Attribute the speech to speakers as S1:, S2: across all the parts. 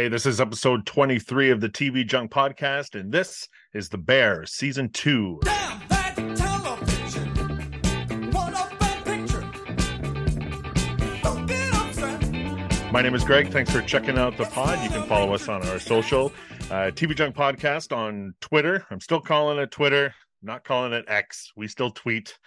S1: Hey, this is episode 23 of the TV Junk podcast, and this is The Bear, season two.
S2: Damn that television. What a bad picture. Don't get upset.
S1: My name is Greg. Thanks for checking out the pod. You can follow us on our social uh, TV Junk podcast on Twitter. I'm still calling it Twitter, not calling it X. We still tweet.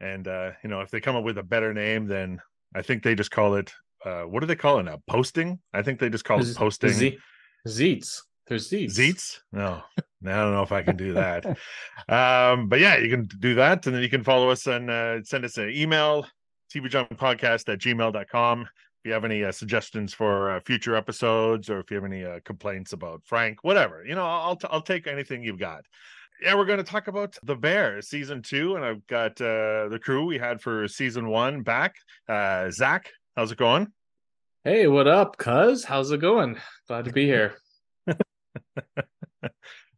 S1: And, uh, you know, if they come up with a better name, then I think they just call it, uh, what do they call it now? Posting? I think they just call it posting.
S3: Z- Zeets. There's Zeets.
S1: Zeets? No, I don't know if I can do that. um, but yeah, you can do that. And then you can follow us and uh, send us an email, tvjunkpodcast at gmail.com. If you have any uh, suggestions for uh, future episodes or if you have any uh, complaints about Frank, whatever, you know, I'll, t- I'll take anything you've got. Yeah, we're going to talk about The Bear season two. And I've got uh, the crew we had for season one back. Uh, Zach, how's it going?
S3: Hey, what up, cuz? How's it going? Glad to be here.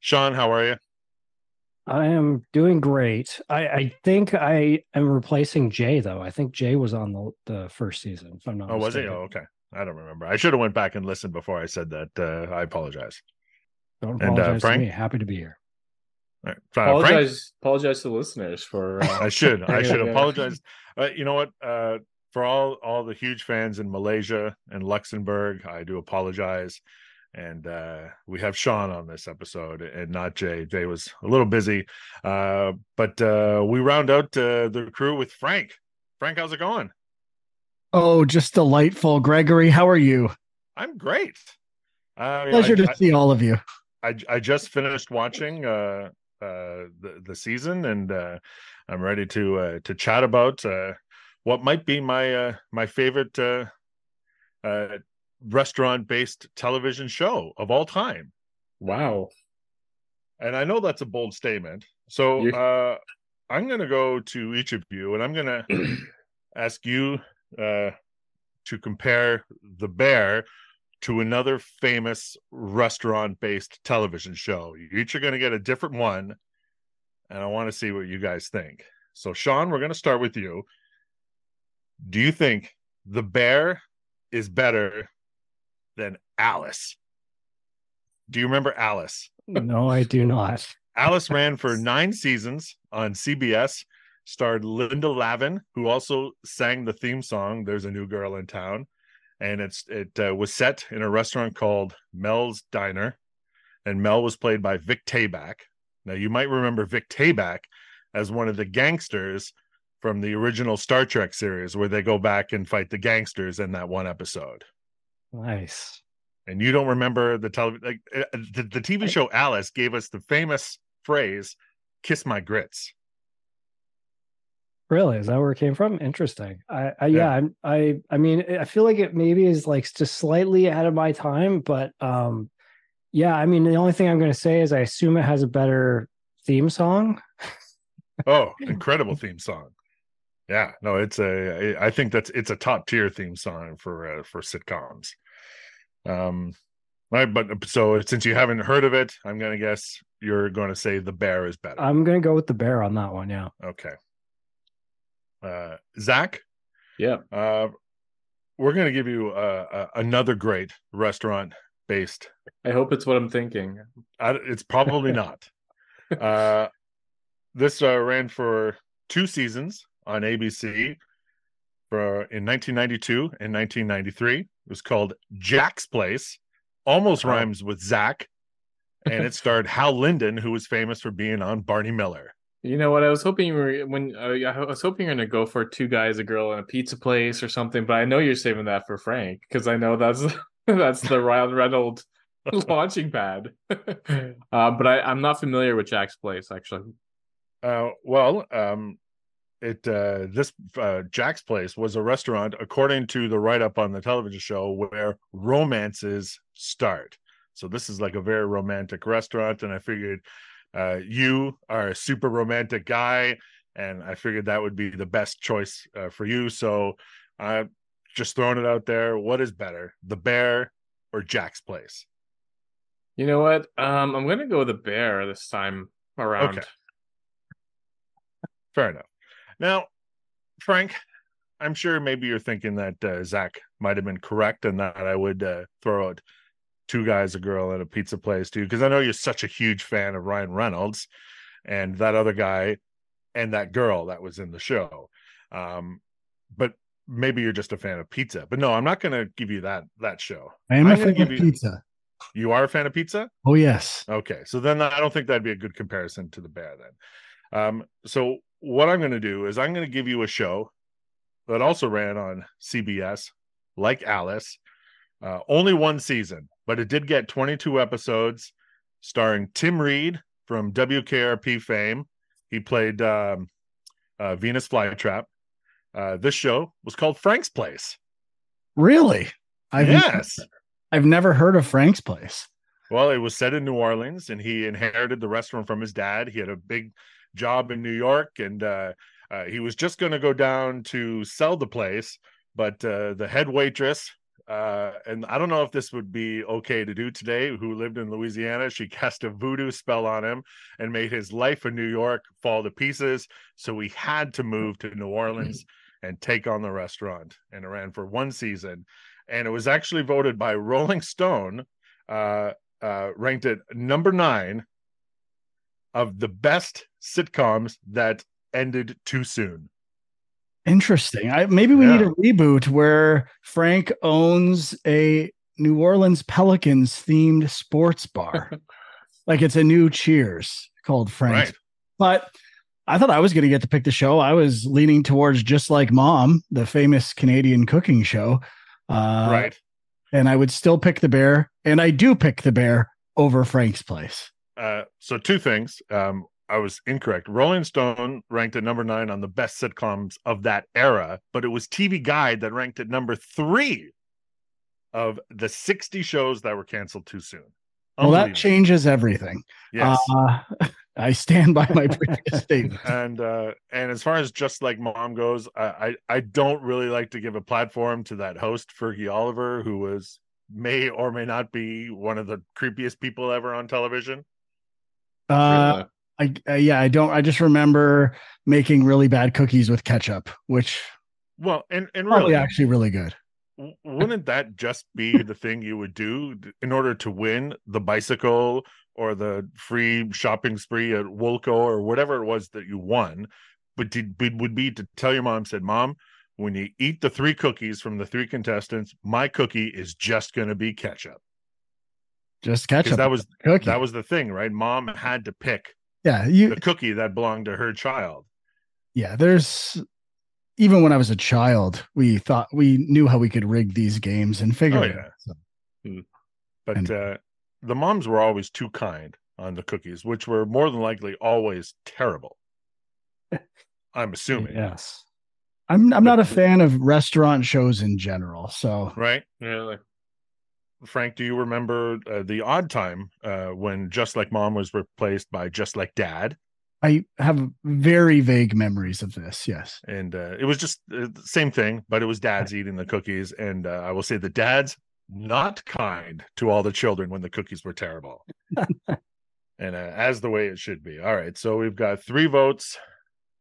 S1: Sean, how are you?
S4: I am doing great. I, I think I am replacing Jay though. I think Jay was on the the first season. If I'm not.
S1: Oh, was he? Oh, okay. I don't remember. I should have went back and listened before I said that. Uh, I apologize.
S4: Don't
S1: And, uh,
S4: apologize
S1: Frank?
S4: to me. Happy to be here.
S1: All right. Uh, Frank,
S3: Apologize, apologize to the listeners for. Uh,
S1: I should. I should apologize. Uh, you know what? For all all the huge fans in Malaysia and Luxembourg, I do apologize. And uh, we have Sean on this episode and not Jay. Jay was a little busy, uh, but uh, we round out uh, the crew with Frank. Frank, how's it going?
S4: Oh, just delightful, Gregory. How are you?
S1: I'm great. Uh,
S4: Pleasure
S1: I-
S4: to
S1: I-
S4: see all of you.
S1: I I just finished watching uh uh the the season and uh I'm ready to uh to chat about uh what might be my uh my favorite uh uh restaurant based television show of all time.
S3: wow.
S1: And I know that's a bold statement. So uh I'm going to go to each of you and I'm going to ask you uh to compare The Bear to another famous restaurant based television show. You each are going to get a different one, and I want to see what you guys think. So, Sean, we're going to start with you. Do you think The Bear is better than Alice? Do you remember Alice?
S4: No, I do not.
S1: Alice ran for nine seasons on CBS, starred Linda Lavin, who also sang the theme song "There's a New Girl in Town," and it's it uh, was set in a restaurant called Mel's Diner, and Mel was played by Vic Tayback. Now you might remember Vic Tayback as one of the gangsters from the original Star Trek series, where they go back and fight the gangsters in that one episode.
S4: Nice.
S1: And you don't remember the television like uh, the, the TV show Alice gave us the famous phrase "Kiss my grits."
S4: Really? Is that where it came from? Interesting. I, I
S1: Yeah.
S4: yeah, I'm, I I mean, I feel like it maybe is like just slightly ahead of my time, but um, yeah. I mean, the only thing I'm going to say is I assume it has a better theme song.
S1: Oh, incredible theme song. Yeah, no, it's a i think that's it's a top tier theme song for uh, for sitcoms. Um, right, but so since you haven't heard of it, I'm gonna guess you're going to say the bear is better.
S4: I'm going to go with the bear on that one. Yeah.
S1: okay. Uh, Zach,
S3: Yeah.
S1: uh, we're gonna give you uh, uh, another great restaurant based.
S3: I hope it's what I'm thinking.
S1: I, it's probably not. Uh, this uh, ran for two seasons on ABC for in 1992 and 1993. It was called Jack's Place. Almost rhymes with Zach, and it starred Hal Linden, who was famous for being on Barney Miller.
S3: You know what? I was hoping you were when uh, I was hoping you're gonna go for two guys, a girl, and a pizza place or something. But I know you're saving that for Frank because I know that's that's the Ryan Reynolds launching pad. uh, but I, I'm not familiar with Jack's Place actually.
S1: Uh, well, um, it uh, this uh, Jack's Place was a restaurant, according to the write up on the television show, where romances start. So this is like a very romantic restaurant, and I figured uh, you are a super romantic guy, and I figured that would be the best choice uh, for you. So I'm just throwing it out there. What is better, the Bear or Jack's Place?
S3: You know what? Um, I'm gonna go with the bear this time around.
S1: Okay. Fair enough. Now, Frank, I'm sure maybe you're thinking that uh, Zach might have been correct and that I would uh, throw out two guys, a girl, and a pizza place too, because I know you're such a huge fan of Ryan Reynolds and that other guy and that girl that was in the show. Um, but maybe you're just a fan of pizza. But no, I'm not going to give you that that show.
S5: I am a
S1: I'm gonna
S5: fan of
S1: give you-
S5: pizza.
S1: You are a fan of pizza?
S5: Oh yes.
S1: Okay, so then I don't think that'd be a good comparison to the bear then. Um, so what I'm going to do is I'm going to give you a show that also ran on CBS, like Alice, uh, only one season, but it did get 22 episodes, starring Tim Reid from WKRP fame. He played um, uh, Venus Flytrap. Uh, this show was called Frank's Place.
S5: Really? I've
S1: yes.
S5: I've never heard of Frank's place.
S1: Well, it was set in New Orleans, and he inherited the restaurant from his dad. He had a big job in New York, and uh, uh, he was just going to go down to sell the place, but uh, the head waitress, uh, and I don't know if this would be okay to do today, who lived in Louisiana, she cast a voodoo spell on him and made his life in New York fall to pieces. So he had to move to New Orleans and take on the restaurant, and it ran for one season. And it was actually voted by Rolling Stone uh, uh, ranked at number nine of the best sitcoms that ended too soon.
S5: Interesting. I, maybe we need a reboot where Frank owns a New Orleans Pelicans themed sports bar. like it's a new Cheers called Frank's.
S1: Right.
S5: But I thought I was going to get to pick the show. I was leaning towards Just Like Mom, the famous Canadian cooking show. Uh,
S1: right.
S5: And I would still pick the bear. And I do pick the bear over Frank's place.
S1: Uh, so two things. Um, I was incorrect. Rolling Stone ranked at number nine on the best sitcoms of that era, but it was TV Guide that ranked at number three of the 60 shows that were canceled too soon.
S5: Well, that changes everything.
S1: Yes.
S5: Uh, I stand by my previous statement.
S1: and uh and as far as just like mom goes I, I i don't really like to give a platform to that host fergie olver who was may or may not be one of the creepiest people ever on television
S5: Uh. I, uh, yeah, I don't. I just remember making really bad cookies with ketchup, which
S1: well and and
S5: probably
S1: really
S5: actually really good.
S1: wouldn't that just be the thing you would do in order to win the bicycle or the free shopping spree at Woolco or whatever it was that you won? But did, but would be to tell your mom, said, Mom, when you eat the three cookies from the three contestants, my cookie is just going to be ketchup.
S5: Just ketchup.
S1: that was
S5: cookie.
S1: that was the thing, right? Mom had to pick
S5: yeah. You
S1: the cookie that belonged to her child.
S5: yeah. There's even when I was a child, we thought we knew how we could rig these games and figure
S1: Oh,
S5: it
S1: yeah.
S5: out. So,
S1: But
S5: And-
S1: uh, the moms were always too kind on the cookies, which were more than likely always terrible. I'm assuming,
S4: Yes.
S5: I'm I'm not a fan of restaurant shows in general. So
S1: right?
S3: Really.
S1: Frank, do you remember uh, the odd time uh, when Just Like Mom was replaced by Just Like Dad?
S5: I have very vague memories of this. Yes.
S1: And uh, it was just uh, the same thing, but it was dads eating the cookies. And uh, I will say the dads not kind to all the children when the cookies were terrible. and uh, as the way it should be. All right. So we've got three votes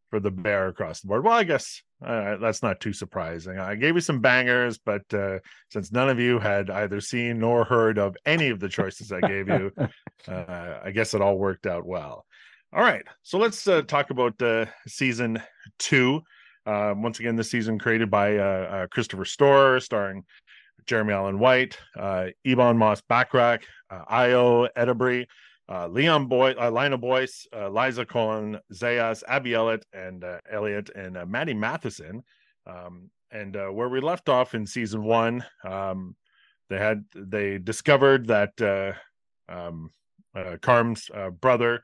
S1: for the bear across the board. Well, I guess uh, that's not too surprising. I gave you some bangers, but uh, since none of you had either seen nor heard of any of the choices I gave you, uh, I guess it all worked out well. All right, so let's uh, talk about uh, season two. Uh, once again, this season created by uh, Christopher Storer, starring Jeremy Allen White, uh, Ebon Moss Bachrach, uh, Ayo Edebiri, uh, Leon Boy, uh, Lina Boyce, uh, Liza Cohen, Zayas, Abby Elliott, and uh, Elliot, and uh, Matty Matheson. Um, and uh, where we left off in season one, um, they had they discovered that um, Carm's brother,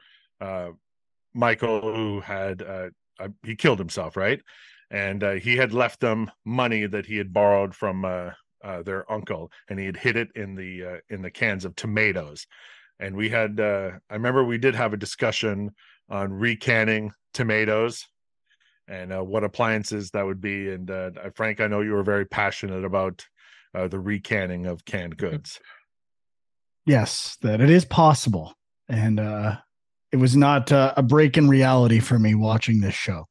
S1: Michael, who had he killed himself, right? And he had left them money that he had borrowed from their uncle, and he had hid it in the in the cans of tomatoes. And we had, uh, I remember we did have a discussion on recanning tomatoes and uh, what appliances that would be. And uh, Frank, I know you were very passionate about uh, the recanning of canned goods.
S5: Yes, that it is possible, and uh, it was not uh, a break in reality for me watching this show.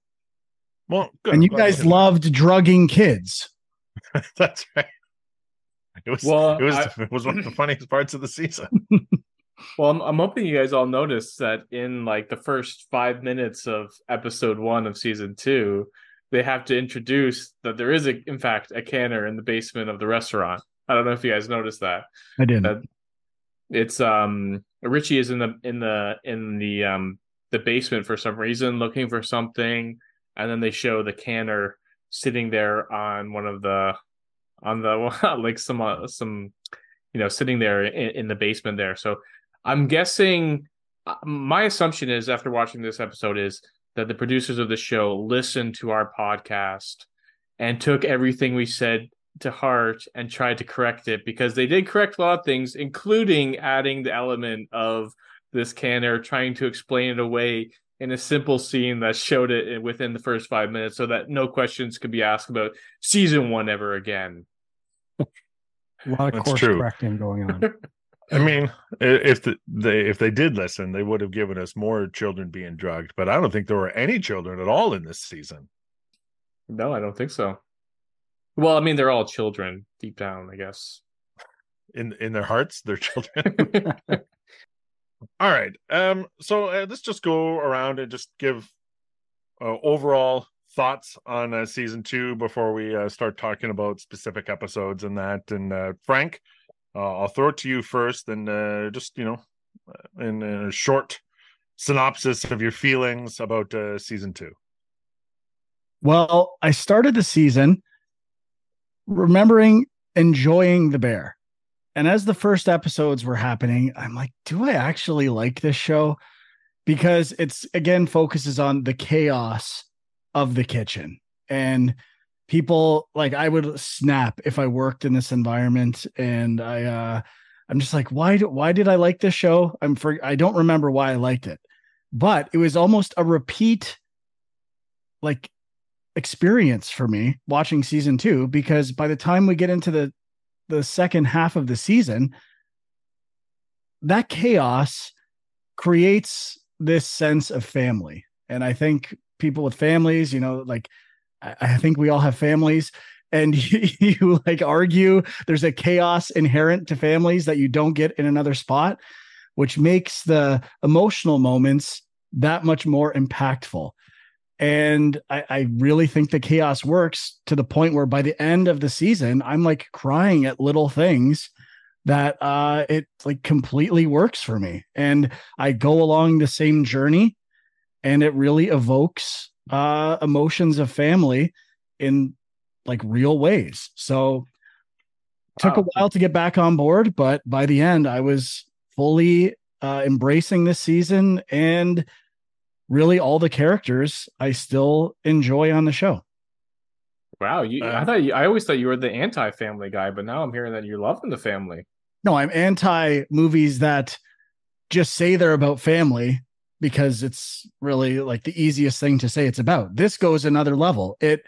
S1: Well, good.
S5: and you
S1: glad
S5: guys
S1: hear that.
S5: loved drugging kids.
S1: That's right. It was
S3: Well,
S1: it was
S3: I-
S1: it was one of the funniest parts of the season.
S3: Well, I'm, I'm hoping you guys all noticed that in like the first five minutes of episode one of season two, they have to introduce that there is, a, in fact, a canner in the basement of the restaurant. I don't know if you guys noticed that.
S5: I didn't.
S3: That it's um Richie is in the in the in the um the basement for some reason looking for something, and then they show the canner sitting there on one of the on the like some uh, some you know sitting there in, in the basement there. So I'm guessing uh, my assumption is after watching this episode is that the producers of the show listened to our podcast and took everything we said to heart and tried to correct it because they did correct a lot of things, including adding the element of this canner trying to explain it away in a simple scene that showed it within the first five minutes so that no questions could be asked about season one ever again.
S4: A lot of
S1: That's
S4: course
S1: true.
S4: correcting going on.
S1: I mean, if the, they if they did listen, they would have given us more children being drugged. But I don't think there were any children at all in this season.
S3: No, I don't think so. Well, I mean, they're all children deep down, I guess.
S1: In in their hearts, their children. all right. Um. So uh, let's just go around and just give uh, overall thoughts on uh, season two before we uh, start talking about specific episodes and that. And uh, Frank, uh, I'll throw it to you first, and uh, just you know, uh, in a short synopsis of your feelings about uh, season two.
S5: Well, I started the season remembering enjoying the bear. And as the first episodes were happening, I'm like, do I actually like this show? Because it's again focuses on the chaos of the kitchen. And people like I would snap if I worked in this environment and I uh I'm just like, why do, why did I like this show? I'm for I don't remember why I liked it. But it was almost a repeat like experience for me watching season two because by the time we get into the the second half of the season that chaos creates this sense of family and i think people with families you know like i, think we all have families and you, you like argue there's a chaos inherent to families that you don't get in another spot which makes the emotional moments that much more impactful and I, I really think the chaos works to the point where by the end of the season, I'm like crying at little things that uh it like completely works for me. And I go along the same journey and it really evokes uh emotions of family in like real ways. So took a while to get back on board, but by the end I was fully uh embracing this season and really all the characters I still enjoy on the show.
S3: Wow, you, I
S1: Uh,
S3: thought you, I always thought you were the anti-family guy, but now I'm hearing that you're loving the family.
S5: No, I'm anti movies that just say they're about family because it's really like the easiest thing to say it's about. This goes another level. It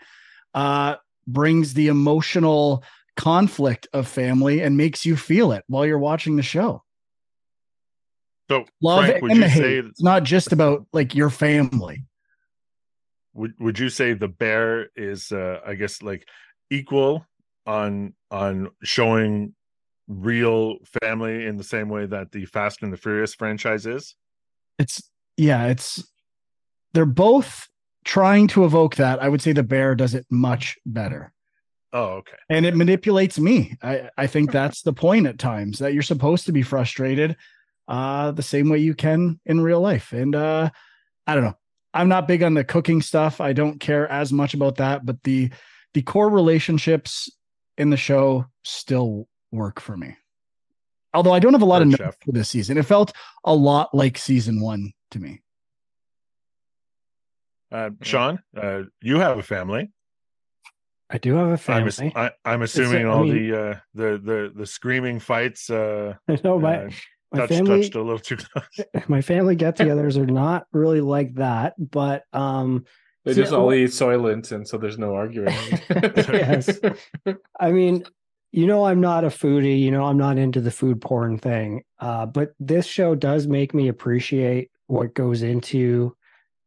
S5: uh brings the emotional conflict of family and makes you feel it while you're watching the show.
S1: So,
S5: Love
S1: Frank, would
S5: and
S1: you
S5: the hate.
S1: say
S5: It's not just about like your family.
S1: would would you say the bear is uh i guess like equal on on showing real family in the same way that the fast and the furious franchise is
S5: it's yeah, it's they're both trying to evoke that. I would say the bear does it much better.
S1: oh okay
S5: And it manipulates me. I, I think that's the point at times that you're supposed to be frustrated uh the same way you can in real life. And uh I don't know. I'm not big on the cooking stuff. I don't care as much about that, but the the core relationships in the show still work for me. Although I don't have a lot of notes
S1: chef.
S5: for this season. It felt a lot like season one to me.
S1: uh sean uh you have a family
S4: I do have a
S1: i'm
S4: family.
S1: ass- I, i'm assuming
S4: I
S1: all
S4: mean-
S1: the uh the the the screaming fights uh,
S4: no, my,
S1: uh
S4: my
S1: touched,
S4: family
S1: touched a little too close
S4: my family get-togethers are not really like that, but um
S3: They
S4: See,
S3: just all
S4: well-
S3: eat Soylent, and so there's no arguing.
S4: Yes. I mean, you know, I'm not a foodie. You know, I'm not into the food porn thing. Uh, but this show does make me appreciate what goes into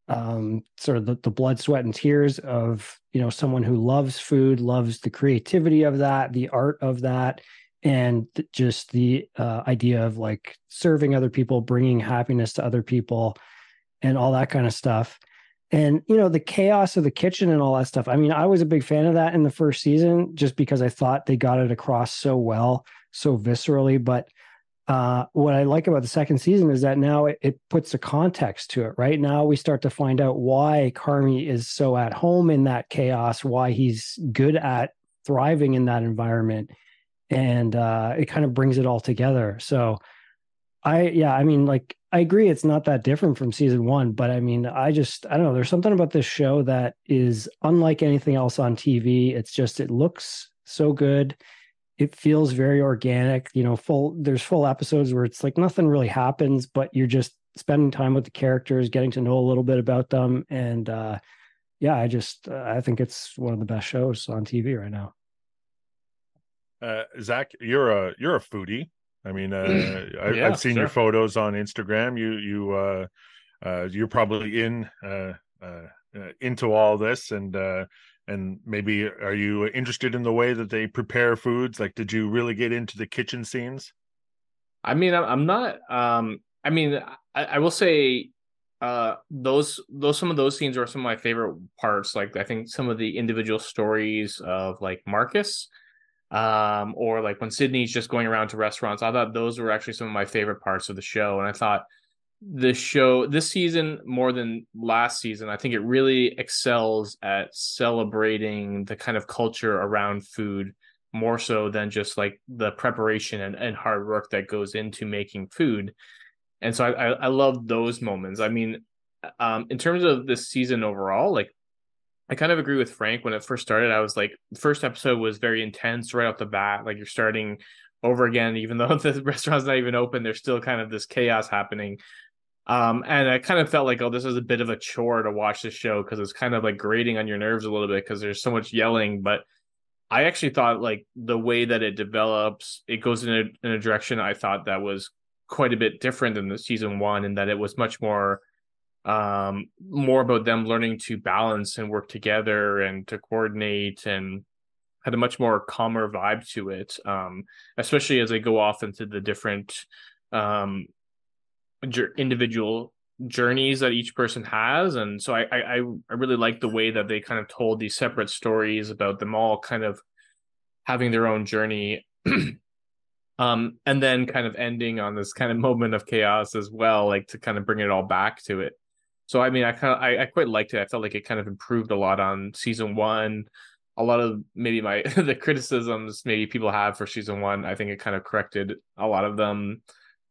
S4: um, sort of the, the blood, sweat, and tears of you know someone who loves food, loves the creativity of that, the art of that, and just the uh, idea of like serving other people, bringing happiness to other people, and all that kind of stuff. And you know the chaos of the kitchen and all that stuff. I mean, I was a big fan of that in the first season, just because I thought they got it across so well, so viscerally. But uh, what I like about the second season is that now it, it puts a context to it. Right now, we start to find out why Carmy is so at home in that chaos, why he's good at thriving in that environment, and uh, it kind of brings it all together. So, I yeah, I mean, like I agree, it's not that different from season one, but I mean, I just I don't know. There's something about this show that is unlike anything else on TV. It's just it looks so good it feels very organic you know full there's full episodes where it's like nothing really happens but you're just spending time with the characters getting to know a little bit about them. And uh yeah i just uh, i think it's one of the best shows on tv right now.
S1: Uh, Zach, you're a you're a foodie. I mean, uh, I,
S3: Yeah,
S1: I've seen your photos on Instagram. You you uh, uh, you're probably in uh, uh, uh, into all this, and uh, and maybe are you interested in the way that they prepare foods? Like, did you really get into the kitchen scenes?
S3: I mean, I'm not. Um, I mean, I, I will say, uh, those those some of those scenes are some of my favorite parts. Like, I think some of the individual stories of like Marcus, um, or like when Sydney's just going around to restaurants. I thought those were actually some of my favorite parts of the show, and I thought the show this season more than last season. I think it really excels at celebrating the kind of culture around food more so than just like the preparation and, and hard work that goes into making food. And so I, I, I love those moments. I mean, um, in terms of this season overall, like I kind of agree with Frank when it first started. I was like, the first episode was very intense right off the bat. Like you're starting over again, even though the restaurant's not even open, there's still kind of this chaos happening. Um, and I kind of felt like, oh, this is a bit of a chore to watch this show because it's kind of like grating on your nerves a little bit because there's so much yelling. But I actually thought like the way that it develops, it goes in a, in a direction I thought that was quite a bit different than the season one, and that it was much more um more about them learning to balance and work together and to coordinate and had a much more calmer vibe to it um especially as they go off into the different um individual journeys that each person has and so I, I i really like the way that they kind of told these separate stories about them all kind of having their own journey. Um and then kind of ending on this kind of moment of chaos as well like to kind of bring it all back to it. So i mean i kind of I, I quite liked it. I felt like it kind of improved a lot on season one. A lot of maybe my the criticisms maybe people have for season one i think it kind of corrected a lot of them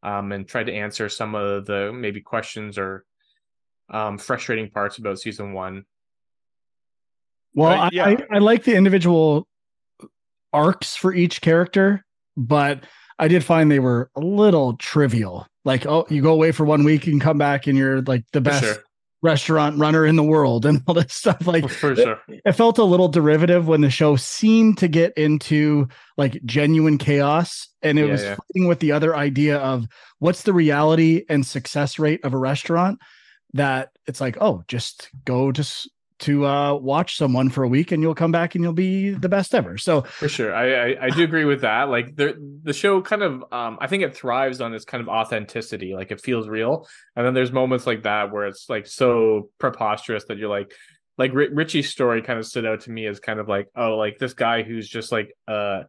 S3: um and tried to answer some of the maybe questions or um frustrating parts about season one
S5: Well,
S1: Right,
S5: I,
S1: yeah.
S5: I, I like the individual arcs for each character, but I did find they were a little trivial. Like, oh, you go away for one week and come back and you're like the
S3: for
S5: best
S3: sure
S5: restaurant runner in the world and all this stuff. Like,
S3: for sure
S5: it felt a little derivative when the show seemed to get into like genuine chaos and it
S3: Yeah,
S5: was
S3: yeah.
S5: fighting with the other idea of what's the reality and success rate of a restaurant that it's like oh just go to s- to uh watch someone for a week and you'll come back and you'll be the best ever so
S3: For sure, I, I I do agree with that. Like the the show kind of, um, I think it thrives on this kind of authenticity. Like it feels real, and then there's moments like that where it's like so preposterous that you're like, like Ri- Richie's story kind of stood out to me as kind of like, oh, like this guy who's just like, uh,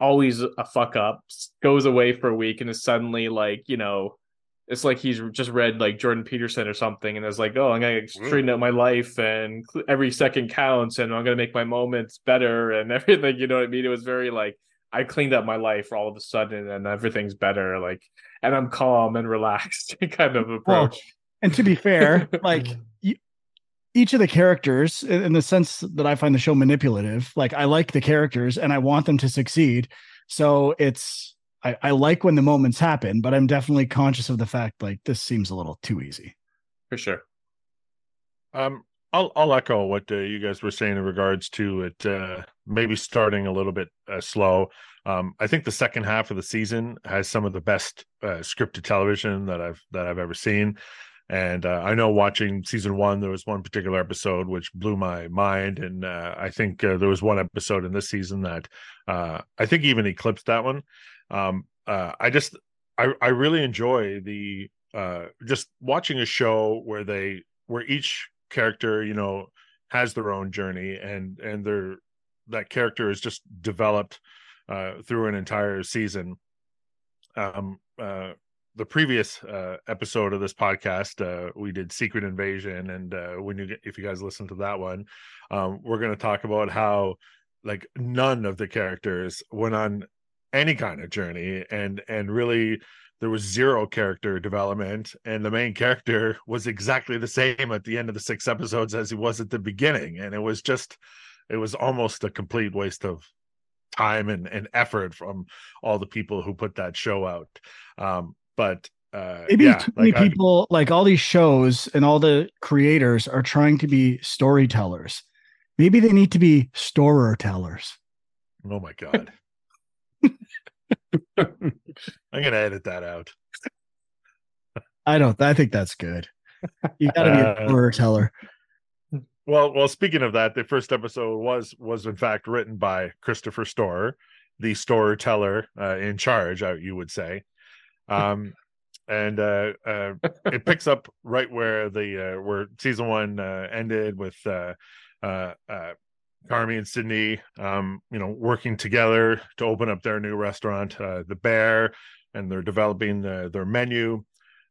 S3: always a fuck up, goes away for a week and is suddenly like, you know. It's like he's just read like Jordan Peterson or something, and is like, "Oh, I'm gonna mm. straighten out my life, and every second counts, and I'm gonna make my moments better, and everything." You know what I mean? It was very like I cleaned up my life all of a sudden, and everything's better. Like, and I'm calm and relaxed, kind of approach.
S5: and to be fair like each of the characters in in the sense that i find the show manipulative like i like the characters and i want them to succeed so it's I, I like when the moments happen but i'm definitely conscious of the fact like this seems a little too easy
S3: for sure.
S1: Um, I'll I'll echo what uh, you guys were saying in regards to it. Uh, maybe starting a little bit uh, slow. Um, I think the second half of the season has some of the best uh, scripted television that I've that I've ever seen. And uh, I know watching season one, there was one particular episode which blew my mind, and uh, I think there was one episode in this season that I think even eclipsed that one. Um, uh, I just I I really enjoy the uh, just watching a show where they where each character you know has their own journey and and their that character is just developed uh, through an entire season. Um, uh, the previous uh, episode of this podcast, uh, we did Secret Invasion, and uh, when you get, if you guys listen to that one, um, we're going to talk about how like none of the characters went on any kind of journey, and and really there was zero character development, and the main character was exactly the same at the end of the six episodes as he was at the beginning, and it was just it was almost a complete waste of time and, and effort from all the people who put that show out. Um, but uh,
S5: Maybe
S1: yeah,
S5: too many
S1: like I-
S5: people, like all these shows and all the creators are trying to be storytellers. Maybe they need to be storer tellers.
S1: oh my god, I'm gonna edit that out.
S5: I don't. I think that's good. You got to be
S1: Uh,
S5: a storyteller.
S1: Well, well, speaking of that, the first episode was was in fact written by Christopher Storer, the storyteller uh, in charge, uh, you would say. Um, and uh, uh, it picks up right where the uh, where season one uh, ended with uh, uh, uh, Carmy and Sydney, um, you know, working together to open up their new restaurant, uh, the Bear, and they're developing the, their menu.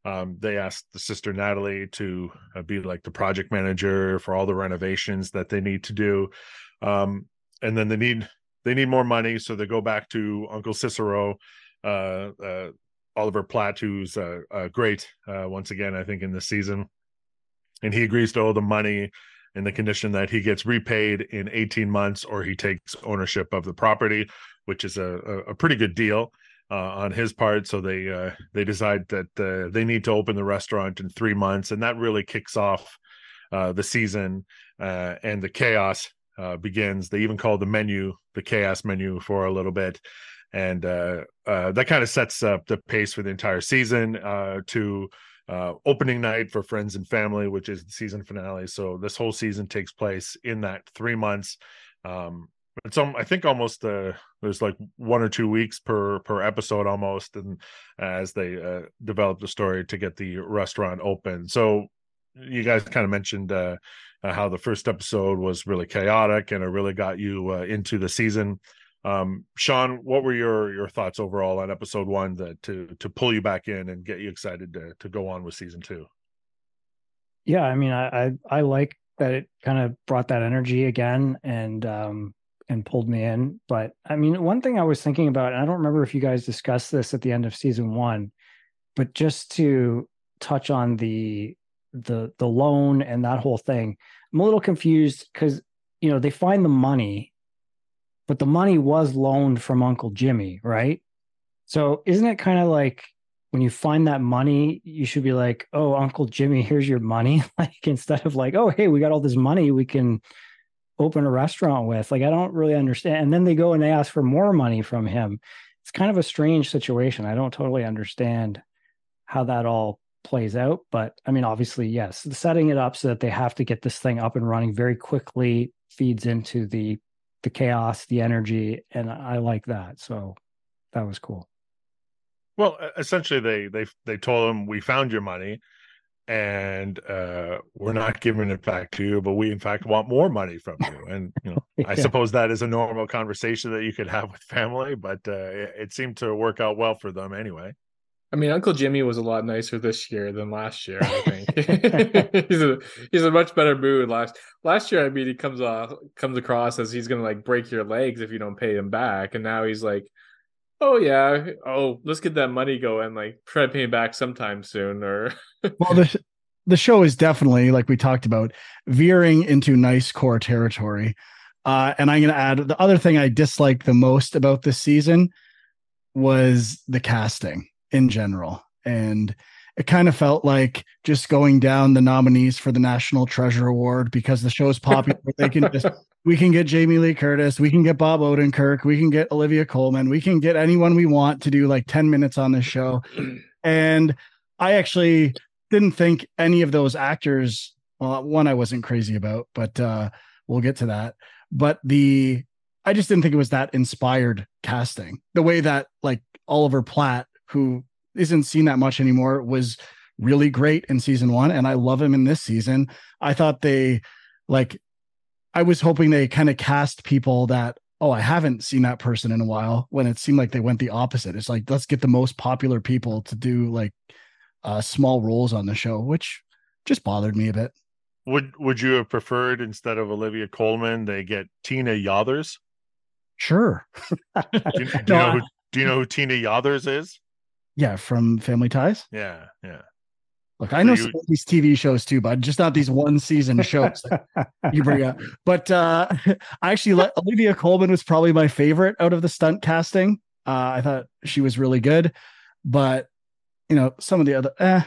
S1: Um, they asked the sister Natalie to uh, be like the project manager for all the renovations that they need to do, um, and then they need they need more money, so they go back to Uncle Cicero, uh, uh, Oliver Platt, who's great uh, once again, I think in this season, and he agrees to owe the money in the condition that he gets repaid in 18 months or he takes ownership of the property, which is a, a, pretty good deal uh, on his part. So they uh, they decide that uh, they need to open the restaurant in three months, and that really kicks off uh, the season uh, and the chaos uh, begins. They even call the menu the chaos menu for a little bit. And that kind of sets up the pace for the entire season to uh, opening night for friends and family, which is the season finale. So this whole season takes place in that three months. Um, it's um, I think almost uh, there's like one or two weeks per per episode almost, and as they uh, develop the story to get the restaurant open. So you guys kind of mentioned uh, uh, how the first episode was really chaotic and it really got you uh, into the season. Um, Sean, what were your your thoughts overall on episode one that to to pull you back in and get you excited to to go on with season two?
S4: yeah i mean I, I i like that it kind of brought that energy again and um and pulled me in but i mean one thing i was thinking about and i don't remember if you guys discussed this at the end of season one but just to touch on the the the loan and that whole thing i'm a little confused because you know they find the money but the money was loaned from uncle jimmy right so isn't it kind of like when you find that money, you should be like, "Oh, Uncle Jimmy, here's your money." like instead of like, "Oh, hey, we got all this money we can open a restaurant with." Like I don't really understand. And then they go and they ask for more money from him. It's kind of a strange situation. I don't totally understand how that all plays out, but I mean, obviously, yes, setting it up so that they have to get this thing up and running very quickly feeds into the the chaos, the energy, and I like that. So that was cool.
S1: Well, essentially, they they they told him we found your money, and uh, we're not giving it back to you, but we in fact want more money from you. And you know, I suppose that is a normal conversation that you could have with family, but uh, it, it seemed to work out well for them anyway.
S3: I mean, Uncle Jimmy was a lot nicer this year than last year. I think he's a he's a much better mood. Last last year, I mean, he comes off comes across as he's gonna like break your legs if you don't pay him back, and now he's like, "Oh yeah, oh let's get that money going. Like try to pay him back sometime soon." Or
S5: Well, the the show is definitely like we talked about veering into nice core territory. Uh, and I'm going to add the other thing I dislike the most about this season was the casting in general, and it kind of felt like just going down the nominees for the National Treasure Award because the show is popular. they can just we can get Jamie Lee Curtis, we can get Bob Odenkirk, we can get Olivia Colman, we can get anyone we want to do like 10 minutes on this show. And I actually didn't think any of those actors. Well, one I wasn't crazy about, but uh, we'll get to that. But the I just didn't think it was that inspired casting. The way that like Oliver Platt, who isn't seen that much anymore, was really great in season one, and I love him in this season. I thought they like I was hoping they kind of cast people that oh I haven't seen that person in a while when it seemed like they went the opposite. It's like let's get the most popular people to do like uh small roles on the show, which just bothered me a bit.
S1: Would would you have preferred instead of Olivia Colman, they get Tina Yothers?
S5: Sure.
S1: Do you, do you know who, do you know who Tina Yothers is?
S5: Yeah, from Family Ties.
S1: Yeah, yeah.
S5: Look, I know
S1: you-
S5: some of these TV shows too, but just not these one season shows that you bring up. But uh I actually let Olivia Colman was probably my favorite out of the stunt casting. Uh I thought she was really good, but you know, some of the other eh,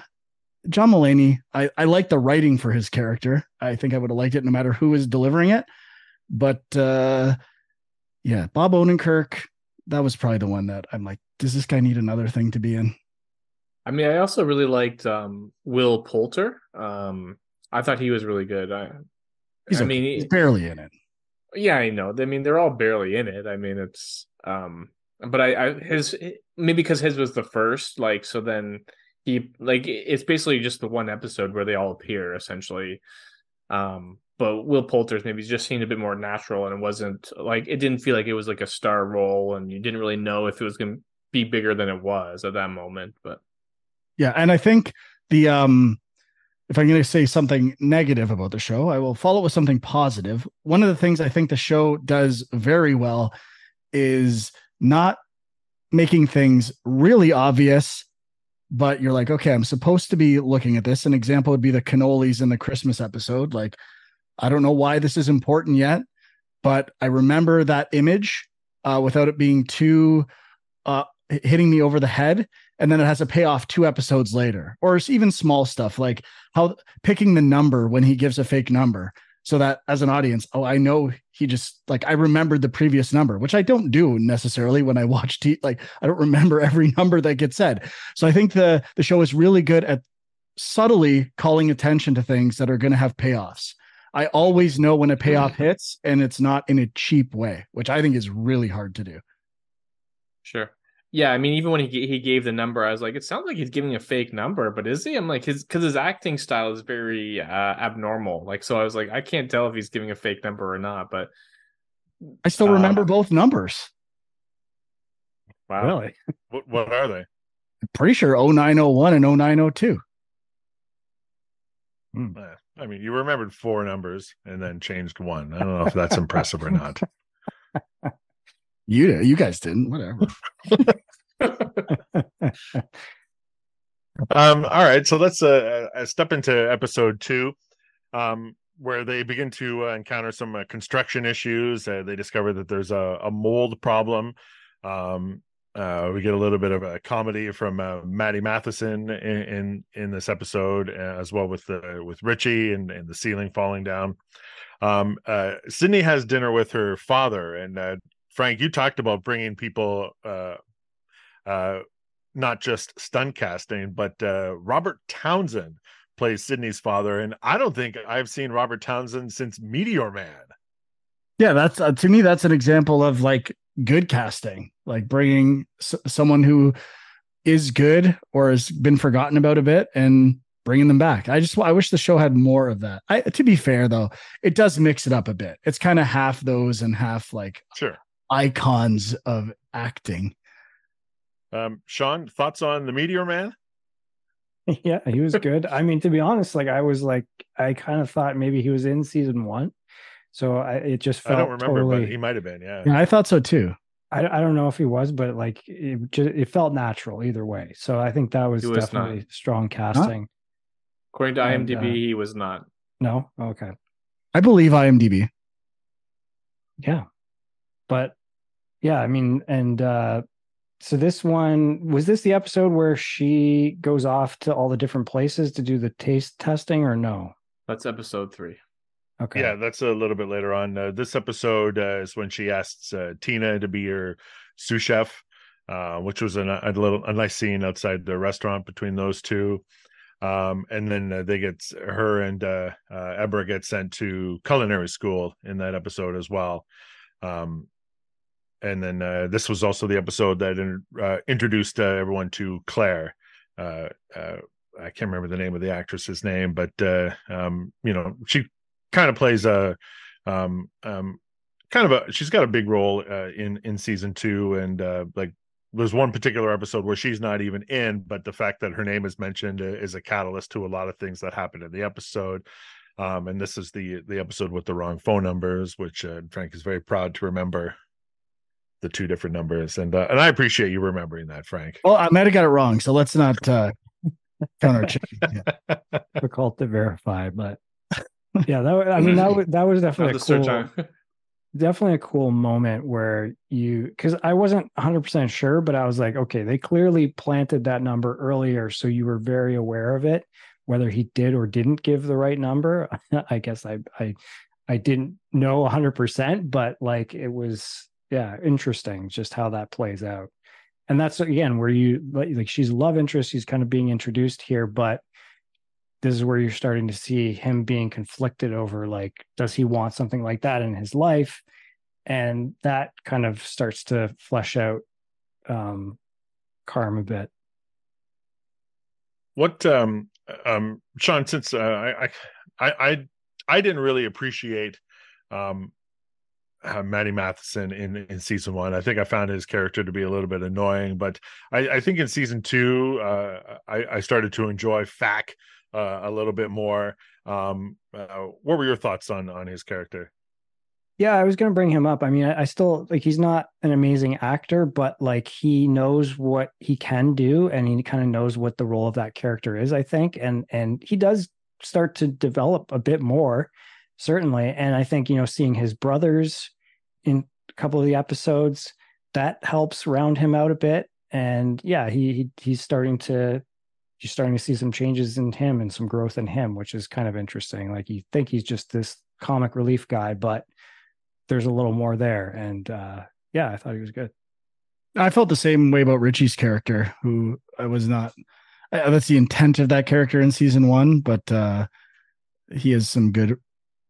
S5: John Mulaney, I, I like the writing for his character. I think I would have liked it no matter who was delivering it. But uh yeah, Bob Odenkirk, that was probably the one that I'm like, does this guy need another thing to be in?
S3: I mean, I also really liked um, Will Poulter. Um, I thought he was really good. I,
S5: He's
S3: I
S5: okay.
S3: mean,
S5: he's barely in it.
S3: yeah, I know. I mean, they're all barely in it. I mean, it's um, but I, I his maybe because his was the first, like, so then he like it's basically just the one episode where they all appear essentially. Um, but Will Poulter's maybe just seemed a bit more natural, and it wasn't like it didn't feel like it was like a star role, and you didn't really know if it was going to be bigger than it was at that moment. But
S5: Yeah, and I think the um if I'm going to say something negative about the show, I will follow with something positive. One of the things I think the show does very well is not making things really obvious, but you're like, okay, I'm supposed to be looking at this. An example would be the cannolis in the Christmas episode. Like, I don't know why this is important yet, but I remember that image uh, without it being too uh, hitting me over the head and then it has a payoff two episodes later or even small stuff like how picking the number when he gives a fake number so that as an audience oh i know he just like i remembered the previous number which i don't do necessarily when i watch t- like i don't remember every number that gets said. So i think the the show is really good at subtly calling attention to things that are going to have payoffs. I always know when a payoff hits and it's not in a cheap way which i think is really hard to do.
S3: Sure. Yeah, I mean, even when he he gave the number, I was like, it sounds like he's giving a fake number, but is he? I'm like, his because his acting style is very uh, abnormal. Like, so I was like, I can't tell if he's giving a fake number or not. But
S5: i still
S3: Uh,
S5: remember both numbers
S3: wow,
S4: Really?
S1: What what are they?
S5: I'm pretty sure 0901 and 0902.
S1: Eh, I mean, you remembered four numbers and then changed one. I don't know if that's impressive or not.
S5: You you guys didn't, whatever.
S1: Um, all right, so let's uh, uh, step into episode two, um, where they begin to uh, encounter some uh, construction issues. Uh, they discover that there's a, a mold problem. Um, uh, we get a little bit of a comedy from uh, Matty Matheson in, in in this episode, uh, as well with the with Richie and, and the ceiling falling down. Um, uh, Sydney has dinner with her father, and uh, Frank, you talked about bringing people uh, uh, not just stunt casting, but uh, Robert Townsend plays Sydney's father, and I don't think I've seen Robert Townsend since Meteor Man.
S5: Yeah, that's uh, to me that's an example of like good casting, like bringing s- someone who is good or has been forgotten about a bit and bringing them back. I just I wish the show had more of that. I to be fair though, it does mix it up a bit. It's kind of half those and half like
S1: Sure.
S5: Icons of acting.
S1: Um, Sean, thoughts on the Meteor Man?
S4: yeah, he was good. I mean, to be honest, like I was like, I kind of thought maybe he was in season one, so I, it just
S1: I don't remember,
S4: totally.
S1: but he might have been. Yeah.
S5: Yeah, I thought so too.
S4: I, I don't know if he was, but like it, just, it felt natural either way. So I think that was,
S3: was
S4: definitely strong casting.
S3: according to
S4: And,
S3: IMDb,
S4: uh,
S3: he was not.
S4: No, okay,
S5: I believe IMDb.
S4: yeah, but yeah, I mean, and uh so this one was this the episode where she goes off to all the different places to do the taste testing, or no?
S3: That's episode three.
S4: Okay,
S1: Yeah, that's a little bit later on. Uh, this episode uh, is when she asks uh, Tina to be her sous chef, uh, which was a, a little a nice scene outside the restaurant between those two. Um, and then uh, they get her and uh, uh, Ebra get sent to culinary school in that episode as well. Um, and then uh, this was also the episode that in, uh, introduced uh, everyone to Claire. Uh, uh, I can't remember the name of the actress's name, but uh, um, you know she kind of plays a um, um, kind of a she's got a big role in in season two, and like there's one particular episode where she's not even in, but the fact that her name is mentioned is a catalyst to a lot of things that happen in the episode. Um, and this is the the episode with the wrong phone numbers, which uh, Frank is very proud to remember the two different numbers, and uh, and I appreciate you remembering that, Frank.
S5: Well, I might have got it wrong, so let's not uh, counter check.
S4: difficult to verify, but yeah, that I mean that was that was definitely a cool, definitely a cool moment where you because I wasn't 100 percent sure, but I was like, okay, they clearly planted that number earlier, so you were very aware of it. Whether he did or didn't give the right number, I guess I I I didn't know 100 percent, but like it was yeah interesting just how that plays out. And that's again where you like she's love interest, she's kind of being introduced here, but this is where you're starting to see him being conflicted over like does he want something like that in his life and that kind of starts to flesh out um Carm a bit
S1: what um um sean since uh, I, I i i didn't really appreciate um uh, Matty Matheson in in season one. I think I found his character to be a little bit annoying, but I, I think in season two, uh, I, I started to enjoy Fak uh, a little bit more. Um, uh, what were your thoughts on on his character?
S4: yeah i was going to bring him up i mean I, I still like he's not an amazing actor but like he knows what he can do and he kind of knows what the role of that character is i think and and he does start to develop a bit more certainly. And i think you know seeing his brothers in a couple of the episodes that helps round him out a bit. And yeah he, he he's starting to you're starting to see some changes in him and some growth in him which is kind of interesting. Like you think he's just this comic relief guy but there's a little more there. And uh yeah i thought he was good.
S5: I felt the same way about Richie's character, who I was not. uh, That's the intent of that character in season one, but uh, he has some good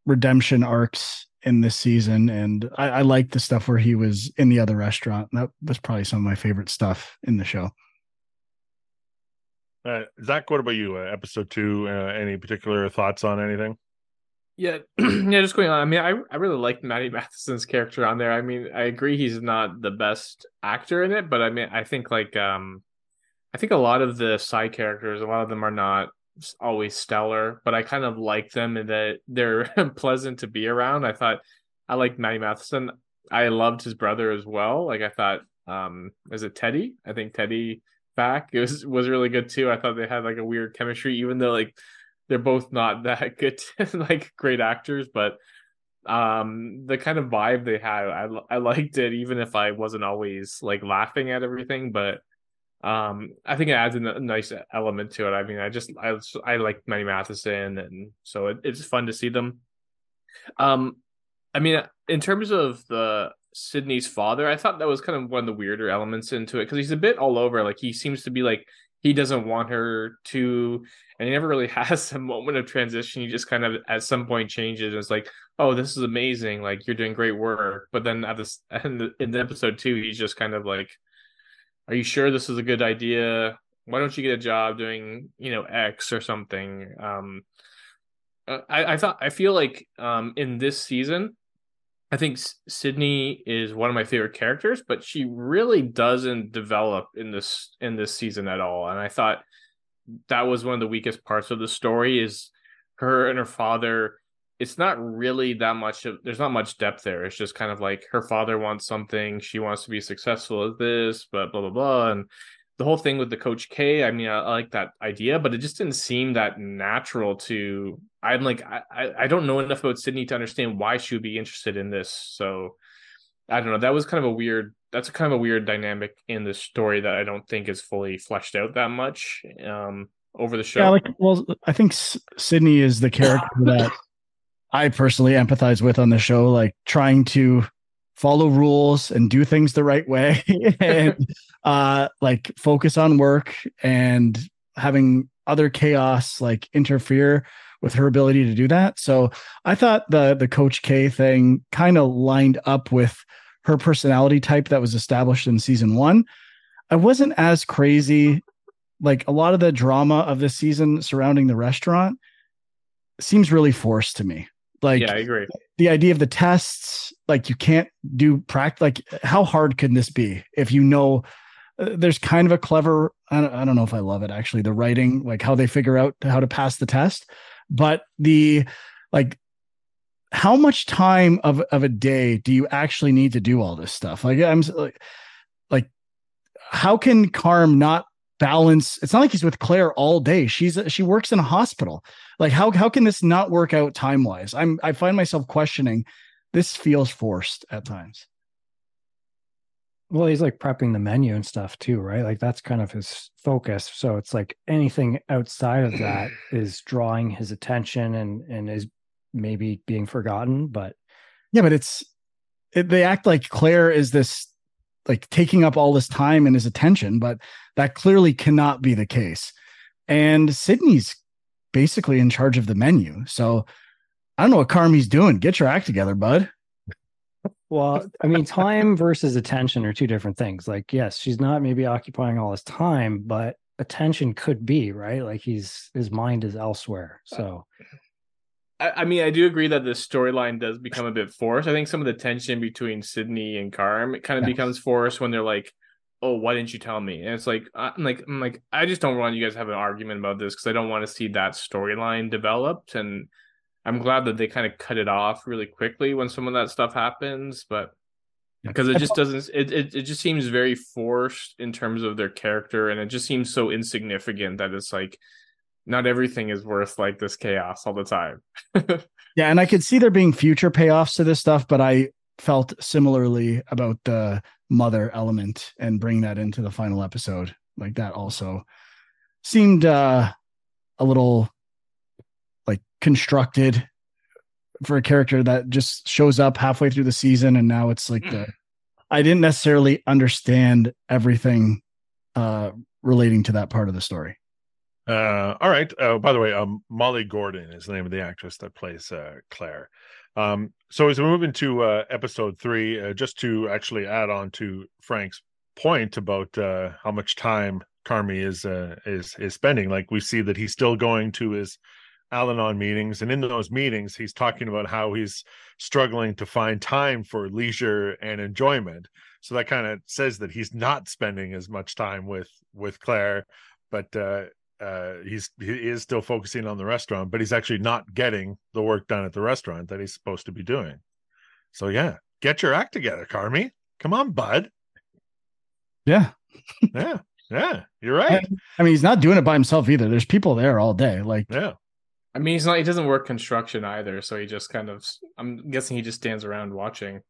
S5: redemption arcs in this season, and I, I like the stuff where he was in the other restaurant. That was probably some of my favorite stuff in the show.
S1: Uh, Zach, what about you? Uh, episode two. Uh, any particular thoughts on anything?
S3: Yeah, yeah, just going on. I mean, I I really like Matty Matheson's character on there. I mean, I agree he's not the best actor in it, but I mean, I think like um, I think a lot of the side characters, a lot of them are not s- always stellar, but I kind of like them in that they're pleasant to be around. I thought I liked Matty Matheson. I loved his brother as well. Like I thought, um, is it Teddy? I think Teddy back it was was really good too. I thought they had like a weird chemistry, even though like they're both not that good like great actors but um the kind of vibe they had I, I liked it even if i wasn't always like laughing at everything but um i think it adds a nice element to it. I mean i just i i like Matty matheson and so it, it's fun to see them. Um i mean in terms of the sydney's father i thought that was kind of one of the weirder elements into it because he's a bit all over. Like he seems to be like he doesn't want her to and he never really has a moment of transition. He just kind of at some point changes and it's like oh this is amazing. Like you're doing great work. But then at this the, in the episode two he's just kind of like are you sure this is a good idea why don't you get a job doing you know x or something um uh, i i thought i feel like um in this season I think Sydney is one of my favorite characters, but she really doesn't develop in this in this season at all. And I thought that was one of the weakest parts of the story is her and her father. It's not really that much of there's not much depth there. It's just kind of like her father wants something, she wants to be successful at this, but blah blah blah. And the whole thing with the coach K, I mean, I, I like that idea, but it just didn't seem that natural to I'm like, I, I- don't know enough about Sydney to understand why she would be interested in this. So I don't know. That was kind of a weird. That's kind of a weird dynamic in the story that I don't think is fully fleshed out that much um, over the show.
S5: Yeah, like well, I think S- Sydney is the character that I personally empathize with on the show, like trying to follow rules and do things the right way and uh like focus on work and having other chaos like interfere with her ability to do that. So I thought the the Coach K thing kind of lined up with her personality type that was established in season one. I wasn't as crazy. Like a lot of the drama of this season surrounding the restaurant seems really forced to me. Like
S3: yeah, I agree.
S5: the idea of the tests, like you can't do practice. Like how hard can this be if you know uh, there's kind of a clever, I don't, I don't know if I love it actually, the writing, like how they figure out how to pass the test, but the like how much time of, of a day do you actually need to do all this stuff? Like I'm like, like how can Carm not balance? It's not like he's with Claire all day. She's she works in a hospital. Like how how can this not work out time wise? I'm I find myself questioning. This feels forced at times.
S4: Well, he's like prepping the menu and stuff too, right? Like that's kind of his focus. So it's like anything outside of that is drawing his attention and and is maybe being forgotten. But
S5: Yeah, but it's it, they act like Claire is this like taking up all this time and his attention, but that clearly cannot be the case. And Sydney's basically in charge of the menu. So I don't know what Carmy's doing. Get your act together, bud.
S4: well, I mean, time versus attention are two different things. Like, yes, she's not maybe occupying all his time, but attention could be, right? Like he's his mind is elsewhere. So
S3: I, I mean, I do agree that the storyline does become a bit forced. I think some of the tension between Sydney and Carm it kind of
S5: Yes.
S3: becomes forced when they're like, "Oh, why didn't you tell me?" And it's like, I'm like, I'm like, I just don't want you guys to have an argument about this because I don't want to see that storyline developed. And I'm glad that they kind of cut it off really quickly when some of that stuff happens, but because it just doesn't it, it it just seems very forced in terms of their character and it just seems so insignificant that it's like not everything is worth like this chaos all the time
S5: Yeah, and I could see there being future payoffs to this stuff, but I felt similarly about the mother element and bring that into the final episode. Like that also seemed uh a little like constructed for a character that just shows up halfway through the season and now it's like the I didn't necessarily understand everything uh relating to that part of the story.
S1: Uh, all right. Uh, by the way, um, Molly Gordon is the name of the actress that plays uh, Claire. Um, so as we move into uh, episode three, uh, just to actually add on to Frank's point about uh, how much time Carmy is uh, is is spending, like we see that he's still going to his Al-Anon meetings, and in those meetings, he's talking about how he's struggling to find time for leisure and enjoyment. So that kind of says that he's not spending as much time with with Claire, but uh, he's he is still focusing on the restaurant, but he's actually not getting the work done at the restaurant that he's supposed to be doing. So yeah, get your act together, Carmy. Come on, bud.
S5: Yeah.
S1: Yeah, yeah, you're right.
S5: I mean, he's not doing it by himself either. There's people there all day. Like
S1: Yeah,
S3: i mean he's not he doesn't work construction either so he just kind of i'm guessing he just stands around watching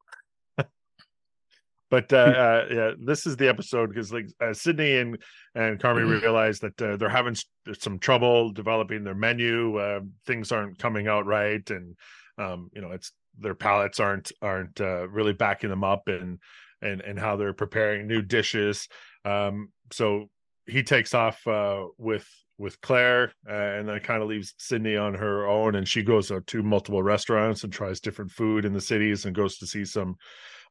S1: but uh, uh yeah, this is the episode because like uh, Sydney and and Carmy realize that uh, they're having some trouble developing their menu. Uh, things aren't coming out right, and um, you know, it's their palates aren't aren't uh, really backing them up, and and and how they're preparing new dishes. Um, so he takes off uh, with with Claire, uh, and then kind of leaves Sydney on her own, and she goes out to multiple restaurants and tries different food in the cities, and goes to see some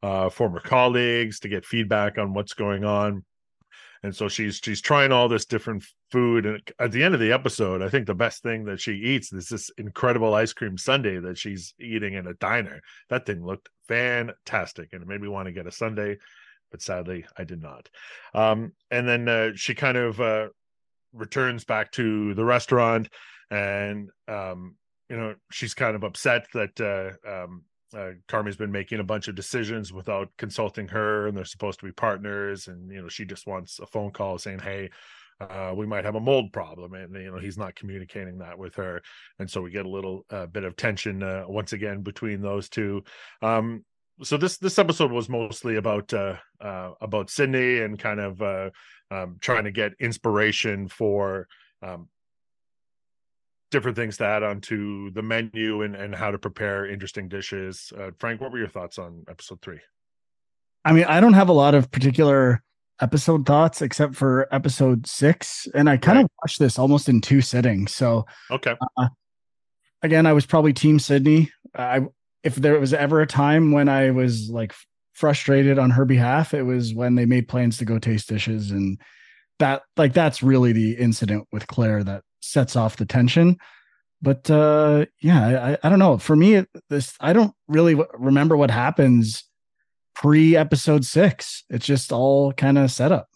S1: uh, former colleagues to get feedback on what's going on. And so she's she's trying all this different food, and at the end of the episode, I think the best thing that she eats is this incredible ice cream sundae that she's eating in a diner. That thing looked fantastic, and it made me want to get a sundae, but sadly, I did not. Um, and then uh, she kind of uh, returns back to the restaurant, and um, you know she's kind of upset that uh, um, uh, Carmy's been making a bunch of decisions without consulting her, and they're supposed to be partners. And you know, she just wants a phone call saying, "Hey, uh, we might have a mold problem," and you know, he's not communicating that with her, and so we get a little uh, bit of tension uh, once again between those two. Um, so this this episode was mostly about uh, uh, about Sydney and kind of um, trying to get inspiration for um, different things to add onto the menu and, and how to prepare interesting dishes. Uh, Frank, what were your thoughts on episode three?
S5: I mean, I don't have a lot of particular episode thoughts except for episode six, and I kind of
S1: Right.
S5: watched this almost in two sittings. So
S1: Okay.
S5: again, I was probably Team Sydney. I if there was ever a time when I was like frustrated on her behalf, it was when they made plans to go taste dishes, and that like that's really the incident with Claire that sets off the tension. But uh yeah, I, I don't know. For me, it- this I don't really w- remember what happens pre episode six. It's just all kind of set up.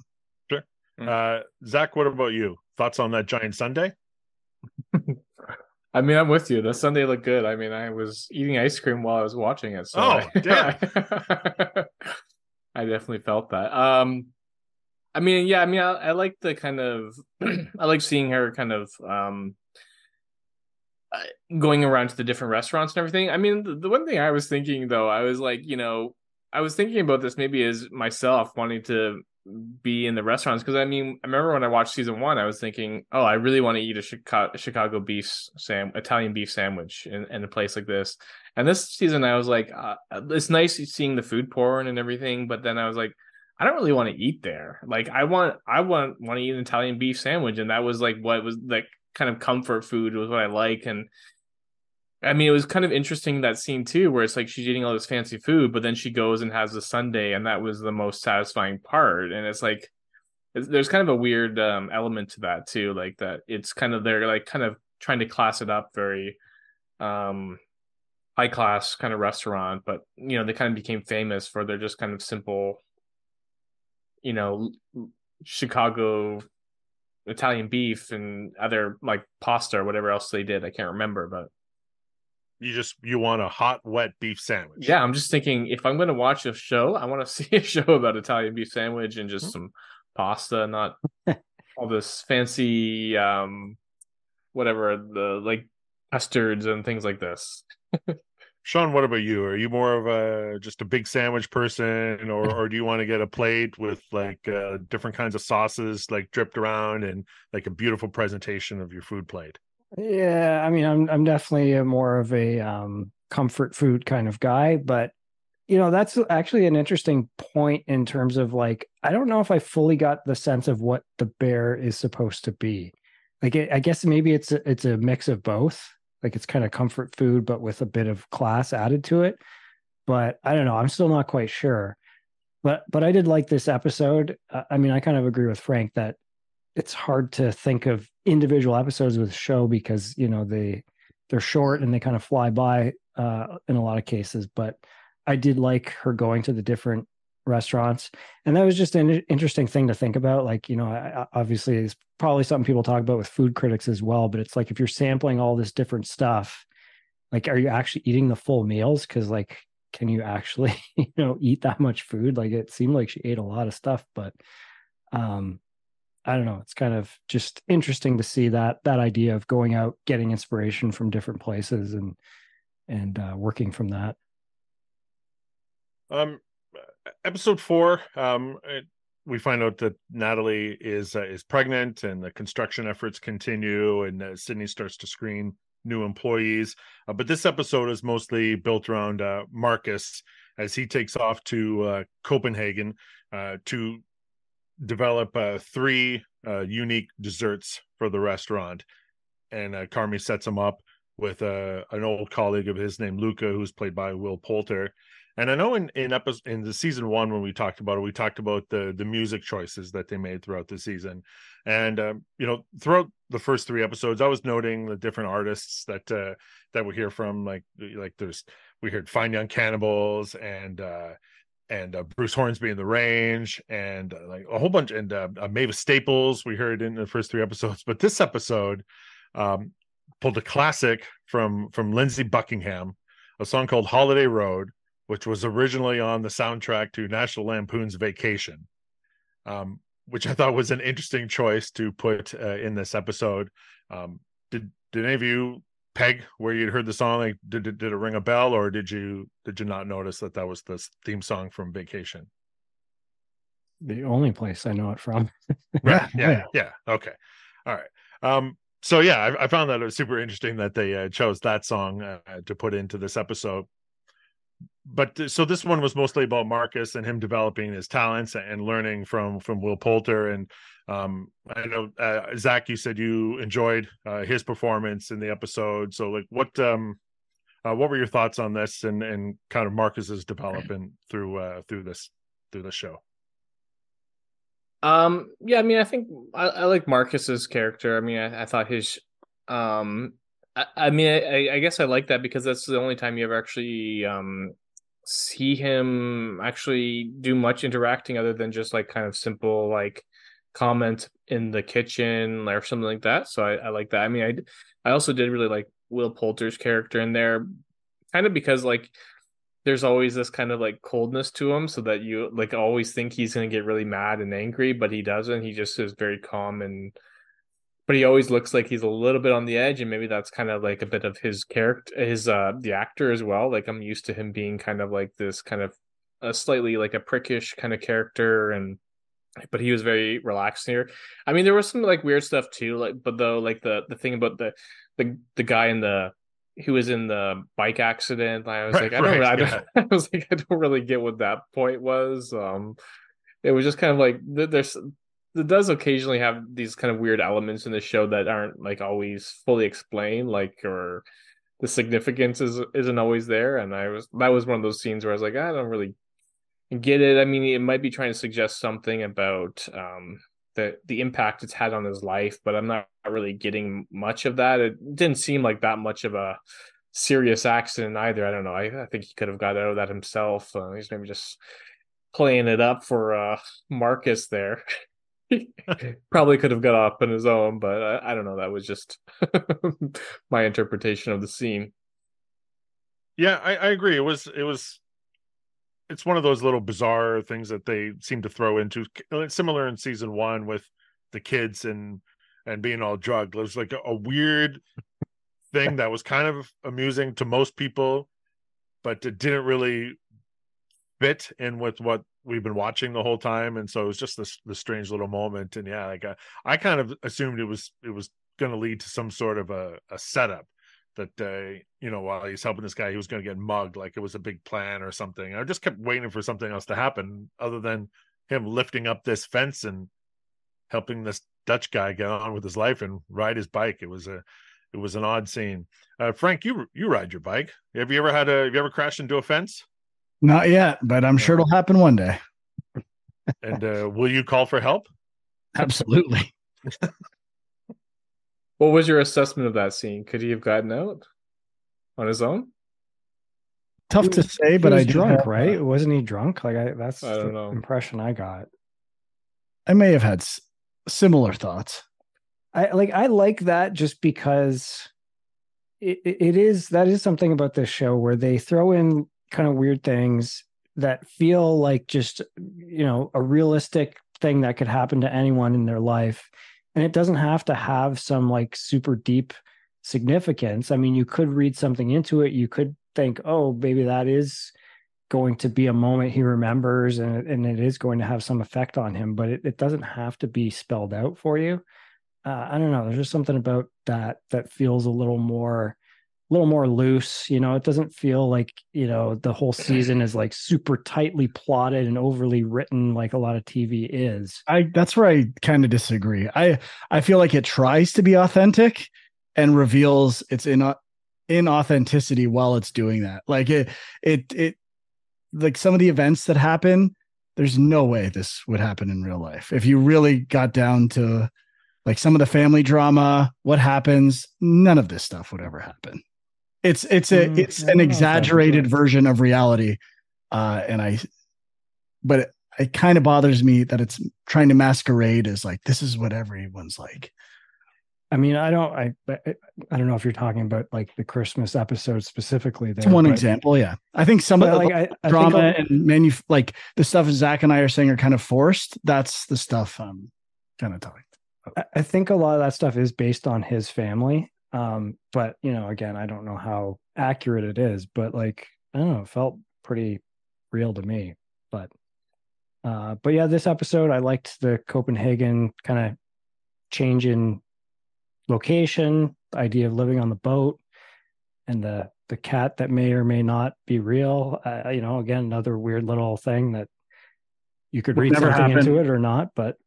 S1: Uh, Zach, what about you? Thoughts on that giant sundae?
S3: I mean, I'm with you. The sundae looked good. I mean, I was eating ice cream while I was watching it. So
S1: Oh,
S3: I,
S1: damn.
S3: I definitely felt that. Um, I mean, yeah, I mean, I, I like the kind of, I like seeing her kind of, um, uh, going around to the different restaurants and everything. I mean, the, the one thing I was thinking though, I was like, you know, I was thinking about this maybe as myself wanting to be in the restaurants because I mean, I remember when I watched season one, I was thinking, oh, I really want to eat a Chicago, Chicago beef sam Italian beef sandwich in, in a place like this. And this season, I was like, uh, it's nice seeing the food porn and everything, but then I was like, I don't really want to eat there. Like, I want, I want, want to eat an Italian beef sandwich, and that was like what was like kind of comfort food was what I like, and I mean, it was kind of interesting that scene too, where it's like she's eating all this fancy food, but then she goes and has a sundae, and that was the most satisfying part. And it's like, it's, there's kind of a weird um, element to that too, like that it's kind of they're like kind of trying to class it up very um high class kind of restaurant, but you know they kind of became famous for their just kind of simple, you know, Chicago Italian beef and other like pasta or whatever else they did. I can't remember, but
S1: You just you want a hot, wet beef sandwich.
S3: Yeah, I'm just thinking if I'm going to watch a show, I want to see a show about Italian beef sandwich and just some pasta, not all this fancy um whatever the like custards and things like this.
S1: Sean, what about you? Are you more of a just a big sandwich person, or or do you want to get a plate with like uh, different kinds of sauces like dripped around and like a beautiful presentation of your food plate?
S4: Yeah, I mean, I'm I'm definitely a more of a um, comfort food kind of guy, but you know, that's actually an interesting point in terms of like I don't know if I fully got the sense of what the bear is supposed to be. Like, it, I guess maybe it's a, it's a mix of both. Like, it's kind of comfort food, but with a bit of class added to it. But I don't know. I'm still not quite sure. But but I did like this episode. Uh, I mean, I kind of agree with Frank that it's hard to think of individual episodes with show because you know they they're short and they kind of fly by uh in a lot of cases but i did like her going to the different restaurants and that was just an interesting thing to think about like you know I, obviously it's probably something people talk about with food critics as well but it's like if you're sampling all this different stuff like are you actually eating the full meals because like can you actually you know eat that much food like it seemed like she ate a lot of stuff but um I don't know. It's kind of just interesting to see that that idea of going out, getting inspiration from different places, and and uh, working from that.
S1: Um, episode four, um, it, we find out that Natalie is uh, is pregnant, and the construction efforts continue, and uh, Sydney starts to screen new employees. Uh, but this episode is mostly built around uh, Marcus as he takes off to uh, Copenhagen uh, to develop three unique desserts for the restaurant. And Carmy sets him up with an old colleague of his named Luca, who's played by Will Poulter. And I know in in episode in the season one when we talked about it, we talked about the the music choices that they made throughout the season, and um, you know throughout the first three episodes, I was noting the different artists that uh, that we hear from, like like there's we heard Fine Young Cannibals and uh, and uh, Bruce Hornsby and the Range and uh, like a whole bunch and uh, uh, Mavis Staples we heard in the first three episodes, but this episode um, pulled a classic from from Lindsey Buckingham, a song called Holiday Road which was originally on the soundtrack to National Lampoon's Vacation, um, which I thought was an interesting choice to put uh, in this episode. Um, did did any of you peg where you'd heard the song? Like, did, did did it ring a bell, or did you did you not notice that that was the theme song from Vacation?
S4: The only place I know it from.
S1: Right.
S5: Yeah,
S1: Yeah. Yeah. Okay. All right. Um, so yeah, I, I found that it was super interesting that they uh, chose that song uh, to put into this episode. But th- so this one was mostly about Marcus and him developing his talents and learning from from Will Poulter. And um, I know uh, Zach, you said you enjoyed uh, his performance in the episode. So like, what um, uh, what were your thoughts on this and and kind of Marcus's development through uh, through this through the show?
S3: Um, yeah, I mean, I think I, I like Marcus's character. I mean, I, I thought his, um, I, I mean, I, I guess I like that because that's the only time you ever actually um see him actually do much interacting other than just like kind of simple like comment in the kitchen or something like that. So I, I like that. I mean, I I also did really like Will Poulter's character in there, kind of because like there's always this kind of like coldness to him so that you like always think he's going to get really mad and angry but he doesn't he just is very calm and but he always looks like he's a little bit on the edge and maybe that's kind of like a bit of his character his uh the actor as well like i'm used to him being kind of like this kind of a slightly like a prickish kind of character and but he was very relaxed here i mean there was some like weird stuff too like but though like the the thing about the the the guy in the who was in the bike accident. I was
S1: Right,
S3: like, I don't,
S1: right,
S3: I, don't
S1: yeah.
S3: I was like, I don't really get what that point was. Um, it was just kind of like there's it does occasionally have these kind of weird elements in the show that aren't like always fully explained, like or the significance is isn't always there. And I was that was one of those scenes where I was like, I don't really get it. I mean, it might be trying to suggest something about um the the impact it's had on his life, but I'm not really getting much of that. It didn't seem like that much of a serious accident either. I don't know. I, I think he could have got out of that himself. Uh, he's maybe just playing it up for uh Marcus there. Probably could have got up on his own, but I, I don't know. That was just my interpretation of the scene.
S1: Yeah, I, I agree. It was it was it's one of those little bizarre things that they seem to throw into uh, similar in season one with the kids and and being all drugged. It was like a, a weird thing that was kind of amusing to most people, but it didn't really fit in with what we've been watching the whole time. And so it was just this strange little moment. And yeah, like I, I kind of assumed it was it was going to lead to some sort of a, a setup that uh, you know while he's helping this guy he was going to get mugged like it was a big plan or something i just kept waiting for something else to happen other than him lifting up this fence and helping this dutch guy get on with his life and ride his bike it was a it was an odd scene uh, frank you you ride your bike have you ever had a have you ever crashed into a fence
S5: Not yet, but I'm sure it'll happen one day.
S1: and uh, will you call for help
S5: Absolutely.
S3: What was your assessment of that scene? Could he have gotten out on his own?
S5: Tough
S4: He
S5: to say, but I
S4: drunk,
S5: have, uh,
S4: right? Wasn't he drunk? Like I, that's
S3: I don't
S4: the
S3: know.
S4: impression I got.
S5: I may have had s- similar thoughts.
S4: I like I like that just because it, it it is that is something about this show where they throw in kind of weird things that feel like just you know a realistic thing that could happen to anyone in their life. And it doesn't have to have some like super deep significance. I mean you could read something into it. You could think oh maybe that is going to be a moment he remembers and, and it is going to have some effect on him but it, it doesn't have to be spelled out for you. Uh, I don't know. There's just something about that that feels a little more, little more loose. You know, it doesn't feel like you know the whole season is like super tightly plotted and overly written like a lot of TV is.
S5: I that's where I kind of disagree. I I feel like it tries to be authentic and reveals its in inauthenticity while it's doing that. Like it it it like some of the events that happen, there's no way this would happen in real life. If you really got down to like some of the family drama, what happens, none of this stuff would ever happen. It's it's a
S4: Mm,
S5: it's an
S4: don't know if that's
S5: exaggerated version of reality. Uh and I but it, it kind of bothers me that it's trying to masquerade as like this is what everyone's like.
S4: I mean, I don't, I, I don't know if you're talking about like the Christmas episode specifically. There,
S5: It's one
S4: but-
S5: example, yeah. I think some of the
S4: like, I, I
S5: drama and menu like the stuff Zach and I are saying are kind of forced. That's the stuff I'm kind of talking.
S4: I- I think a lot of that stuff is based on his family. Um, but you know, again, I don't know how accurate it is, but like, I don't know, it felt pretty real to me. But uh, but yeah, this episode I liked the Copenhagen kind of change in location, the idea of living on the boat, and the the cat that may or may not be real. Uh, you know, again, another weird little thing that you could read something
S5: happen.
S4: into it or not, but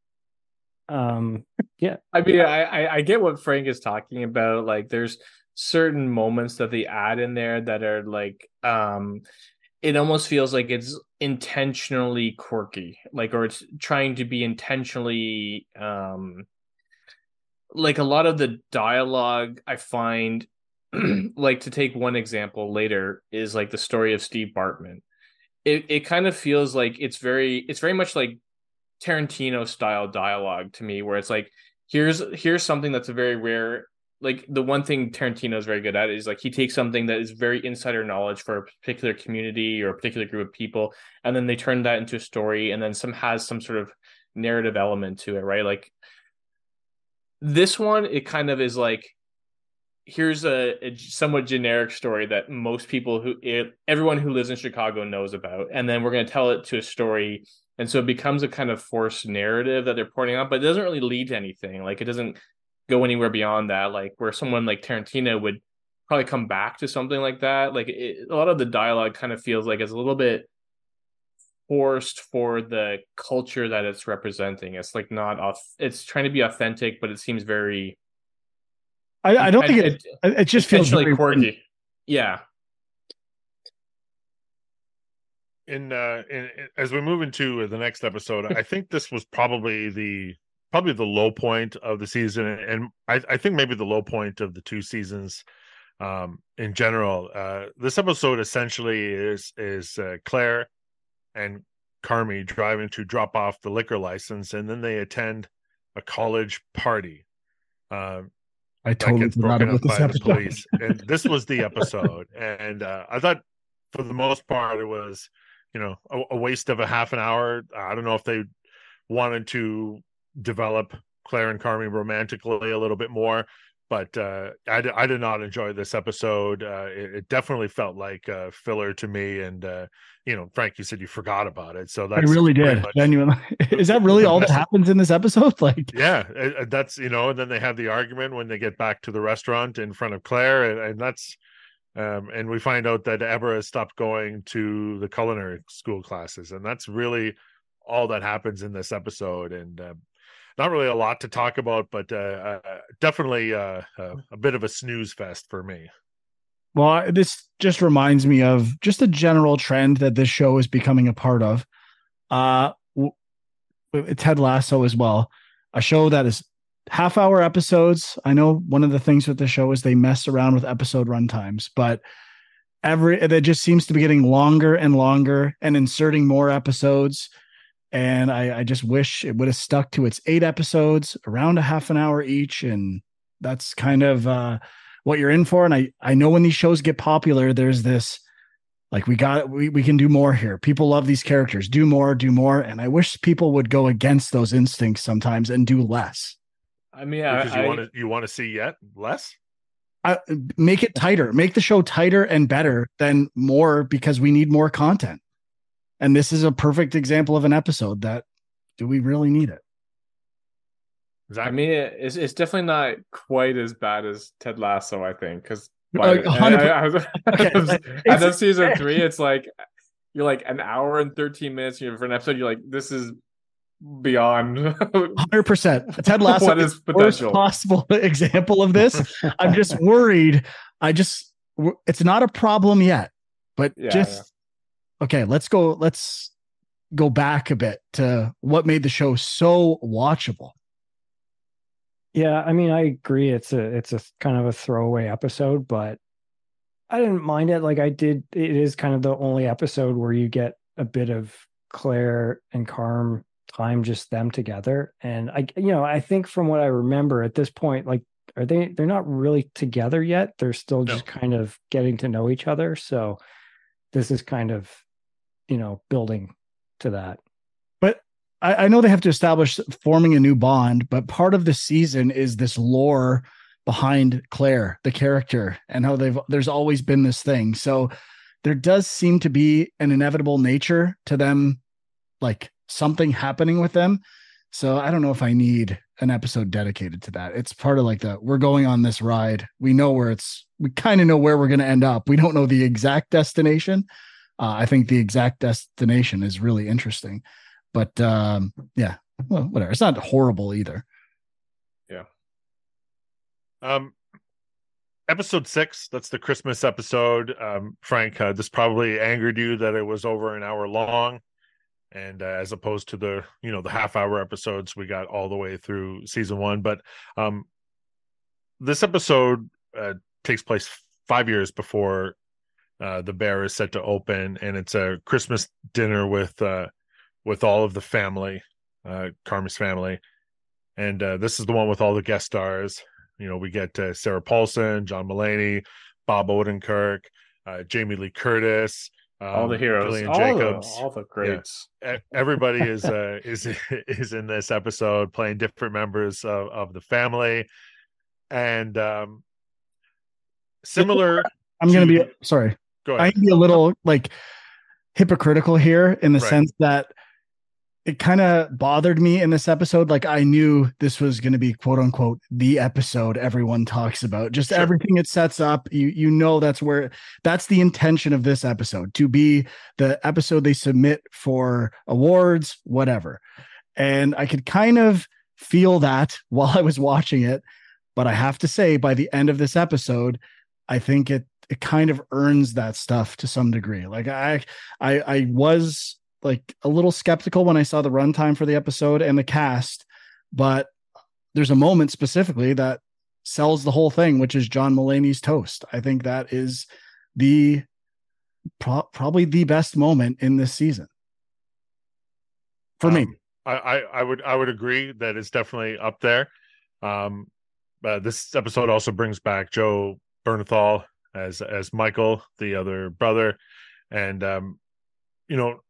S4: um, yeah,
S3: I mean, I, I get what Frank is talking about. Like, there's certain moments that they add in there that are like, um, it almost feels like it's intentionally quirky, like, or it's trying to be intentionally, um, like a lot of the dialogue I find, like to take one example later is like the story of Steve Bartman. It it kind of feels like it's very it's very much like Tarantino style dialogue to me, where it's like here's here's something that's a very rare. Like the one thing Tarantino is very good at is like he takes something that is very insider knowledge for a particular community or a particular group of people, and then they turn that into a story, and then some has some sort of narrative element to it, right? Like this one, it kind of is like here's a, a somewhat generic story that most people who it, everyone who lives in Chicago knows about, and then we're going to tell it to a story, and so it becomes a kind of forced narrative that they're pointing out, but it doesn't really lead to anything. Like it doesn't go anywhere beyond that. Like where someone like Tarantino would probably come back to something like that. Like it, a lot of the dialogue kind of feels like it's a little bit forced for the culture that it's representing. It's like not off. It's trying to be authentic, but it seems very.
S5: I, I don't think it.
S3: it,
S5: It just feels very
S3: quirky. Yeah,
S1: in, uh, in as we move into the next episode, I think this was probably the probably the low point of the season, and I, I think maybe the low point of the two seasons um, in general. Uh, this episode essentially is is uh, Claire and Carmy driving to drop off the liquor license, and then they attend a college party. Um,
S5: I totally
S1: gets
S5: forgot
S1: broken
S5: about
S1: up
S5: this
S1: by the police. And this was the episode. and uh, I thought, for the most part, it was, you know, a, a waste of a half an hour. I don't know if they wanted to develop Claire and Carmy romantically a little bit more, but uh, I, I did not enjoy this episode. Uh, it, it definitely felt like uh, filler to me. And, uh, you know, Frank, you said you forgot about it. So
S5: I
S1: that's
S5: really did. Genuinely. Is that really all that happens in this episode? Like,
S1: yeah uh, uh, that's you know and then they have the argument when they get back to the restaurant in front of claire and, and that's um and we find out that Ebra has stopped going to the culinary school classes and that's really all that happens in this episode and uh, not really a lot to talk about but uh, uh definitely uh, uh, a bit of a snooze fest for me
S5: well, this just reminds me of just a general trend that this show is becoming a part of. Uh, Ted Lasso as well, a show that is half hour episodes. I know one of the things with the show is they mess around with episode runtimes, but every it just seems to be getting longer and longer and inserting more episodes. And I, I just wish it would have stuck to its eight episodes, around a half an hour each, and that's kind of uh, what you're in for. And I I know when these shows get popular, there's this like we got we we can do more here. People love these characters. Do more, do more. And I wish people would go against those instincts sometimes and do less.
S3: I mean, I,
S1: you want to you want to see yet less
S5: I, make it tighter. Make the show tighter and better than more because we need more content. And this is a perfect example of an episode that do we really need it?
S1: Zach?
S3: I mean, it's it's definitely not quite as bad as Ted Lasso, I think, because
S5: Like, 100% Okay,
S3: as of season three, it's like you're like an hour and thirteen minutes you for an episode. You're like, this is beyond
S5: Hundred percent. Ted Lasso
S3: What
S5: is
S3: is
S5: the worst
S3: potential?
S5: possible example of this. I'm just worried. I just it's not a problem yet, but
S3: Yeah,
S5: just okay. Let's go. Let's go back a bit to what made the show so watchable.
S4: Yeah, I mean, I agree. It's a it's a kind of a throwaway episode, but I didn't mind it. Like I did, it is kind of the only episode where you get a bit of Claire and Carm time, just them together. And I, you know, I think from what I remember at this point, like, are they? They're not really together yet. They're still
S1: No.
S4: just kind of getting to know each other. So this is kind of, you know, building to that.
S5: But I, I know they have to establish forming a new bond, but part of the season is this lore behind Claire, the character, and how they've there's always been this thing. So there does seem to be an inevitable nature to them, like something happening with them. So I don't know if I need an episode dedicated to that. It's part of like the we're going on this ride. We know where it's we kind of know where we're going to end up. We don't know the exact destination. Uh, I think the exact destination is really interesting. But um yeah, well, whatever. It's not horrible either. Yeah.
S1: Um, episode six. That's the Christmas episode. Um, Frank, uh, this probably angered you that it was over an hour long, and uh, as opposed to the you know the half hour episodes we got all the way through season one. But um, this episode uh, takes place five years before uh, the bear is set to open, and it's a Christmas dinner with uh, with all of the family, uh, Carmen's family. And uh, this is the one with all the guest stars. You know, we get uh, Sarah Paulson, John Mulaney, Bob Odenkirk, uh, Jamie Lee Curtis, um,
S3: all the heroes,
S1: Gillian
S3: all
S1: Jacobs.
S3: the, all the greats.
S1: E- Everybody is uh, is is in this episode playing different members of, of the family, and um, similar.
S5: I'm going to
S1: to-
S5: be sorry.
S1: Go
S5: I
S1: ahead.
S5: can be a little like hypocritical here in the
S1: Right.
S5: sense that it kind of bothered me in this episode. Like I knew this was going to be quote unquote the episode everyone talks about. Just
S1: Sure.
S5: everything it sets up. You you know that's where that's the intention of this episode to be the episode they submit for awards, whatever. And I could kind of feel that while I was watching it. But I have to say, by the end of this episode, I think it it kind of earns that stuff to some degree. Like I I I was like a little skeptical when I saw the runtime for the episode and the cast, but there's a moment specifically that sells the whole thing, which is John Mulaney's toast. I think that is the pro- probably the best moment in this season for me.
S1: Um, I, I I would I would agree that it's definitely up there. Um, uh, this episode also brings back Joe Bernthal as as Michael, the other brother, and um, you know,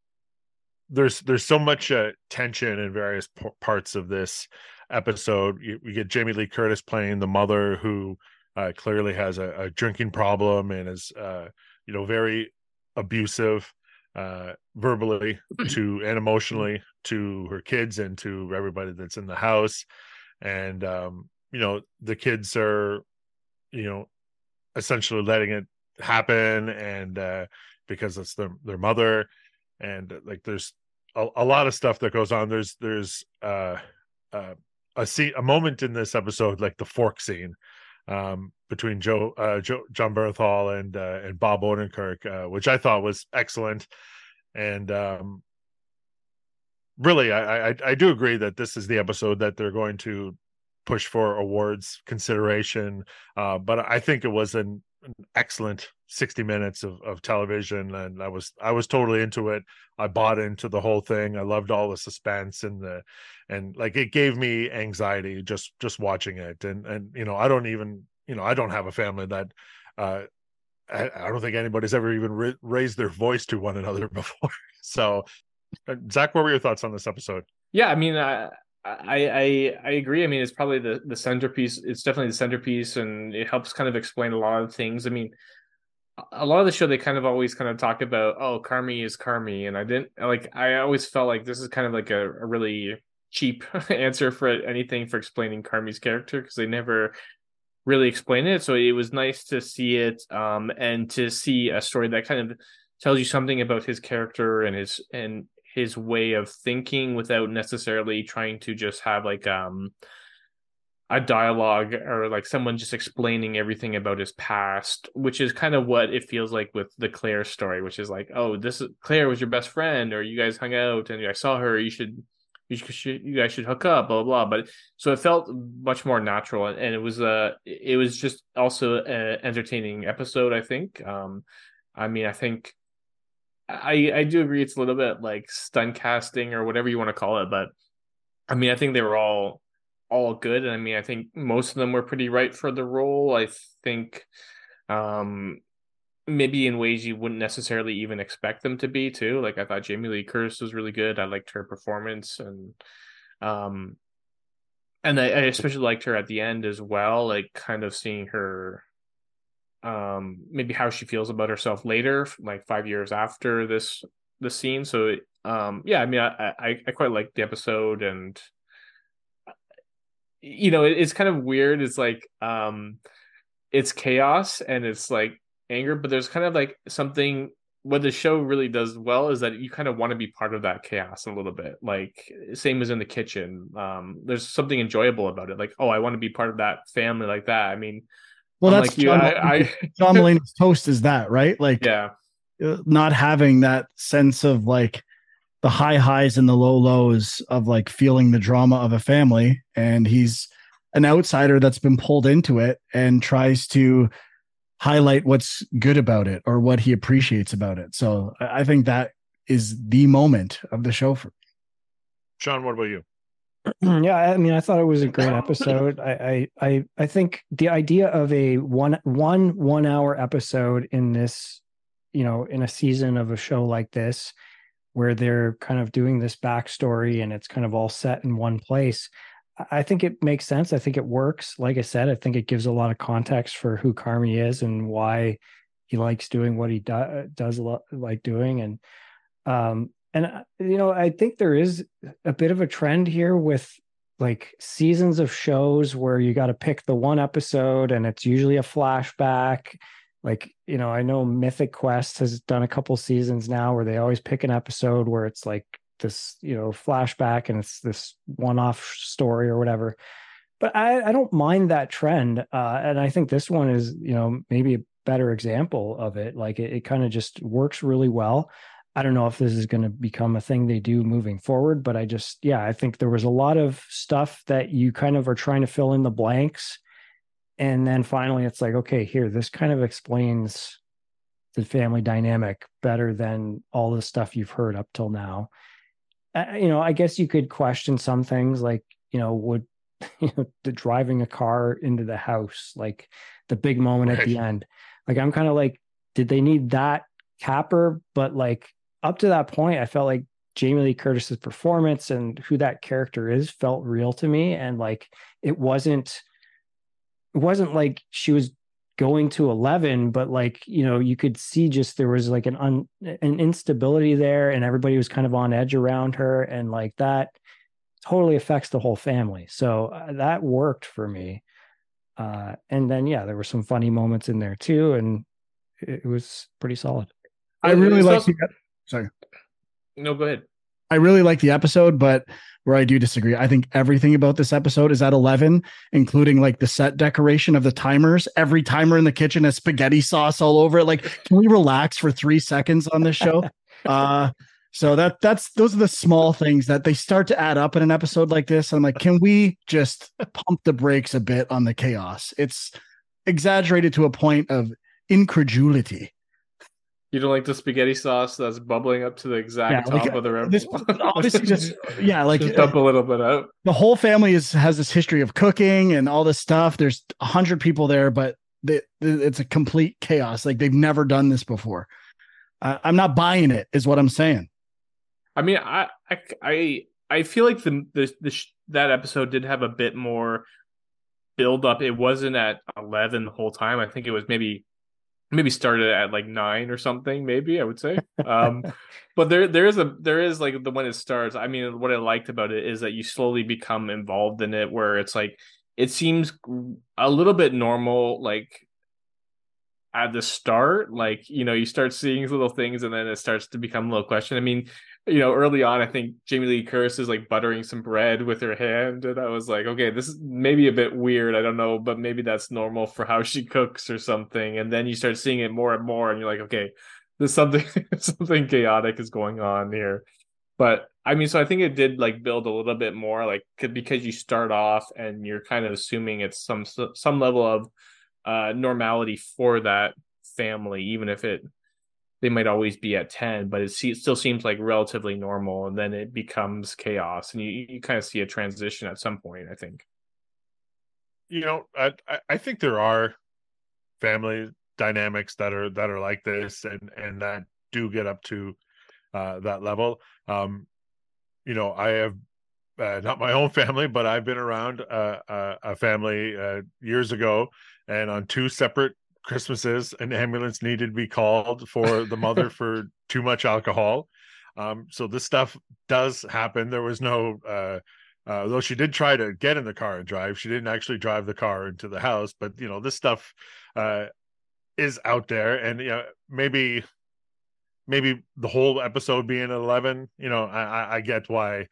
S1: there's there's so much uh, tension in various p- parts of this episode. You, we get Jamie Lee Curtis playing the mother who uh, clearly has a, a drinking problem and is uh, you know very abusive uh, verbally to and emotionally to her kids and to everybody that's in the house and um you know the kids are you know essentially letting it happen and uh because it's their their mother and uh, like there's a, a lot of stuff that goes on. There's there's uh uh a scene a moment in this episode like the fork scene um between joe uh joe john bernthal and uh and bob odenkirk uh which i thought was excellent. And um really I, I i do agree that this is the episode that they're going to push for awards consideration. Uh but i think it was an excellent 60 minutes of, of television and i was i was totally into it i bought into the whole thing i loved all the suspense and the and like it gave me anxiety just just watching it and and you know i don't even you know i don't have a family that uh I, I don't think anybody's ever even ra- raised their voice to one another before. So, uh, Zach, what were your thoughts on this episode?
S3: Yeah, I mean, I, I I I agree. I mean, it's probably the the centerpiece. It's definitely the centerpiece, and it helps kind of explain a lot of things. I mean, a lot of the show they kind of always kind of talk about, oh, Carmy is Carmy, and I didn't like. I always felt like this is kind of like a, a really cheap answer for anything for explaining Carmy's character because they never really explain it. So it was nice to see it, um, and to see a story that kind of tells you something about his character and his and his way of thinking without necessarily trying to just have like um a dialogue or like someone just explaining everything about his past which is kind of what it feels like with the claire story which is like oh this is claire was your best friend or you guys hung out and i saw her you should you should you guys should hook up blah blah blah. But so it felt much more natural and, and it was uh it was just also an entertaining episode i think. Um i mean i think I I do agree it's a little bit like stunt casting or whatever you want to call it, but I mean I think they were all all good, and I mean I think most of them were pretty right for the role. I think um maybe in ways you wouldn't necessarily even expect them to be too. Like I thought Jamie Lee Curtis was really good. I liked her performance and um and I, I especially liked her at the end as well, like kind of seeing her um maybe how she feels about herself later like five years after this the scene so um yeah i mean i i, I quite liked the episode and you know, it, it's kind of weird. It's like um it's chaos and it's like anger, but there's kind of like something what the show really does well is that you kind of want to be part of that chaos a little bit. Like same as in the kitchen. Um, there's something enjoyable about it. Like, oh, I want to be part of that family like that. I mean,
S5: Well,
S3: unlike
S5: that's
S3: you,
S5: John,
S3: I, I
S5: John Mulaney's toast is that right? Like
S3: yeah.
S5: uh, not having that sense of like the high highs and the low lows of like feeling the drama of a family, and he's an outsider that's been pulled into it and tries to highlight what's good about it or what he appreciates about it. So I I think that is the moment of the show for
S1: Sean, what about you?
S4: yeah, I mean, I thought it was a great episode. I, I, I, think the idea of a one, one, one hour episode in this, you know, in a season of a show like this, where they're kind of doing this backstory and it's kind of all set in one place. I- think it makes sense. I think it works. Like I said, I think it gives a lot of context for who Carmy is and why he likes doing what he do- does a lot like doing. And, um, and uh, you know, I think there is a bit of a trend here with like seasons of shows where you got to pick the one episode and it's usually a flashback. Like you know i know mythic quest has done a couple seasons now where they always pick an episode where it's like this you know flashback and it's this one-off story or whatever. But i i don't mind that trend uh and i think this one is you know maybe a better example of it. Like it, it kind of just works really well I don't know if this is going to become a thing they do moving forward, but I just, yeah, I think there was a lot of stuff that you kind of are trying to fill in the blanks. And then finally, it's like, okay, here, this kind of explains the family dynamic better than all the stuff you've heard up till now. Uh, you know, I guess you could question some things like, you know, would, you know, the driving a car into the house, like the big moment at the end. Like, I'm kind of like, did they need that capper? But like, up to that point, I felt like Jamie Lee Curtis's performance and who that character is felt real to me. And like it wasn't it wasn't like she was going to 11 but like you know you could see just there was like an un, an instability there and everybody was kind of on edge around her. And like that totally affects the whole family. So uh, that worked for me. Uh and then yeah there were some funny moments in there too and it, it was pretty solid.
S5: I really like
S3: also-
S5: the, sorry.
S3: No, go ahead.
S5: I really like the episode, but where I do disagree, I think everything about this episode is at 11, including like the set decoration of the timers. Every timer in the kitchen has spaghetti sauce all over it. Like, can we relax for three seconds on this show? uh, so that that's those are the small things that they start to add up in an episode like this. I'm like, can we just pump the brakes a bit on the chaos? It's exaggerated to a point of incredulity.
S3: You don't like the spaghetti sauce that's bubbling up to the exact
S5: Yeah,
S3: top
S5: like,
S3: of the rim.
S5: This obviously just yeah, like
S3: just dump a little bit out.
S5: the whole family is has this history of cooking and all this stuff. There's a hundred people there, but they, it's a complete chaos. Like they've never done this before. Uh, I'm not buying it, is what I'm saying.
S3: I mean, I I I, I feel like the the, the sh- that episode did have a bit more build up. It wasn't at eleven the whole time. I think it was maybe maybe started at like nine or something. Maybe I would say. Um, but there there is a there is like the when it starts. I mean, what I liked about it is that you slowly become involved in it, where it's like it seems a little bit normal, like at the start like you know you start seeing little things and then it starts to become a little question i mean you know early on i think jamie lee curtis is like buttering some bread with her hand and i was like okay this is maybe a bit weird i don't know but maybe that's normal for how she cooks or something. And then you start seeing it more and more and you're like okay there's something something chaotic is going on here. But i mean so i think it did like build a little bit more like because you start off and you're kind of assuming it's some some level of uh normality for that family even if it they might always be at 10 but it, se- it still seems like relatively normal and then it becomes chaos and you, you kind of see a transition at some point i think.
S1: You know I, I i think there are family dynamics that are that are like this and and that do get up to uh that level. Um you know i have uh, not my own family but i've been around uh, uh, a family uh, years ago and on two separate christmases an ambulance needed to be called for the mother for too much alcohol um so this stuff does happen there was no uh Uh, though she did try to get in the car and drive, she didn't actually drive the car into the house. But you know, this stuff uh, is out there, and you know, maybe maybe the whole episode being at 11 you know i i, I get why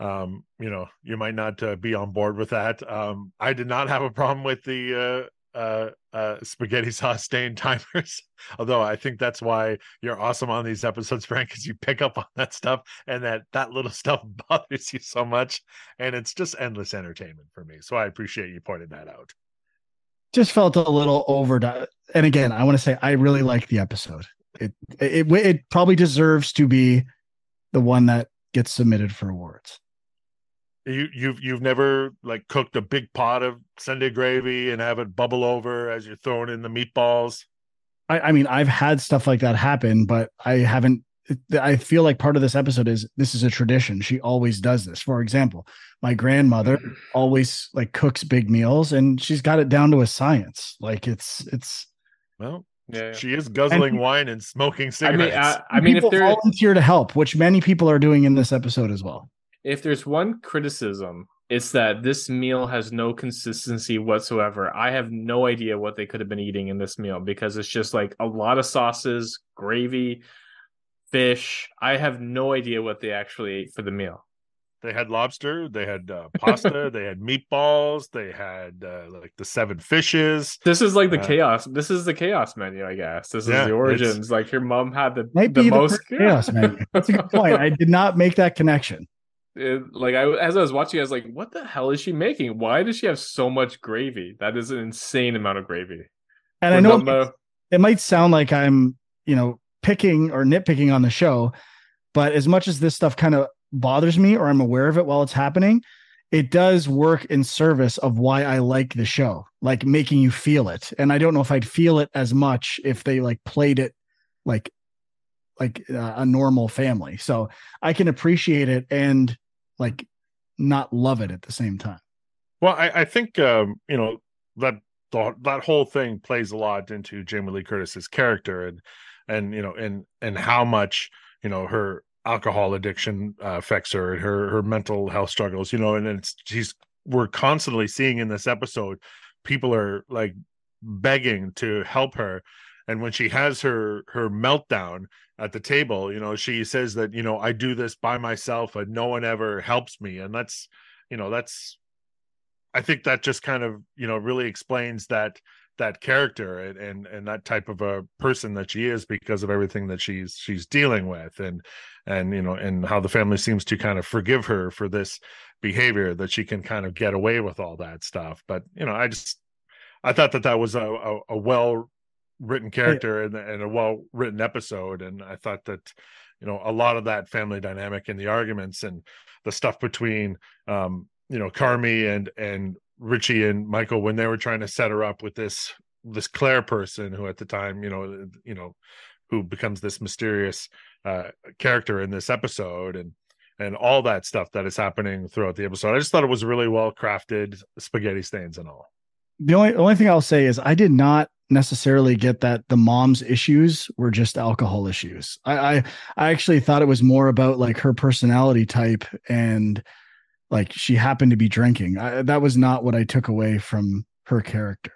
S1: um you know you might not uh, be on board with that um i did not have a problem with the uh uh spaghetti sauce stain timers although i think that's why you're awesome on these episodes frank because you pick up on that stuff and that that little stuff bothers you so much and it's just endless entertainment for me so i appreciate you pointing that out
S5: Just felt a little overdone. And again, I want to say I really like the episode. It, it it probably deserves to be the one that gets submitted for awards.
S1: You you've you've never like cooked a big pot of sunday gravy and have it bubble over as you're throwing in the meatballs
S5: I, I mean, I've had stuff like that happen, but I haven't. I feel like part of this episode is this is a tradition. She always does this. For example, my grandmother always like cooks big meals, and she's got it down to a science. Like it's it's.
S1: well
S3: Yeah.
S1: she is guzzling
S5: And-
S1: wine and smoking
S3: I
S1: cigarettes
S3: mean, I, I mean, if
S5: people
S3: there
S5: volunteer to help, which many people are doing in this episode as well.
S3: If there's one criticism, it's that this meal has no consistency whatsoever. I have no idea what they could have been eating in this meal because it's just like a lot of sauces, gravy, fish. I have no idea what they actually ate for the meal.
S1: they had lobster they had uh, pasta they had meatballs they had uh, like the seven fishes
S3: This is like the
S1: Uh,
S3: chaos. This is the chaos menu, I guess. This is the origins. Like your mom had the
S5: Might
S3: the
S5: be the
S3: most
S5: first chaos menu. That's a good point. I did not make that connection.
S3: It- like I as I was watching, I was like, "What the hell is she making? Why does she have so much gravy? That is an insane amount of gravy."
S5: And I know it might sound like I'm, you know, picking or nitpicking on the show, but as much as this stuff kind of bothers me or I'm aware of it while it's happening, it does work in service of why I like the show, like making you feel it. And I don't know if I'd feel it as much if they like played it like like uh, a normal family. So I can appreciate it and like not love it at the same time.
S1: well i, I think um you know that the, that whole thing plays a lot into jamie lee curtis's character and and you know and and how much you know her alcohol addiction uh, affects her and her her mental health struggles you know and it's she's we're constantly seeing in this episode people are like begging to help her and when she has her her meltdown at the table you know she says that you know i do this by myself and no one ever helps me and that's you know that's i think that just kind of you know really explains that that character and and, and that type of a person that she is because of everything that she's she's dealing with and and you know and how the family seems to kind of forgive her for this behavior that she can kind of get away with all that stuff. But you know i just i thought that that was a a, a well written character and, and a well written episode and i thought that you know a lot of that family dynamic and the arguments and the stuff between um you know carmy and and richie and michael when they were trying to set her up with this this claire person who at the time you know you know who becomes this mysterious uh character in this episode and and all that stuff that is happening throughout the episode. I just thought it was really well crafted spaghetti stains and all.
S5: The only only thing I'll say is I did not necessarily get that the mom's issues were just alcohol issues. I, I I actually thought it was more about like her personality type and like she happened to be drinking. I, that was not what I took away from her character.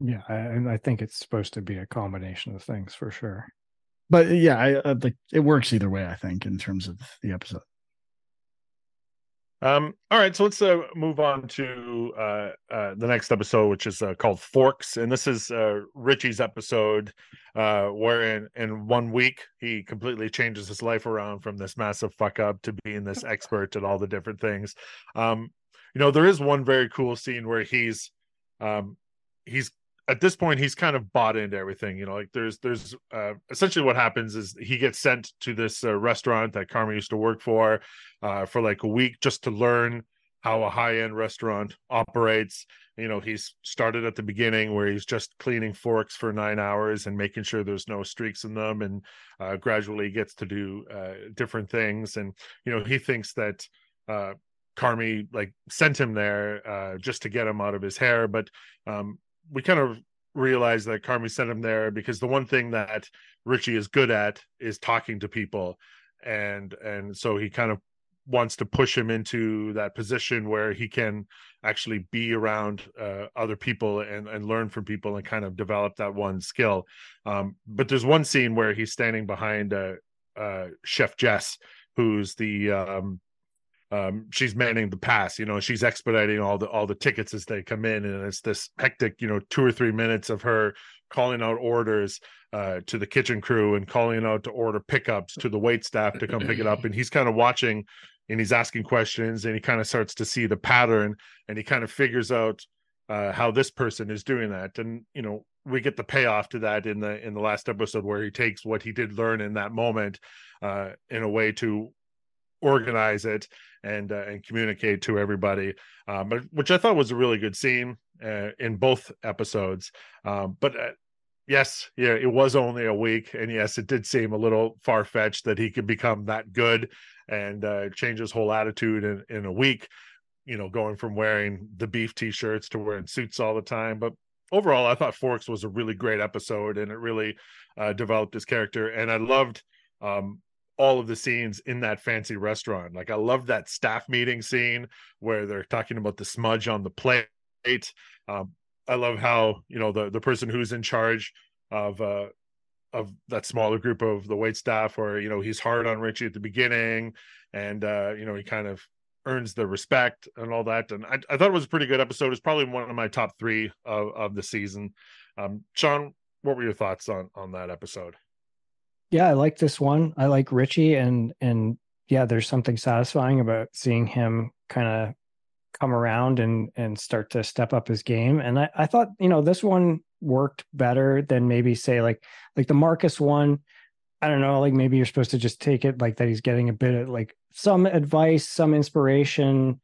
S4: Yeah, I, and I think it's supposed to be a combination of things for sure.
S5: But yeah, I, I like it works either way. I think in terms of the episode.
S1: Um, all right, so let's uh, move on to uh, uh, the next episode, which is uh, called Forks, and this is uh, Richie's episode, uh, where in, in one week he completely changes his life around from this massive fuck up to being this expert at all the different things. Um, you know, there is one very cool scene where he's, um, he's at this point he's kind of bought into everything. You know, like there's there's uh, essentially what happens is he gets sent to this uh, restaurant that Carmen used to work for uh, for like a week just to learn how a high end restaurant operates. You know, he's started at the beginning where he's just cleaning forks for nine hours and making sure there's no streaks in them, and uh, gradually gets to do uh, different things. And you know, he thinks that uh, Carmy like sent him there uh, just to get him out of his hair, but um, we kind of realize that Carmy sent him there because the one thing that Richie is good at is talking to people, and and so he kind of wants to push him into that position where he can actually be around uh, other people and and learn from people and kind of develop that one skill. Um, but there's one scene where he's standing behind uh, uh, Chef Jess, who's the um, um, she's manning the pass. You know, she's expediting all the all the tickets as they come in, and it's this hectic, you know, two or three minutes of her calling out orders uh, to the kitchen crew and calling out to order pickups to the wait staff to come pick it up, and he's kind of watching and he's asking questions, and he kind of starts to see the pattern, and he kind of figures out uh, how this person is doing that, and you know. We get the payoff to that in the in the last episode where he takes what he did learn in that moment uh, in a way to organize it and uh, and communicate to everybody um, but which i thought was a really good scene uh, in both episodes. Um, but uh, yes yeah it was only a week and yes it did seem a little far-fetched that he could become that good and uh, change his whole attitude in, in a week you know going from wearing the beef t-shirts to wearing suits all the time. But overall i thought forks was a really great episode and it really uh, developed his character. And i loved um, all of the scenes in that fancy restaurant. Like I love that staff meeting scene where they're talking about the smudge on the plate. Um, I love how you know the the person who's in charge of uh of that smaller group of the wait staff, or you know he's hard on Richie at the beginning, and uh, you know he kind of earns the respect and all that. And I, I thought it was a pretty good episode. It's probably one of my top three of of the season. Um, Sean, what were your thoughts on on that episode?
S4: Yeah, I like this one. I like Richie and and yeah, there's something satisfying about seeing him kind of come around and and start to step up his game. And I, I thought, you know, this one worked better than maybe say like like the Marcus one. I don't know, like maybe you're supposed to just take it like that he's getting a bit of like some advice, some inspiration.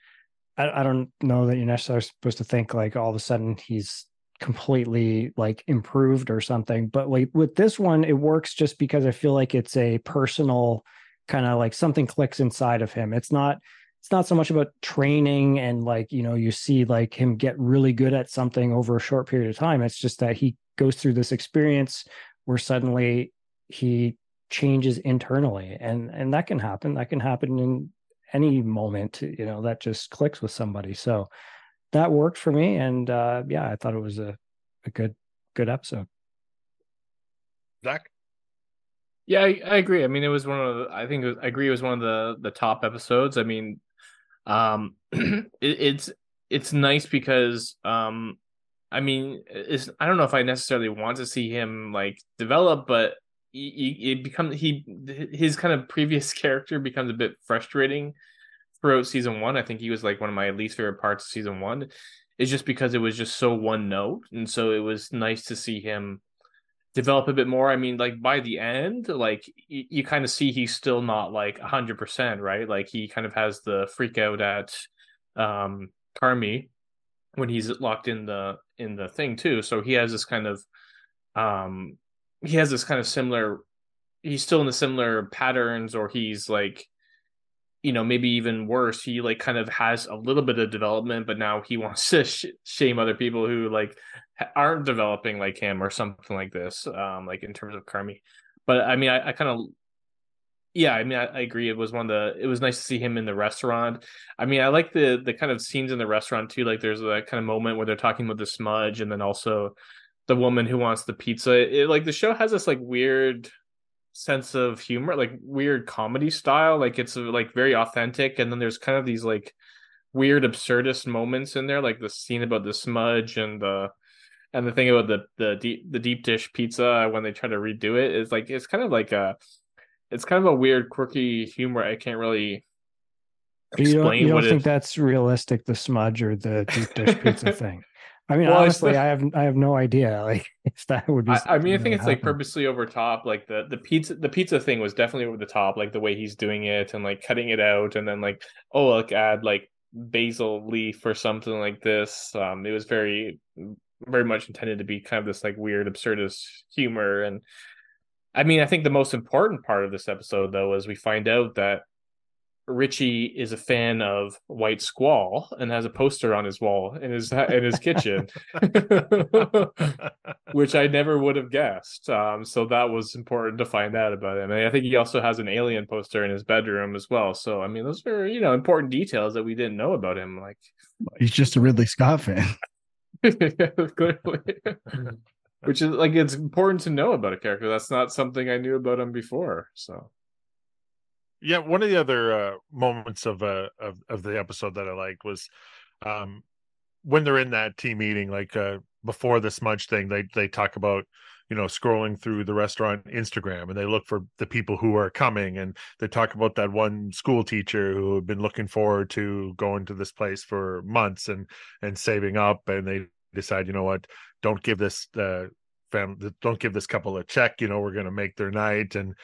S4: I, I don't know that you're necessarily supposed to think like all of a sudden he's completely like improved or something but like with this one it works just because i feel like it's a personal kind of like something clicks inside of him. It's not it's not so much about training and like you know you see like him get really good at something over a short period of time. It's just that he goes through this experience where suddenly he changes internally and and that can happen. That can happen in any moment you know that just clicks with somebody. So that worked for me and uh yeah i thought it was a, a good good episode
S1: Zach?
S3: Yeah, I, I agree. I mean, it was one of the, I think it was, I agree it was one of the the top episodes. I mean, um, it, it's it's nice because um, I mean, it's I don't know if I necessarily want to see him like develop, but it becomes he his kind of previous character becomes a bit frustrating throughout season one. I think he was like one of my least favorite parts of season one. Is just because it was just so one note, and so it was nice to see him develop a bit more. I mean, like by the end, like you, kind of see he's still not like hundred percent, right? Like he kind of has the freak out at um Carmy when he's locked in the in the thing too. So he has this kind of um he has this kind of similar he's still in the similar patterns or he's like you know maybe even worse he like kind of has a little bit of development but now he wants to sh- shame other people who like aren't developing like him or something like this um like in terms of Carmy but i mean i, I kind of yeah i mean I, I, agree. It was one of the it was nice to see him in the restaurant. I mean i like the the kind of scenes in the restaurant too like there's a kind of moment where they're talking about the smudge and then also the woman who wants the pizza. It, like the show has this like weird sense of humor, like weird comedy style. Like it's like very authentic, and then there's kind of these like weird absurdist moments in there, like the scene about the smudge and the and the thing about the the deep the deep dish pizza when they try to redo it is like it's kind of like a it's kind of a weird quirky humor. I can't really
S4: you don't, you don't think it... that's realistic the smudge or the deep dish pizza thing I mean, well, honestly, I have I have no idea. Like if that would be.
S3: I, I mean, I think it's happen. like purposely over top. Like the the pizza the pizza thing was definitely over the top. Like the way he's doing it and like cutting it out, and then like oh, like add like basil leaf or something like this. Um, it was very very much intended to be kind of this like weird absurdist humor and. I mean, I think the most important part of this episode, though, is we find out that Richie is a fan of White Squall and has a poster on his wall in his in his kitchen, which I never would have guessed. Um, so that was important to find out about him. And I think he also has an alien poster in his bedroom as well. So I mean, those are you know important details that we didn't know about him. Like
S5: He's just a Ridley Scott fan.
S3: clearly, which is like it's important to know about a character. That's not something I knew about him before. So
S1: Yeah, one of the other uh, moments of uh of of the episode that I liked was um when they're in that team meeting, like uh before the smudge thing, they they talk about you know scrolling through the restaurant Instagram and they look for the people who are coming and they talk about that one school teacher who had been looking forward to going to this place for months and and saving up and they decide you know what? Don't give this uh don't give this couple a check you know we're going to make their night. And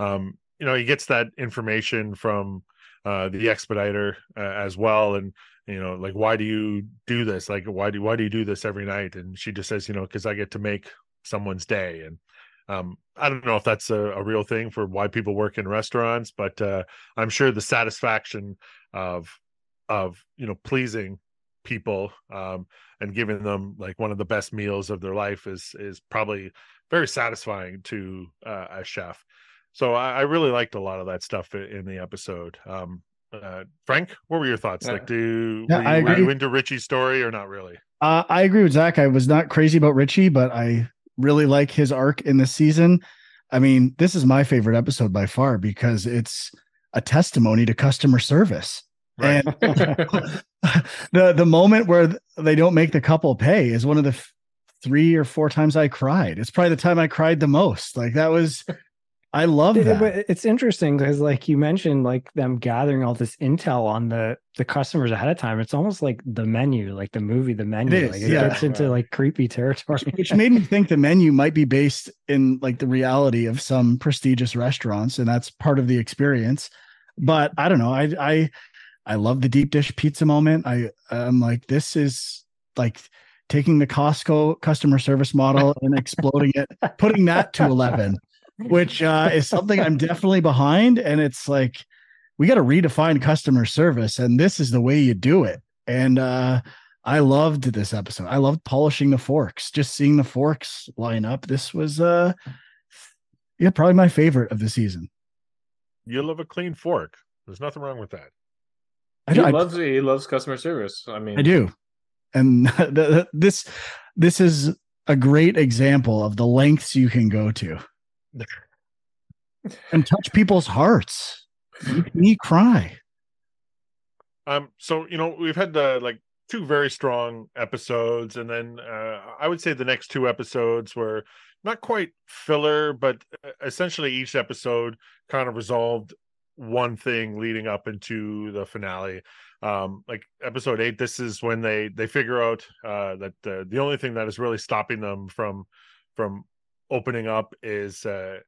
S1: um you know he gets that information from uh the expediter uh, as well. And you know like why do you do this? Like why do why do you do this every night? And she just says you know because i get to make someone's day. And um i don't know if that's a, a real thing for why people work in restaurants but uh i'm sure the satisfaction of of you know pleasing people um and giving them like one of the best meals of their life is is probably very satisfying to uh, a chef so I, I really liked a lot of that stuff in the episode um uh frank what were your thoughts
S3: Yeah.
S1: like do
S5: Yeah,
S1: were, you,
S5: I
S1: were you into richie's story or not really
S5: Uh, I agree with Zach. I was not crazy about Richie, but I really like his arc in this season. I mean, this is my favorite episode by far because it's a testimony to customer service.
S1: Right.
S5: And the the moment where they don't make the couple pay is one of the f- three or four times I cried. It's probably the time I cried the most. Like that was, I love that.
S4: But it's interesting because, like you mentioned, like them gathering all this intel on the the customers ahead of time. It's almost like the menu, like the movie, the menu.
S5: is,
S4: like it
S5: yeah.
S4: gets into like creepy territory.
S5: which made me think the menu might be based in like the reality of some prestigious restaurants and that's part of the experience but i don't know i i i love the deep dish pizza moment i i'm like this is like taking the costco customer service model and exploding it putting that to 11 which uh is something i'm definitely behind and it's like we got to redefine customer service and this is the way you do it and uh I loved this episode. I loved polishing the forks, just seeing the forks line up. This was uh yeah, probably my favorite of the season.
S1: you love a clean fork there's nothing wrong with that
S5: I,
S3: he
S5: do- I,
S3: loves he loves customer service. I mean,
S5: I do. And the, the- this this is a great example of the lengths you can go to and touch people's hearts. Make me cry.
S1: Um, so you know we've had the like two very strong episodes, and then uh, I would say the next two episodes were not quite filler, but uh, essentially each episode kind of resolved one thing leading up into the finale. Um, like episode eight, this is when they they figure out uh, that the the only thing that is really stopping them from from opening up is uh,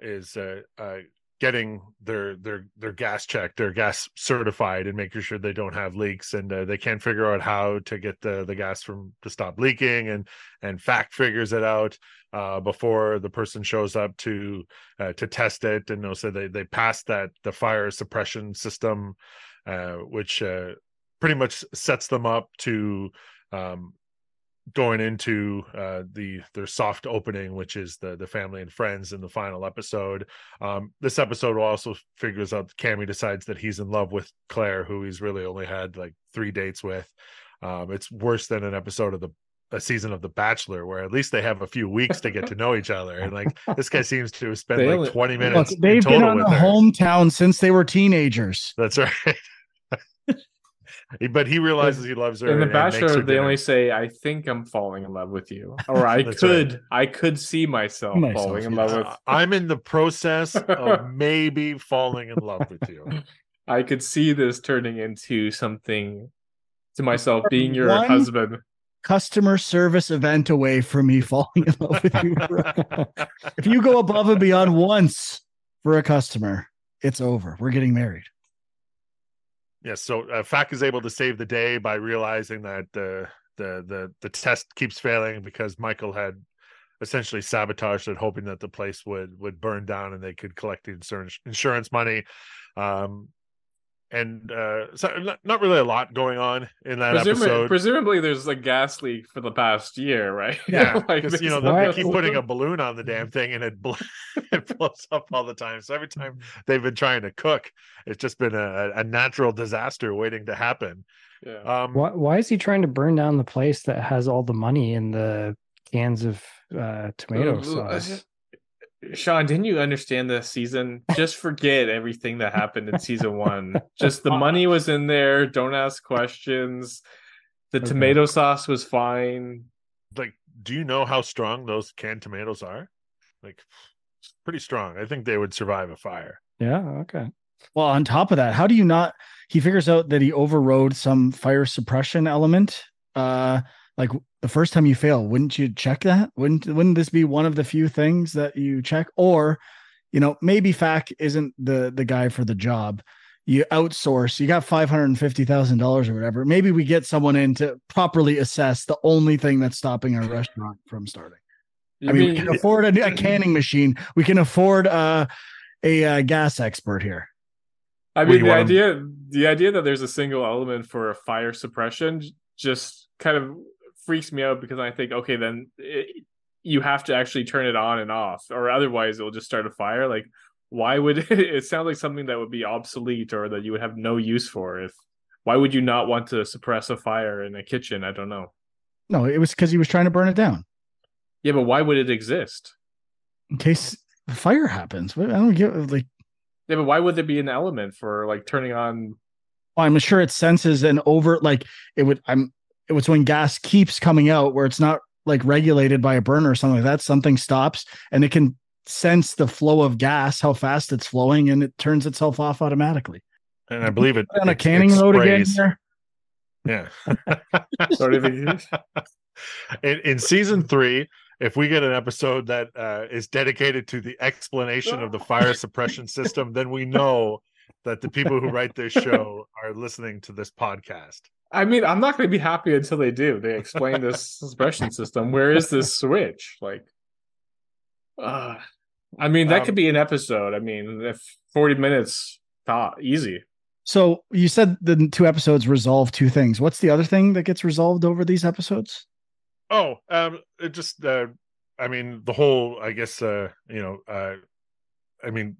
S1: is uh, uh, getting their their their gas checked, their gas certified, and making sure they don't have leaks. And uh, they can't figure out how to get the the gas from to stop leaking. And and Fak figures it out uh, before the person shows up to uh, to test it. And so they they pass that the fire suppression system, uh, which uh, pretty much sets them up to. Um, going into uh the their soft opening which is the the family and friends in the final episode um this episode also figures out Carmy decides that he's in love with Claire who he's really only had like three dates with um it's worse than an episode of the a season of The Bachelor where at least they have a few weeks to get to know each other and like this guy seems to have spent like 20 minutes in
S5: they've been
S1: total
S5: on
S1: with
S5: the
S1: her.
S5: hometown since they were teenagers.
S1: that's right but he realizes he loves her
S3: in the
S1: and- and makes
S3: Bachelor, they
S1: dinner.
S3: only say, "I think I'm falling in love with you," or "I
S1: That's
S3: could, I could see myself,
S5: Myself,
S3: falling in
S5: yeah.
S3: love with."
S1: I'm in the process of maybe falling in love with you.
S3: I could see this turning into something to myself, being your
S5: One-
S3: husband.
S5: Customer service event away from me falling in love with you. if you go above and beyond once for a customer, it's over. We're getting married.
S1: Yes, so uh, Fak is able to save the day by realizing that the the the the test keeps failing because Michael had essentially sabotaged it, hoping that the place would would burn down and they could collect the insurance insurance money. Um, and uh, so not, not really a lot going on in that
S3: Presumably,
S1: episode.
S3: presumably, there's a gas leak for the past year, right?
S1: Yeah,
S3: like
S1: because you know
S3: this-
S1: they keep putting a balloon on the damn thing and it, bl- it blows up all the time. So every time they've been trying to cook, it's just been a, a natural disaster waiting to happen.
S3: yeah.
S1: Um,
S4: Why, why is he trying to burn down the place that has all the money in the cans of uh, tomato
S3: Uh,
S4: sauce?
S3: Sean, didn't you understand this season? Just forget everything that happened in season one. Just the money was in there. Don't ask questions. The
S4: Okay.
S3: tomato sauce was fine.
S1: like, do you know how strong those canned tomatoes are? Like, pretty strong. I think they would survive a fire.
S4: Yeah. Okay.
S5: Well, on top of that, how do you not? He figures out that he overrode some fire suppression element. Uh, like the first time you fail, wouldn't you check that? Wouldn't wouldn't this be one of the few things that you check? Or, you know, maybe Fak isn't the the guy for the job. You outsource. You got five hundred and fifty thousand dollars or whatever. Maybe we get someone in to properly assess the only thing that's stopping our restaurant from starting.
S3: You
S5: I mean, we can afford a, a canning machine. We can afford uh, a, uh gas expert here.
S3: I mean, the
S1: want 'em-
S3: idea, the idea that there's a single element for a fire suppression just kind of freaks me out because I think, okay, then it, you have to actually turn it on and off, or otherwise it'll just start a fire. Like, why would it, it sound like something that would be obsolete or that you would have no use for? If why would you not want to suppress a fire in a kitchen? I don't know.
S5: No, it was because he was trying to burn it down
S3: Yeah, but why would it exist?
S5: in case the fire happens. I don't get like.
S3: Yeah, but why would there be an element for like turning on?
S5: well, I'm sure it senses an over like it would. I'm. It was when gas keeps coming out where it's not like regulated by a burner or something like that. Something stops and it can sense the flow of gas, how fast it's flowing, and it turns itself off automatically.
S1: And I believe it
S5: On a canning
S1: it
S5: road again.
S1: Yeah. In, in season three, if we get an episode that uh, is dedicated to the explanation of the fire suppression system, then we know that the people who write this show are listening to this podcast.
S3: I mean, I'm not going to be happy until they do. They explain this suppression system. Where is this switch? Like, uh, I mean, that
S1: Um,
S3: could be an episode. I mean, if 40 minutes, thought easy.
S5: So you said the two episodes resolve two things. What's the other thing that gets resolved over these episodes?
S1: Oh, um, it just, uh, I mean, the whole, I guess, uh, you know, uh, I mean,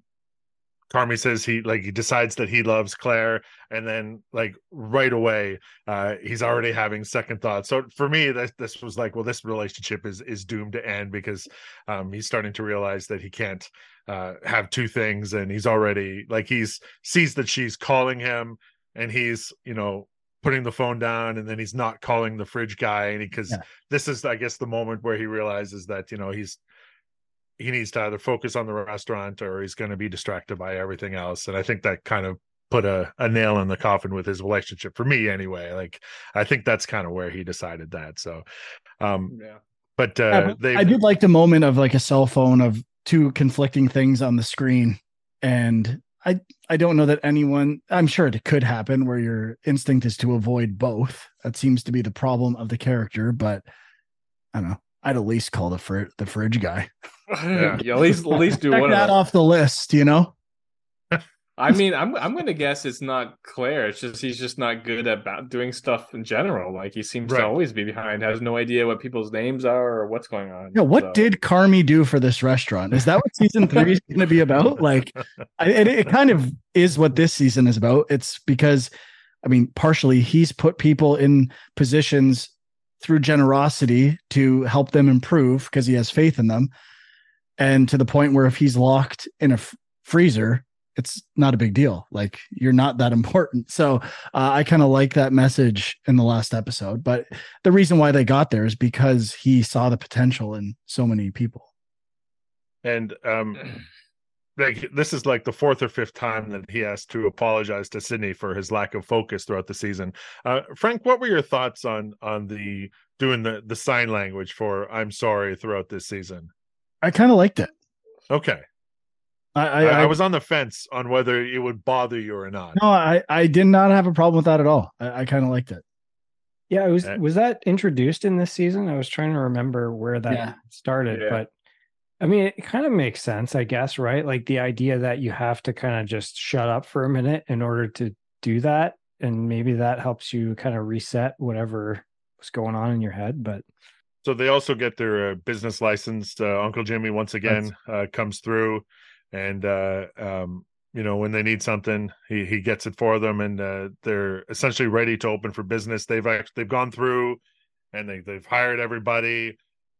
S1: Carmy says he like he decides that he loves Claire, and then like right away, uh, he's already having second thoughts. So for me, this this was like, well, this relationship is is doomed to end because um, he's starting to realize that he can't uh, have two things, and he's already like he's sees that she's calling him, and he's you know putting the phone down, and then he's not calling the fridge guy, and because
S5: Yeah.
S1: this is, I guess, the moment where he realizes that you know he's he needs to either focus on the restaurant or he's going to be distracted by everything else. And I think that kind of put a, a nail in the coffin with his relationship for me anyway. Like I think that's kind of where he decided that. So um
S3: Yeah.
S1: but uh
S5: Yeah, but
S1: they
S5: I did like the moment of like a cell phone of two conflicting things on the screen. And I I don't know that anyone I'm sure it could happen where your instinct is to avoid both. That seems to be the problem of the character, but I don't know. I'd at least call the fr- the fridge guy.
S1: Yeah.
S3: Yeah, at least at least do
S5: Check
S3: one of
S5: that
S3: them.
S5: off the list, you know?
S3: I mean, I'm I'm gonna guess it's not Claire. It's just he's just not good at ba- doing stuff in general. Like he seems
S1: Right.
S3: to always be behind, has no idea what people's names are or what's going on.
S5: Yeah, what
S3: So-
S5: did Carmy do for this restaurant? Is that what season three is going to be about? Like, I, it, it kind of is what this season is about. It's because, I mean, partially he's put people in positions through generosity to help them improve because he has faith in them, and to the point where if he's locked in a f- freezer, it's not a big deal. Like you're not that important. So uh, I kind of like that message in the last episode, but the reason why they got there is because he saw the potential in so many people.
S1: and um like this is like the fourth or fifth time that he has to apologize to Sydney for his lack of focus throughout the season. Uh Frank, what were your thoughts on on the doing the the sign language for I'm sorry throughout this season?
S5: I kind of liked it.
S1: Okay.
S5: I
S1: I,
S5: I,
S1: I was on the fence on whether it would bother you or not.
S5: no, I I did not have a problem with that at all. I, I kind of liked it.
S4: Yeah, it was
S1: Uh,
S4: was that introduced in this season? I was trying to remember where that
S5: Yeah.
S4: started,
S3: Yeah.
S4: but I mean, it kind of makes sense, I guess, right? Like the idea that you have to kind of just shut up for a minute in order to do that and maybe that helps you kind of reset whatever was going on in your head but
S1: So they also get their uh, business license. Uh, Uncle Jimmy once again uh, comes through, and uh, um, you know when they need something, he he gets it for them, and uh, they're essentially ready to open for business. They've actually they've gone through, and they they've hired everybody,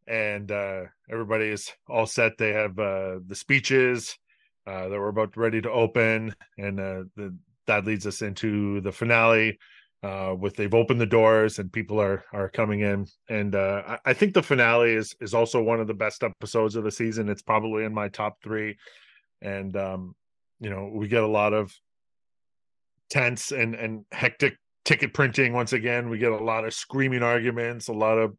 S1: and uh, everybody is all set. They have uh, the speeches uh, that we're about ready to open, and uh, the, that leads us into the finale uh, with they've opened the doors and people are are coming in. And uh, I, I think the finale is is also one of the best episodes of the season. It's probably in my top three. And um you know we get a lot of tense and and hectic ticket printing once again. We get a lot of screaming arguments a lot of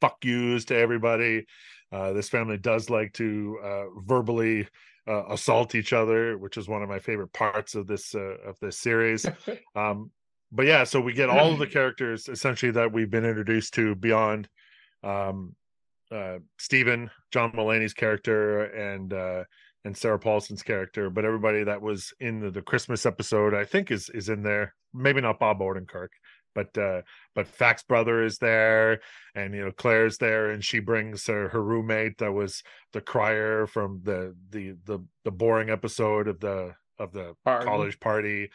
S1: fuck yous to everybody. Uh this family does like to uh verbally uh, assault each other which is one of my favorite parts of this uh, of this series. Um but yeah so we get all of the characters essentially that we've been introduced to beyond um uh Stephen John Mulaney's character and uh and Sarah Paulson's character. But everybody that was in the, the Christmas episode I think is is in there. Maybe not Bob Odenkirk but uh but Fak's brother is there and you know Claire's there and she brings her, her roommate that was the crier from the the the the boring episode of the of the
S3: Party.
S1: college party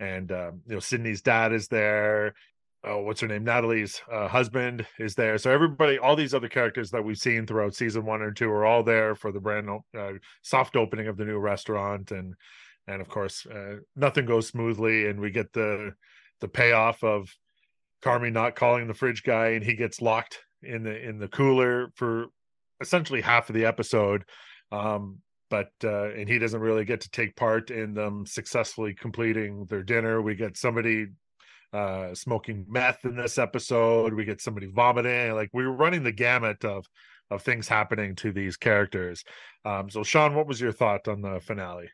S1: and um, you know Sydney's dad is there. Oh, what's her name? Natalie's uh, husband is there. So everybody, all these other characters that we've seen throughout season one and two are all there for the brand uh, soft opening of the new restaurant, and and of course uh, nothing goes smoothly, and we get the the payoff of Carmy not calling the fridge guy, and he gets locked in the in the cooler for essentially half of the episode. Um, but uh, and he doesn't really get to take part in them successfully completing their dinner. We get somebody uh, smoking meth in this episode. We get somebody vomiting. Like we're running the gamut of of things happening to these characters. Um, so, Sean, what was your thought on the finale?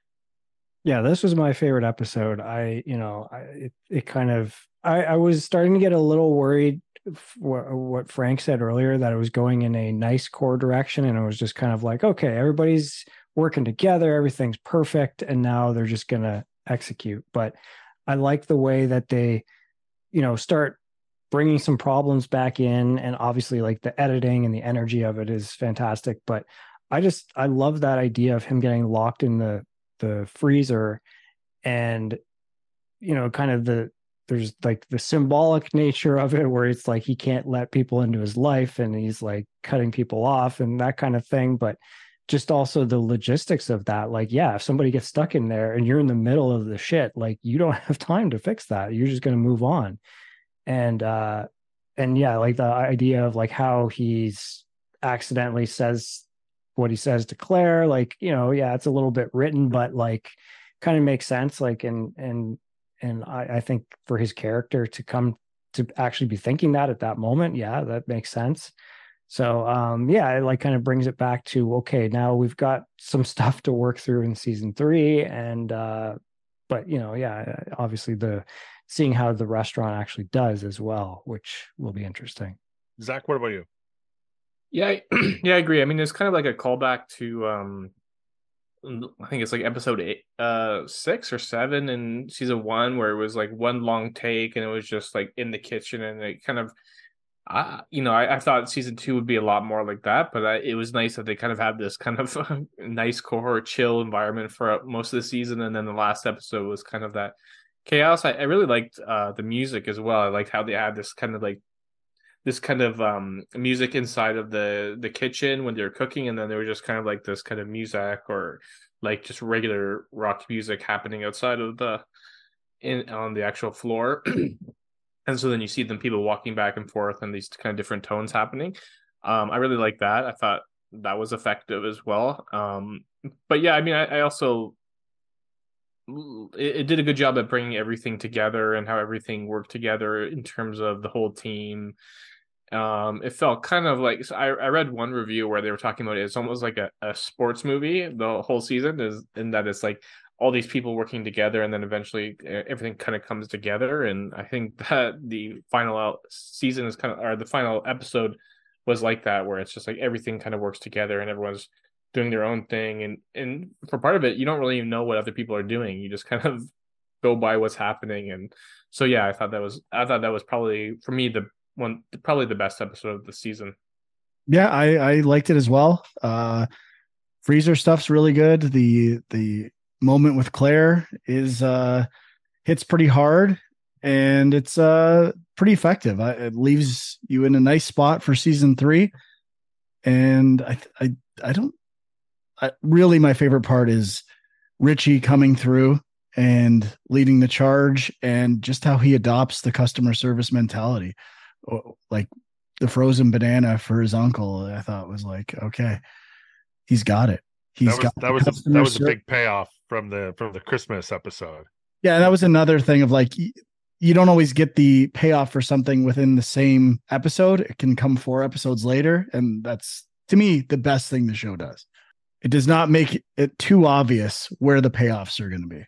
S4: Yeah this was my favorite episode. I you know I, it, it kind of I, I was starting to get a little worried what, what frank said earlier that it was going in a nice core direction and it was just kind of like okay everybody's working together everything's perfect and now they're just to execute. But i like the way that they you know start bringing some problems back in and obviously like the editing and the energy of it is fantastic. But i just i love that idea of him getting locked in the the freezer and you know kind of the there's like the symbolic nature of it where it's like he can't let people into his life and he's like cutting people off and that kind of thing. But just also the logistics of that like yeah if somebody gets stuck in there and you're in the middle of the shit like you don't have time to fix that. You're just going to move on. And uh and yeah like the idea of like how he's accidentally says what he says to Claire, like, you know, yeah, it's a little bit written, but like kind of makes sense. Like, and, and, and I, I think for his character to come to actually be thinking that at that moment, yeah, that makes sense. So, um, yeah, it like kind of brings it back to, okay, now we've got some stuff to work through in season three. And, uh, but you know, yeah, obviously the seeing how the restaurant actually does as well, which will be interesting.
S1: Zach, what about you?
S3: Yeah, I- yeah, I agree. I mean, it's kind of like a callback to um I think it's like episode eight, uh six or seven in season one, where it was like one long take and it was just like in the kitchen and it kind of I you know, I, I thought season two would be a lot more like that, but I, it was nice that they kind of had this kind of nice core chill environment for most of the season, and then the last episode was kind of that chaos. I, I really liked uh the music as well. I liked how they had this kind of like this kind of um music inside of the the kitchen when they were cooking and then there was just kind of like this kind of music or like just regular rock music happening outside of the in on the actual floor. And so then you see them people walking back and forth and these kind of different tones happening. Um i really like that. I thought that was effective as well. Um but yeah i mean i, I also it, it did a good job at bringing everything together and how everything worked together in terms of the whole team um it felt kind of like so I, I read one review where they were talking about it. It's almost like a, a sports movie the whole season is in that it's like all these people working together and then eventually everything kind of comes together. And i think that the final out season is kind of or the final episode was like that where it's just like everything kind of works together and everyone's doing their own thing. And and for part of it you don't really even know what other people are doing. You just kind of go by what's happening. And so yeah, I thought that was I thought that was probably for me the one probably the best episode of the season.
S5: Yeah, I I liked it as well. Uh freezer stuff's really good. The the moment with Claire is uh hits pretty hard and it's uh pretty effective. I, it leaves you in a nice spot for season 3 and I I I don't I, really my favorite part is Richie coming through and leading the charge and just how he adopts the customer service mentality. Like the frozen banana for his uncle, I thought was like, okay, he's got it. He's
S1: that was
S5: got
S1: that was a, that was a big payoff from the from the Christmas episode.
S5: Yeah, that was another thing of like you don't always get the payoff for something within the same episode. It can come four episodes later, and that's to me the best thing the show does. It does not make it too obvious where the payoffs are going to be.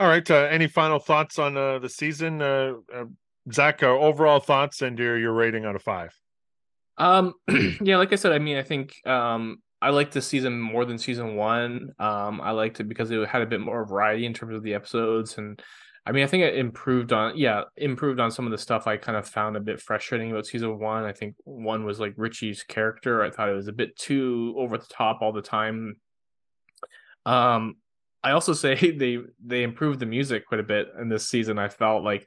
S1: All right. Uh, any final thoughts on uh, the season, uh, uh, Zak? Overall thoughts and your your rating out of five.
S3: Um, yeah, like I said, I mean, I think um, I liked this season more than season one. Um, I liked it because it had a bit more variety in terms of the episodes, and I mean, I think it improved on, yeah, improved on some of the stuff I kind of found a bit frustrating about season one. I think one was like Richie's character. I thought it was a bit too over the top all the time. Um, I also say they they improved the music quite a bit in this season. I felt like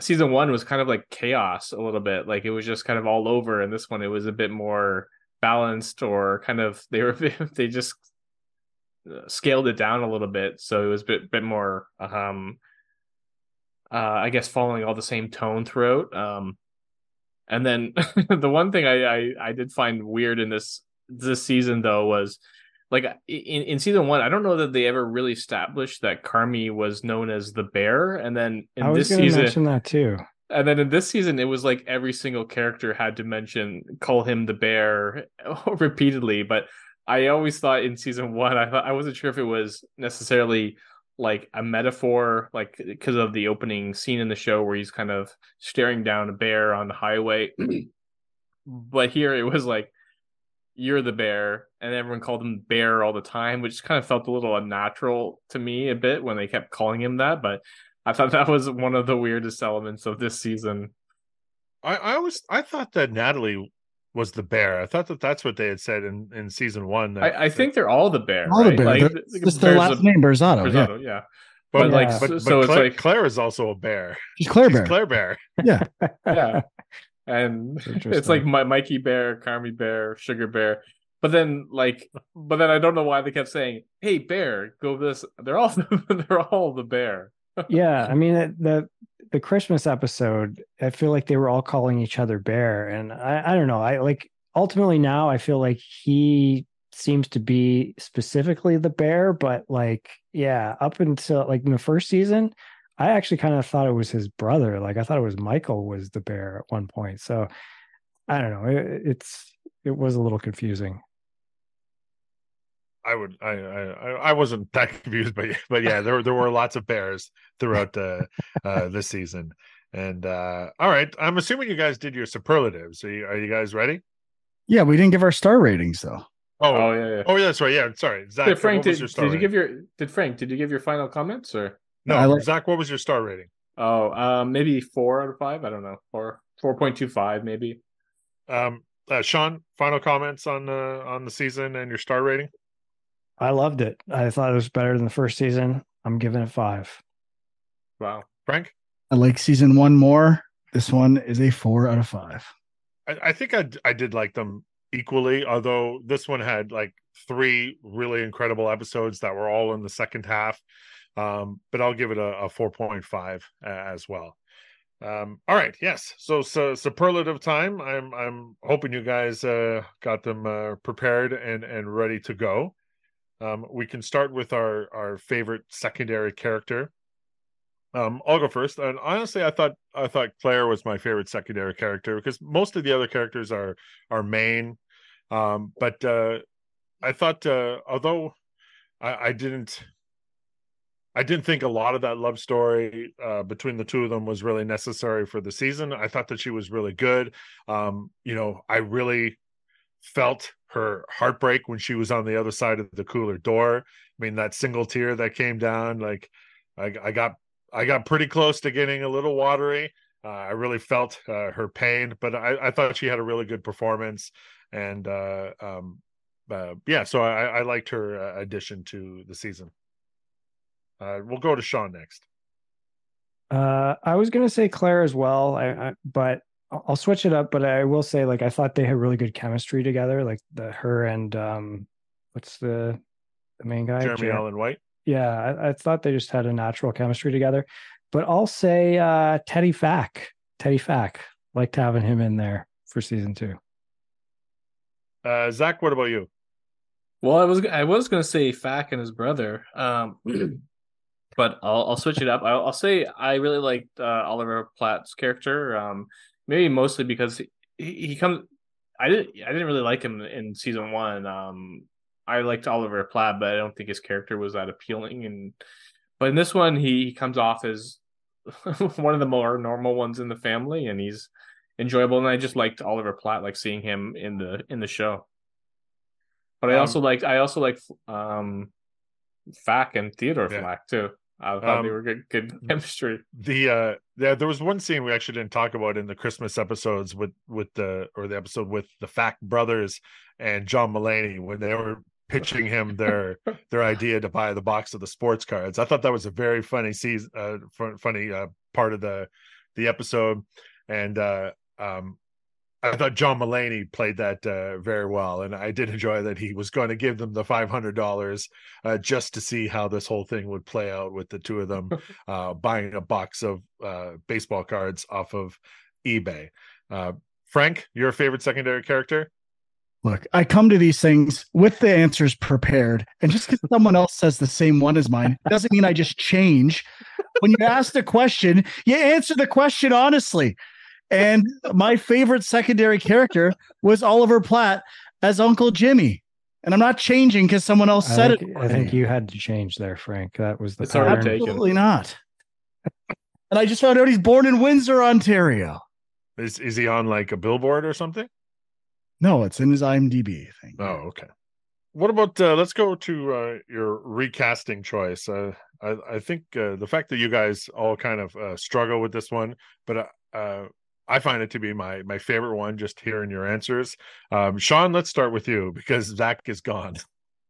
S3: season one was kind of like chaos a little bit. Like it was just kind of all over and this one it was a bit more balanced or kind of they were they just uh, scaled it down a little bit so it was a bit bit more um uh i guess following all the same tone throughout um and then the one thing I, I i did find weird in this this season though was like in, in season one, I don't know that they ever really established that Carmy was known as the bear, and then in
S4: I was
S3: this season,
S4: mention that too.
S3: and then in this season, it was like every single character had to mention call him the bear repeatedly. But I always thought in season one, I thought I wasn't sure if it was necessarily like a metaphor, like because of the opening scene in the show where he's kind of staring down a bear on the highway. but here it was like you're the bear and everyone called him bear all the time which kind of felt a little unnatural to me a bit when they kept calling him that but i thought that was one of the weirdest elements of this season
S1: I, I always I thought that Natalie was the bear. I thought that that's what they had said in, in season one. that-
S3: I, I think they're all the bear
S5: All the bear.
S3: Like,
S5: it's just their
S3: bear's
S5: last
S3: a-
S5: name, Berzatto. Yeah.
S3: Yeah
S1: but,
S3: but,
S1: like,
S4: like,
S1: but,
S3: so-
S1: but
S3: so it's
S1: Claire,
S3: like-
S1: Claire is also a bear.
S5: She's Claire
S1: She's
S5: Bear.
S1: Claire Bear.
S5: Yeah.
S3: yeah and it's like my mikey bear carmy bear sugar bear. But then like but then i don't know why they kept saying hey bear go this. They're all they're all the bear.
S4: Yeah, I mean the, the the Christmas episode, I feel like they were all calling each other bear, and I I don't know. I like ultimately now I feel like he seems to be specifically the bear, but like yeah, up until like in the first season, I actually kind of thought it was his brother. Like I thought it was Michael was the bear at one point. So I don't know. It, it's it was a little confusing.
S1: I would I I I wasn't that confused, but but yeah, there there were lots of bears throughout uh, uh this season. And uh all right, I'm assuming you guys did your superlatives. Are you, are you guys ready?
S5: Yeah, we didn't give our star ratings though.
S1: Oh,
S3: oh
S1: oh,
S3: yeah, yeah.
S1: yeah, that's right. Yeah, sorry, Zak.
S3: Did Frank,
S1: what was
S3: did,
S1: your star
S3: did you
S1: rating?
S3: give your did Frank did you give your final comments or
S1: no,
S5: I like-
S1: Zak? What was your star rating?
S3: oh um maybe four out of five I don't know four four point two five maybe
S1: Um, uh, Sean, final comments on uh, on the season and your star rating.
S4: I loved it. I thought it was better than the first season. I'm giving it five.
S3: wow
S1: Frank,
S5: I like season one more. This one is a four out of five.
S1: I, I think I I did like them equally, although this one had like three really incredible episodes that were all in the second half. Um, but I'll give it a, a 4.5 uh, as well. Um, all right, yes. So, so superlative time. I'm I'm hoping you guys uh, got them uh, prepared and and ready to go. Um, we can start with our our favorite secondary character. Um, I'll go first. And honestly, I thought I thought Claire was my favorite secondary character because most of the other characters are are main. Um, but uh, I thought uh, although I, I didn't I didn't think a lot of that love story uh, between the two of them was really necessary for the season. I thought that she was really good. Um, you know, I really felt her heartbreak when she was on the other side of the cooler door. I mean, that single tear that came down, like I, I got I got pretty close to getting a little watery. Uh, I really felt uh, her pain, but I, I thought she had a really good performance, and uh, um, uh, yeah, so I, I liked her uh, addition to the season. Uh, we'll go to Sean next.
S4: Uh, I was gonna say Claire as well, I, I, but I'll I'll switch it up. But I will say, like, I thought they had really good chemistry together. Like the her and um, what's the the main guy?
S1: Jeremy
S4: Jer-
S1: Allen White.
S4: Yeah, I, I thought they just had a natural chemistry together. But I'll say uh, Teddy Fak. Teddy Fak. Liked having him in there for season two.
S1: Uh, Zak, what about you?
S3: Well, I was I was gonna say Fak and his brother, um, but I'll I'll switch it up. I'll, I'll say I really liked uh, Oliver Platt's character, um, maybe mostly because he, he comes. I didn't I didn't really like him in season one. Um, I liked Oliver Platt, but I don't think his character was that appealing. And but in this one, he, he comes off as one of the more normal ones in the family, and he's enjoyable. And I just liked Oliver Platt, like seeing him in the in the show. But I
S1: Um,
S3: also liked I also like um Fak and Theodore
S1: Yeah.
S3: Flack too. I thought they
S1: Um,
S3: were good good chemistry.
S1: the uh yeah there was one scene we actually didn't talk about in the christmas episodes with with the or the episode with the Fak brothers and john mulaney when they were pitching him their their idea to buy the box of the sports cards i thought that was a very funny season uh fun, funny uh part of the the episode and uh um I thought John Mulaney played that uh, very well, and I did enjoy that he was going to give them the five hundred dollars uh, just to see how this whole thing would play out with the two of them uh, buying a box of uh, baseball cards off of eBay. Uh, Frank, your favorite secondary character?
S5: Look, I come to these things with the answers prepared, and just because someone else says the same one as mine doesn't mean I just change. When you ask the question, you answer the question honestly. And my favorite secondary character was Oliver Platt as Uncle Jimmy. And I'm not changing because someone else
S4: I
S5: said
S4: think,
S5: it.
S4: I think you had to change there, Frank. That was the
S3: It's already
S4: pattern.
S5: absolutely not. And I just found out he's born in Windsor, Ontario.
S1: Is is he on like a billboard or something?
S5: No, it's in his IMDb thing.
S1: Oh, okay. What about uh, let's go to uh, your recasting choice. Uh, I, I think uh, the fact that you guys all kind of uh, struggle with this one, but uh, uh, I find it to be my my favorite one. Just hearing your answers, um, Sean. Let's start with you because Zak is gone.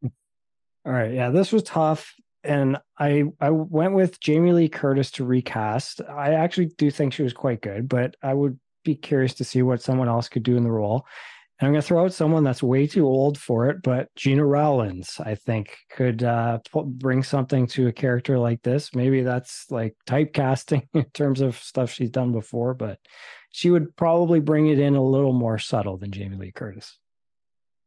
S4: All right, yeah, this was tough, and I I went with Jamie Lee Curtis to recast. I actually do think she was quite good, but I would be curious to see what someone else could do in the role. And I'm going to throw out someone that's way too old for it, but Gena Rowlands, I think, could uh, pu- bring something to a character like this. Maybe that's like typecasting in terms of stuff she's done before, but she would probably bring it in a little more subtle than Jamie Lee Curtis.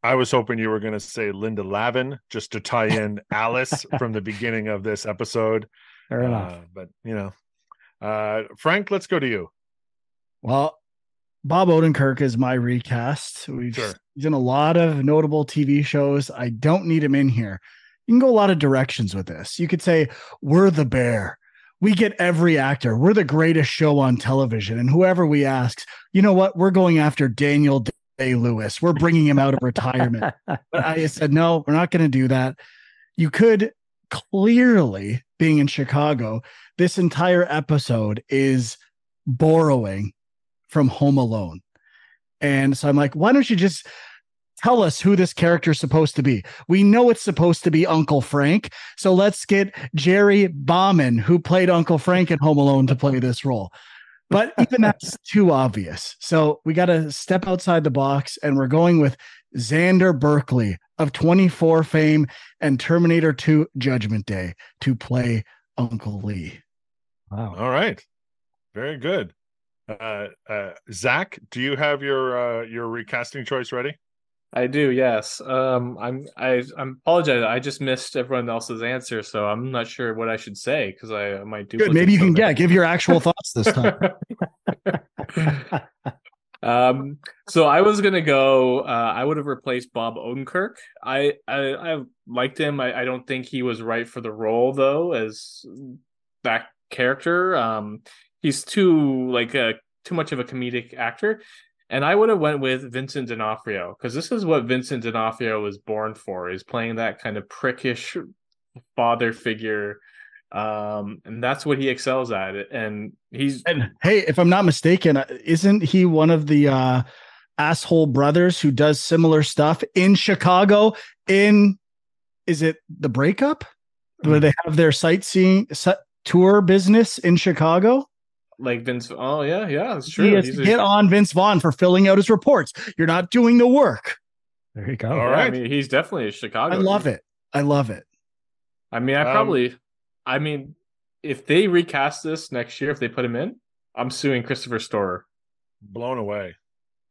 S1: I was hoping you were going to say Linda Lavin just to tie in Alice from the beginning of this episode.
S4: Fair enough.
S1: Uh, but you know, uh, Frank, let's go to you.
S5: Well, Bob Odenkirk is my recast. We've
S1: Sure.
S5: he's in a lot of notable TV shows. I don't need him in here. You can go a lot of directions with this. You could say, We're the bear. We get every actor. We're the greatest show on television. And whoever we ask, you know what? We're going after Daniel Day Lewis. We're bringing him out of retirement. But I said, no, we're not going to do that. You could clearly, being in Chicago, this entire episode is borrowing from Home Alone. And so I'm like, why don't you just tell us who this character is supposed to be? We know it's supposed to be Uncle Frank. So let's get Gerry Bamman, who played Uncle Frank in Home Alone, to play this role. But even that's too obvious. So we got to step outside the box and we're going with Xander Berkeley of 24 fame and Terminator 2 Judgment Day to play Uncle Lee.
S4: Wow.
S1: All right, very good. Uh, uh, Zak, do you have your uh, your recasting choice ready?
S3: I do, yes. Um, I'm I I'm apologize. I just missed everyone else's answer, so I'm not sure what I should say because I, I might do.
S5: Good. Maybe you can yeah, give your actual thoughts this time.
S3: um, so I was gonna go. Uh, I would have replaced Bob Odenkirk. I I, I liked him. I, I don't think he was right for the role though, as that character. Um, he's too like a too much of a comedic actor. And I would have went with Vincent D'Onofrio because this is what Vincent D'Onofrio was born for: is playing that kind of prickish father figure Um, and that's what he excels at. And he's
S5: And hey, if I'm not mistaken, isn't he one of the uh asshole brothers who does similar stuff in Chicago in is it the breakup? Where they have their sightseeing si- tour business in Chicago?
S3: Like Vince. Oh yeah, yeah, that's
S5: He
S3: true.
S5: has
S3: He's
S5: to
S3: a-
S5: hit on Vince Vaughn for filling out his reports. You're not doing the work.
S4: There you go.
S1: All
S3: yeah, I mean, he's definitely a Chicago.
S5: I love
S3: dude.
S5: it. I love it.
S3: I mean, I
S1: Um,
S3: probably, I mean, if they recast this next year, if they put him in, I'm suing Christopher Storer.
S1: blown away.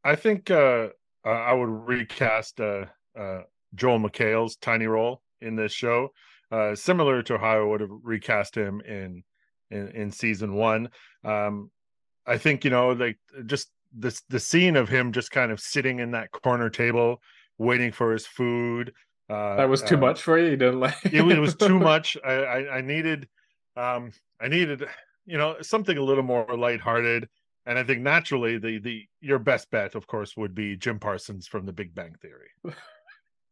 S1: I think uh, uh, I would recast uh, uh, Joel McHale's tiny role in this show, uh, similar to how I would have recast him in in, in season one. Um, I think you know, like just this the scene of him just kind of sitting in that corner table, waiting for his food. Uh,
S3: That was too
S1: uh,
S3: much for you. You didn't like
S1: it, it was too much. I, I I needed um I needed you know something a little more lighthearted. And I think naturally the the your best bet, of course, would be Jim Parsons from The Big Bang Theory.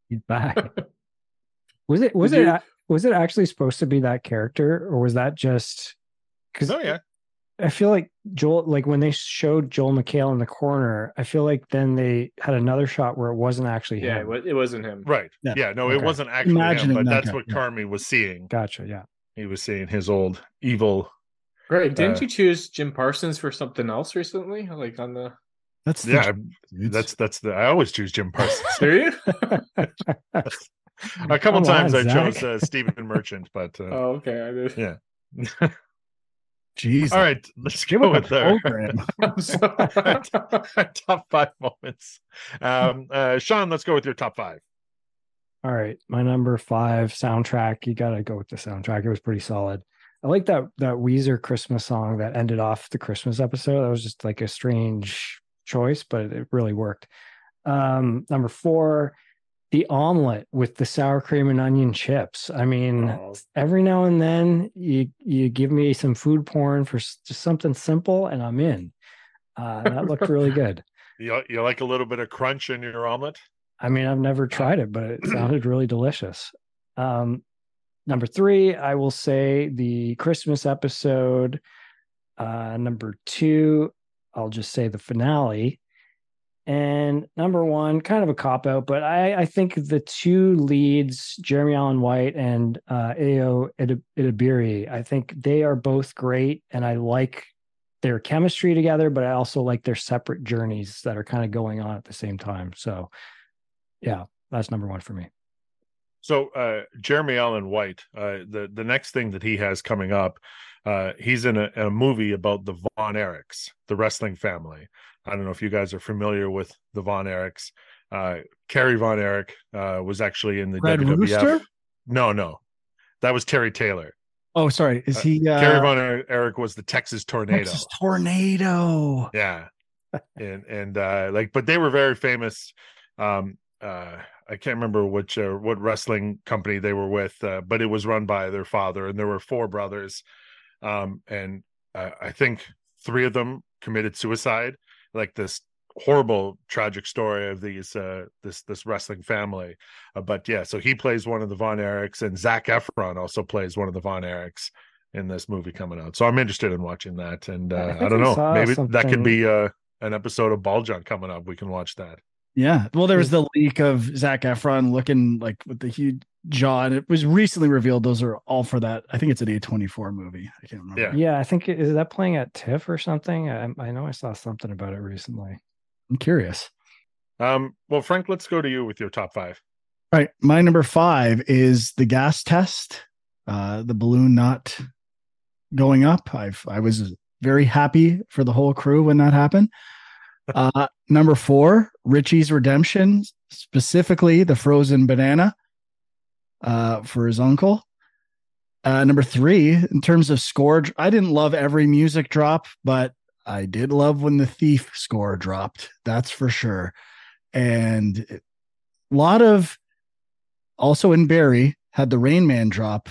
S4: He's back. Was it was
S3: Did
S4: it
S3: you-
S4: was it actually supposed to be that character or was that just because
S1: Oh yeah,
S4: I feel like Joel like when they showed Joel McHale in the corner, I feel like then they had another shot where it wasn't actually
S3: Yeah,
S4: him.
S3: it, wa- it wasn't him.
S1: right.
S5: Yeah.
S1: Yeah, no, it wasn't actually him,
S5: Imagining
S1: but that's
S5: guy,
S1: what
S5: yeah.
S1: Carmy was seeing.
S4: Gotcha. Yeah.
S1: He was seeing his old evil.
S3: Greg, didn't
S1: Uh,
S3: you choose Jim Parsons for something else recently? Like on the
S5: That's the
S1: Yeah,
S5: dudes.
S1: that's that's the. I always choose Jim Parsons.
S3: do you?
S1: a couple
S4: Come
S1: times
S4: on,
S1: I chose uh, Stephen Merchant, but uh,
S3: oh, okay. I did.
S1: yeah.
S5: Jesus.
S1: All right, let's
S5: Give
S1: go
S5: a
S1: with our,
S5: program.
S3: I'm so-
S1: our top five moments. Um, uh, Sean, let's go with your top five.
S4: All right, my number five soundtrack. You got to go with the soundtrack. It was pretty solid. I like that that Weezer Christmas song that ended off the Christmas episode. That was just like a strange choice, but it really worked. Um, number four, the omelet with the sour cream and onion chips. I mean,
S3: Oh.
S4: every now and then you you give me some food porn for just something simple, and I'm in. Uh, that looked really good.
S1: You, you like a little bit of crunch in your omelet?
S4: I mean, I've never tried it, but it sounded really delicious. Um, number three, I will say the Christmas episode. Uh, number two, I'll just say the finale. And number one, kind of a cop out, but I, I think the two leads, Jeremy Allen White and uh, Ayo Edebiri, I think they are both great, and I like their chemistry together, but I also like their separate journeys that are kind of going on at the same time. So, yeah, that's number one for me.
S1: So uh, Jeremy Allen White, uh, the the next thing that he has coming up, uh, he's in a, a movie about the Von Erichs, the wrestling family. I don't know if you guys are familiar with the Von Erichs. Uh, Kerry Von Erich uh, was actually in the
S5: Red
S1: WWF.
S5: Rooster?
S1: No, no, that was Terry Taylor.
S5: Oh, sorry. Is
S1: Uh,
S5: he uh,
S1: Kerry Von Er- Erich was the Texas Tornado.
S5: Texas tornado?
S1: Yeah. and and uh like but they were very famous um uh I can't remember which uh, what wrestling company they were with uh, but it was run by their father and there were four brothers. Um and uh, I think three of them committed suicide. Like this horrible tragic story of these uh this this wrestling family. Uh, but yeah so he plays one of the Von Erichs and Zac Efron also plays one of the Von Erichs in this movie coming out. So I'm interested in watching that and
S4: I
S1: uh, I, don't
S4: I
S1: know. maybe that could be uh an episode of Ball John coming up. We can watch that
S5: Yeah. Well, there was the leak of Zac Efron looking like with the huge jaw, and it was recently revealed those are all for that. I think it's an A24 movie. I can't remember.
S1: Yeah.
S4: Yeah, I think is that playing at TIFF or something. I, I know I saw something about it recently.
S5: I'm curious.
S1: um well Frank let's go to you with your top five
S5: All right. My number five is the gas test. Uh, the balloon not going up. I've I was very happy for the whole crew when that happened. Uh, number four, Richie's redemption, specifically the frozen banana uh, for his uncle. Uh, number three, in terms of score, I didn't love every music drop, but I did love when the thief score dropped. That's for sure. And a lot of also in Barry had the Rain Man drop.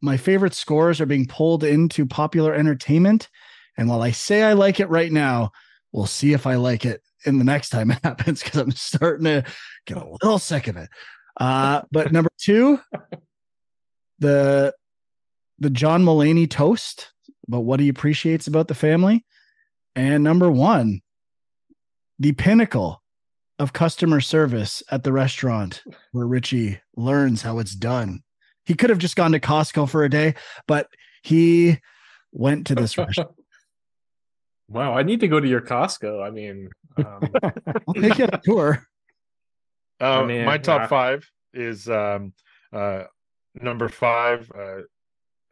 S5: My favorite scores are being pulled into popular entertainment. And while I say I like it right now, we'll see if I like it in the next time it happens because I'm starting to get a little sick of it. Uh, but number two, the the John Mulaney toast about what he appreciates about the family. And number one, the pinnacle of customer service at the restaurant where Richie learns how it's done. He could have just gone to Costco for a day, but he went to this restaurant.
S3: Wow, I need to go to your Costco. I mean, um,
S5: I'll take you on a tour.
S1: Uh,
S3: I mean,
S1: my top
S3: yeah.
S1: five is um, uh, number five, uh,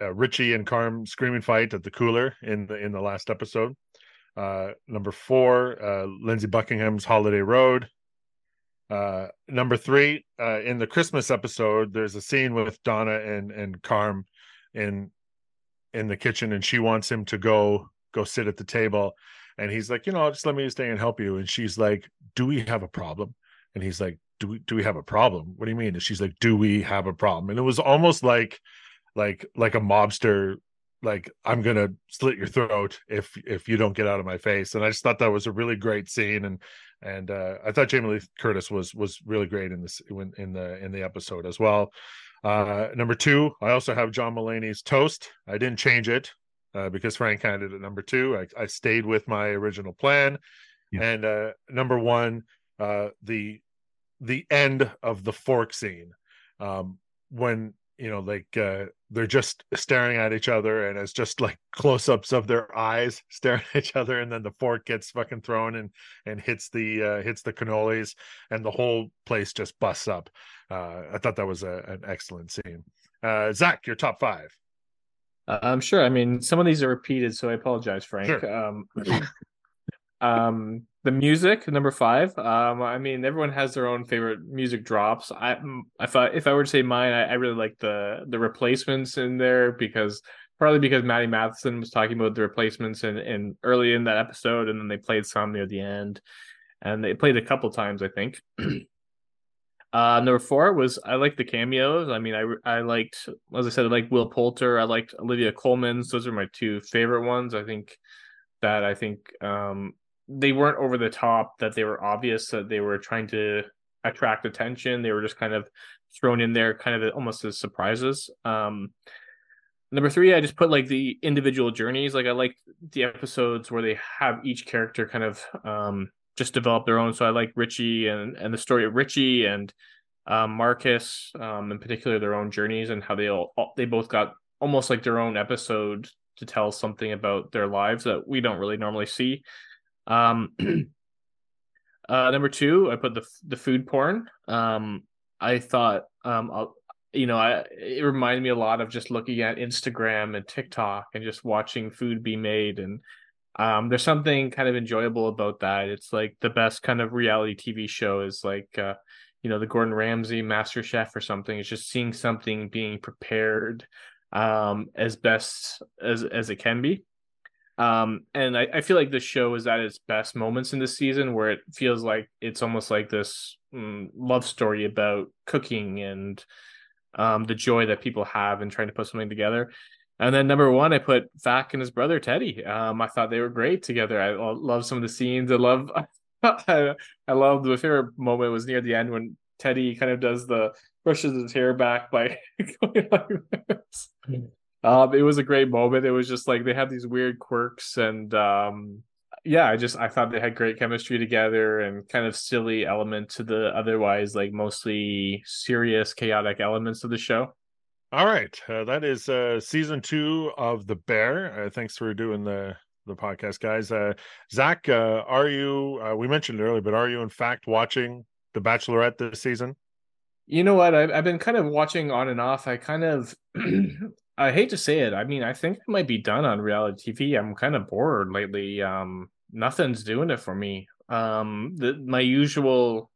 S1: uh, Richie and Carm screaming fight at the cooler in the in the last episode. Uh, number four, uh, Lindsey Buckingham's Holiday Road. Uh, number three, uh, in the Christmas episode, there's a scene with Donna and and Carm in in the kitchen, and she wants him to go go sit at the table, and he's like, you know, just let me stay and help you, and she's like, do we have a problem? And he's like, do we do we have a problem? What do you mean? And she's like, do we have a problem? And it was almost like like like a mobster like i'm gonna slit your throat if if you don't get out of my face and i just thought that was a really great scene and and uh i thought jamie lee curtis was was really great in this in, the in the episode as well uh number two i also have john mulaney's toast i didn't change it uh, because frank kind had it at number two. I, I stayed with my original plan.
S5: Yeah.
S1: and uh number one uh the the end of the fork scene um when you know like uh they're just staring at each other and it's just like close-ups of their eyes staring at each other. And then the fork gets fucking thrown and and hits the uh hits the cannolis and the whole place just busts up. Uh i thought that was a, an excellent scene. Uh zak your top five
S3: I'm sure. I mean, some of these are repeated, so I apologize, Frank.
S1: Sure.
S3: Um, um, the music, number five. Um, I mean, everyone has their own favorite music drops. I, mm, if I if I were to say mine, I, I really like the the replacements in there because partly because Matty Matheson was talking about the replacements in, in early in that episode, and then they played some near the end, and they played a couple times, I think. Uh, number four was I liked the cameos. I mean, I I liked, as I said, I liked Will Poulter. I liked Olivia Colman's. Those are my two favorite ones. I think that I think um they weren't over the top. That they were obvious. That they were trying to attract attention. They were just kind of thrown in there, kind of almost as surprises. Um, number three, I just put like the individual journeys. Like I like the episodes where they have each character kind of um just develop their own. So I like Richie and and the story of Richie and um, Marcus, um, in particular, their own journeys and how they all they both got almost like their own episode to tell something about their lives that we don't really normally see. Um, uh, number two, I put the the food porn. Um, I thought, um, I'll, you know, I it reminded me a lot of just looking at Instagram and TikTok and just watching food be made and um there's something kind of enjoyable about that. It's like the best kind of reality tv show is like uh you know the gordon ramsay master chef or something. It's just seeing something being prepared um as best as as it can be. Um and i, I feel like this show is at its best moments in this season where it feels like it's almost like this mm, love story about cooking and um the joy that people have in trying to put something together and then number one, I put Fak and his brother Teddy. Um, I thought they were great together. I love some of the scenes. I love, I, I love my favorite moment was near the end when Teddy kind of does the brushes his hair back by going like this. Um, it was a great moment. It was just like they had these weird quirks and um, yeah, I just I thought they had great chemistry together and kind of silly element to the otherwise like mostly serious chaotic elements of the show.
S1: All right uh, that is uh season two of the bear uh, thanks for doing the the podcast guys uh zak uh are you uh, we mentioned it earlier but are you in fact watching the bachelorette this season
S3: You know what? I've I've been kind of watching on and off. I kind of I hate to say it. I mean, I think I might be done on reality TV. I'm kind of bored lately. Um, nothing's doing it for me. Um, the my usual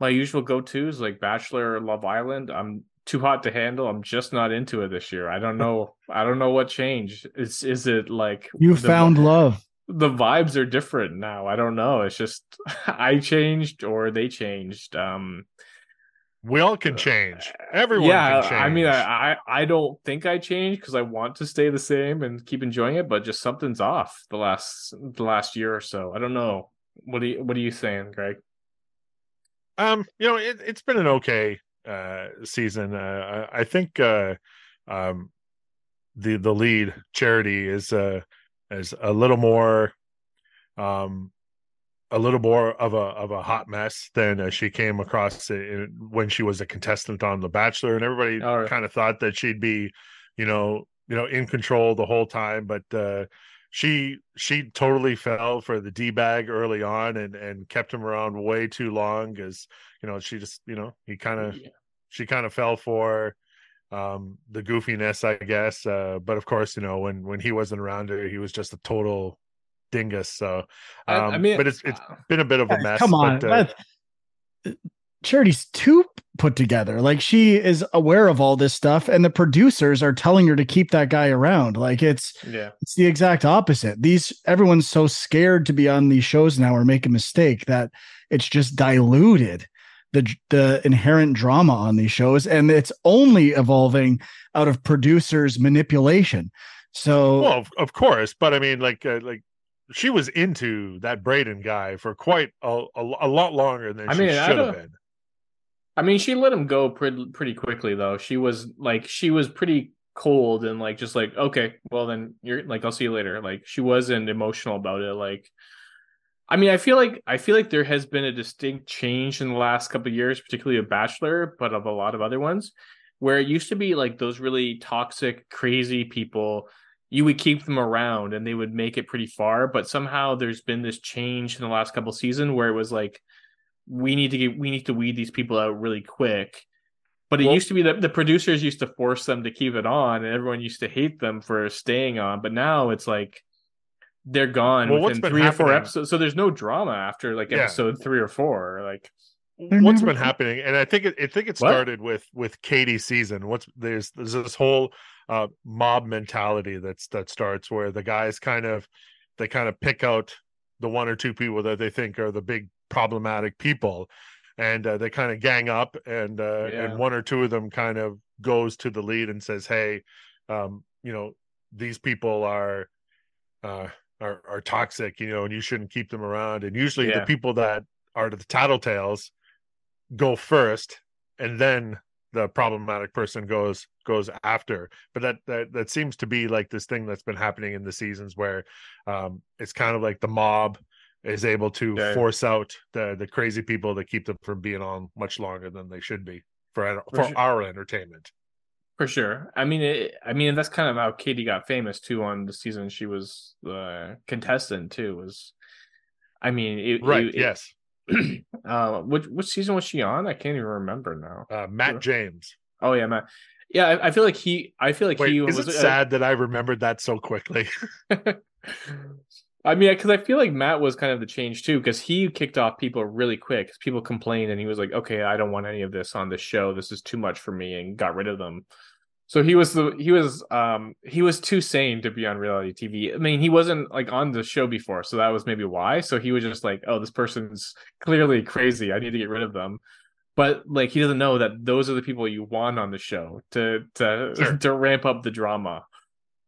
S3: my usual go tos like Bachelor, Love Island. I'm too hot to handle. I'm just not into it this year. I don't know. I don't know what changed. Is is it like
S5: You
S3: the-
S5: found love.
S3: the vibes are different now. I don't know. It's just I changed or they changed. Um
S1: we all can change everyone
S3: yeah,
S1: can change
S3: I mean, I, I I don't think I changed because I want to stay the same and keep enjoying it, but just something's off the last the last year or so. I don't know. What do you what are you saying, Greg?
S1: Um, you know, it, it's been an okay uh season. Uh, I, think uh um the the lead charity is uh is a little more um a little more of a of a hot mess than uh, she came across in, when she was a contestant on The Bachelor, and everybody
S3: right.
S1: kind of thought that she'd be, you know, you know, in control the whole time. But uh, she she totally fell for the d bag early on, and and kept him around way too long. Because you know she just you know he kind of
S3: Yeah.
S1: she kind of fell for um the goofiness i guess uh but of course you know when when he wasn't around her he was just a total dingus so um
S3: I mean,
S1: but it's it's
S3: uh,
S1: been a bit of a mess
S5: Come on.
S1: but, uh,
S5: Charity's too put together. Like she is aware of all this stuff, and the producers are telling her to keep that guy around. Like it's
S3: yeah.
S5: it's the exact opposite. These everyone's so scared to be on these shows now or make a mistake that it's just diluted the the inherent drama on these shows, and it's only evolving out of producers' manipulation. So
S1: well of, of course but i mean like uh, like she was into that brayden guy for quite a, a, a lot longer than
S3: I
S1: she
S3: mean, I
S1: should have been
S3: I mean, she let him go pretty pretty quickly though. She was like she was pretty cold and like just like okay, well then you're like I'll see you later. Like she wasn't emotional about it. Like I mean, I feel like I feel like there has been a distinct change in the last couple years, particularly of Bachelor, but of a lot of other ones, where it used to be like those really toxic, crazy people. You would keep them around and they would make it pretty far, but somehow there's been this change in the last couple seasons where it was like we need to get we need to weed these people out really quick. But it
S1: Well-
S3: used to be that the producers used to force them to keep it on, and everyone used to hate them for staying on. But now it's like they're gone
S1: Well,
S3: within
S1: been
S3: three or four episodes. So there's no drama after like
S1: Yeah.
S3: episode three or four. Like
S1: what's been happening and i think it i think it
S3: What?
S1: started with with Katie season what's there's there's this whole uh mob mentality that's that starts where the guys kind of they kind of pick out the one or two people that they think are the big problematic people and uh, they kind of gang up and uh
S3: Yeah.
S1: and one or two of them kind of goes to the lead and says hey um you know these people are uh are, are toxic you know and you shouldn't keep them around and usually
S3: Yeah.
S1: the people that are the tattletales go first and then the problematic person goes goes after but that that that seems to be like this thing that's been happening in the seasons where um it's kind of like the mob is able to
S3: Yeah.
S1: force out the the crazy people that keep them from being on much longer than they should be for
S3: For
S1: for
S3: sure.
S1: our entertainment
S3: for sure. I mean, it, I mean that's kind of how Katie got famous too. On the season she was uh, contestant too. Was I mean, it,
S1: right
S3: it-
S1: yes
S3: uh, which which season was she on? I can't even remember now.
S1: uh matt james
S3: Oh yeah, Matt. Yeah, I, I feel like he. I feel like
S1: wait
S3: he
S1: is
S3: was
S1: it
S3: uh,
S1: sad that i remembered that so quickly
S3: I mean, because I feel like Matt was kind of the change too, because he kicked off people really quick. 'cause people complained, and he was like, "Okay, I don't want any of this on this show. This is too much for me," and got rid of them. So he was the he was um he was too sane to be on reality TV. I mean, he wasn't like on the show before, so that was maybe why. So he was just like, "Oh, this person's clearly crazy. I need to get rid of them." But like, he doesn't know that those are the people you want on the show to to
S1: Sure.
S3: to ramp up the drama.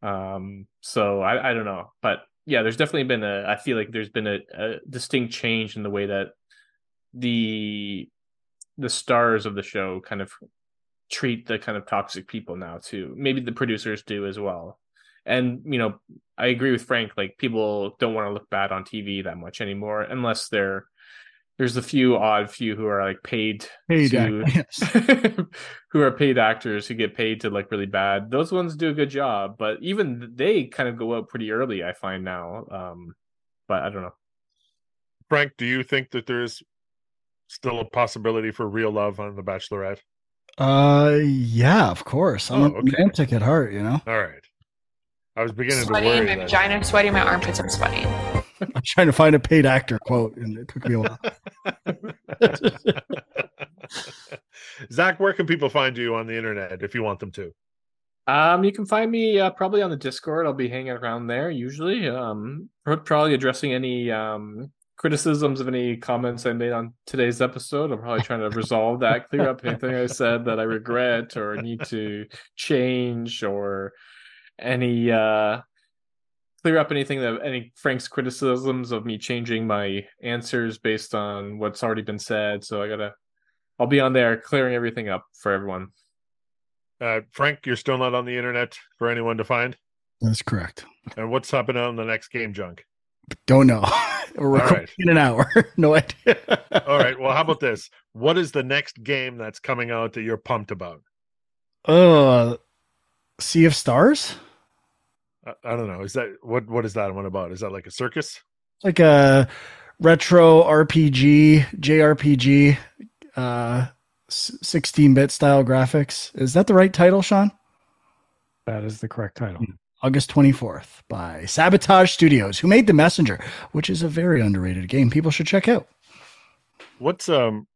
S3: Um, so I, I don't know, but yeah, there's definitely been a. I feel like there's been a, a distinct change in the way that the the stars of the show kind of treat the kind of toxic people now too. Maybe the producers do as well. And you know, I agree with Frank. Like people don't want to look bad on TV that much anymore, unless they're there's a few odd few who are like paid
S5: Paid
S3: to
S5: yes.
S3: who are paid actors who get paid to look really bad. Those ones do a good job, but even they kind of go out pretty early. I find now, um, but I don't know.
S1: frank do you think that there's still a possibility for real love on the bachelorette
S5: Uh, yeah, of course. I'm
S1: Oh,
S5: a
S1: okay.
S5: romantic at heart, you know.
S1: all right i was beginning to
S6: sweaty,
S1: worry
S6: my
S1: that-
S6: vagina sweating my armpits I'm sweating.
S5: I'm trying to find a paid actor quote, and it took me a while.
S1: Zak, where can people find you on the internet if you want them to?
S3: Um, you can find me uh, probably on the Discord. I'll be hanging around there usually. Um, probably addressing any um criticisms of any comments I made on today's episode. I'm probably trying to resolve that, clear up anything I said that I regret or need to change, or any uh clear up anything that any Frank's criticisms of me changing my answers based on what's already been said. So I gotta, I'll be on there clearing everything up for everyone.
S1: Uh, Frank, you're still not on the internet for anyone to find.
S5: That's correct.
S1: And what's happening on the next game, Junk?
S5: Don't know. We're
S1: All
S5: recording
S1: right.
S5: in an hour. no idea.
S1: All right. Well, how about this? What is the next game that's coming out that you're pumped about?
S5: Oh, Sea of Stars?
S1: I, I don't know. Is that what? What is that one about? Is that like a circus?
S5: Like a retro RPG, JRPG, uh, 16 bit style graphics. Is that the right title, Sean?
S4: That is the correct title.
S5: August 24th by Sabotage Studios, who made The Messenger, which is a very underrated game people should check out.
S1: What's um,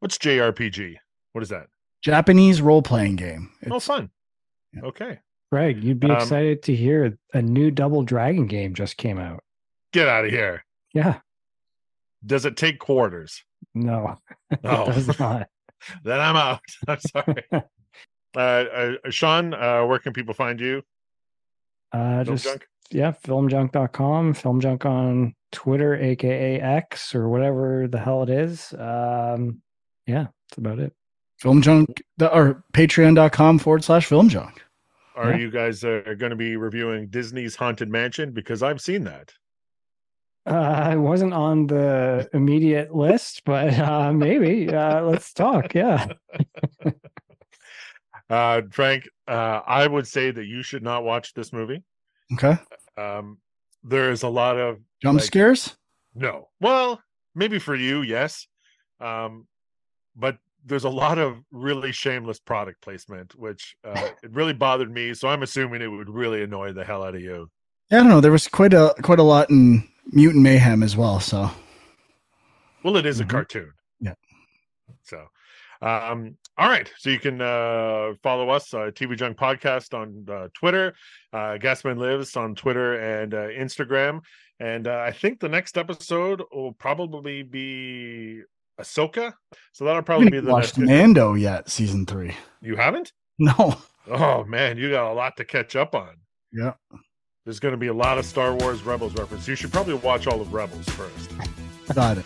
S1: what's JRPG? What is that?
S5: Japanese role playing game.
S1: oh, fun.
S5: yeah.
S1: Okay.
S4: Greg, you'd be
S1: Um,
S4: excited to hear a new Double Dragon game just came out.
S1: Get out of here.
S4: Yeah.
S1: Does it take quarters?
S4: No, it
S1: Oh.
S4: does not.
S1: then I'm out. I'm sorry. uh, uh, Sean, uh, where can people find you?
S4: Uh,
S1: Film
S4: just
S1: Junk?
S4: yeah, filmjunk.com, filmjunk on Twitter, aka X or whatever the hell it is. Um, yeah, that's about it.
S5: Film Junk or patreon.com forward slash film junk.
S1: Are
S4: Yeah.
S1: you guys uh, going to be reviewing Disney's Haunted Mansion? Because I've seen that.
S4: Uh, I wasn't on the immediate list, but uh, maybe uh, let's talk. Yeah,
S1: Uh, Frank, uh, I would say that you should not watch this movie.
S5: Okay.
S1: Um, there is a lot of
S5: Jump
S1: Like-
S5: scares?
S1: no. Well, maybe for you, yes. Um, but there's a lot of really shameless product placement, which uh, it really bothered me. So I'm assuming it would really annoy the hell out of you.
S5: Yeah, I don't know. There was quite a quite a lot in Mutant Mayhem as well. So
S1: Well, it is
S5: Mhm.
S1: a cartoon.
S5: Yeah.
S1: So, um, all right. So you can uh, follow us, uh, TV Junk Podcast on uh, Twitter. Uh, Gasman Lives on Twitter and uh, Instagram. And uh, I think the next episode will probably be Ahsoka. So that'll probably be the
S5: watched
S1: next.
S5: Mando yet, season three.
S1: You haven't?
S5: No.
S1: Oh man, you got a lot to catch up on.
S5: Yeah.
S1: There's going to be a lot of Star Wars Rebels reference. You should probably watch all of Rebels first.
S5: Got it.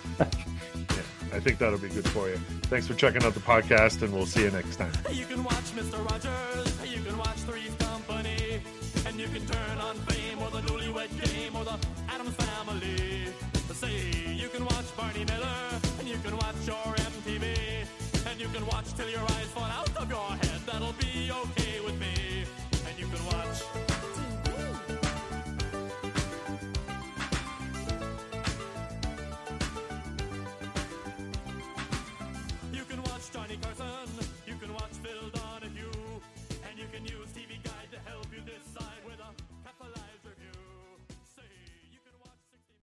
S1: I think that'll be good for you. Thanks for checking out the podcast, and we'll see you next time.
S2: You your MTV, and you can watch till your eyes fall out of your head.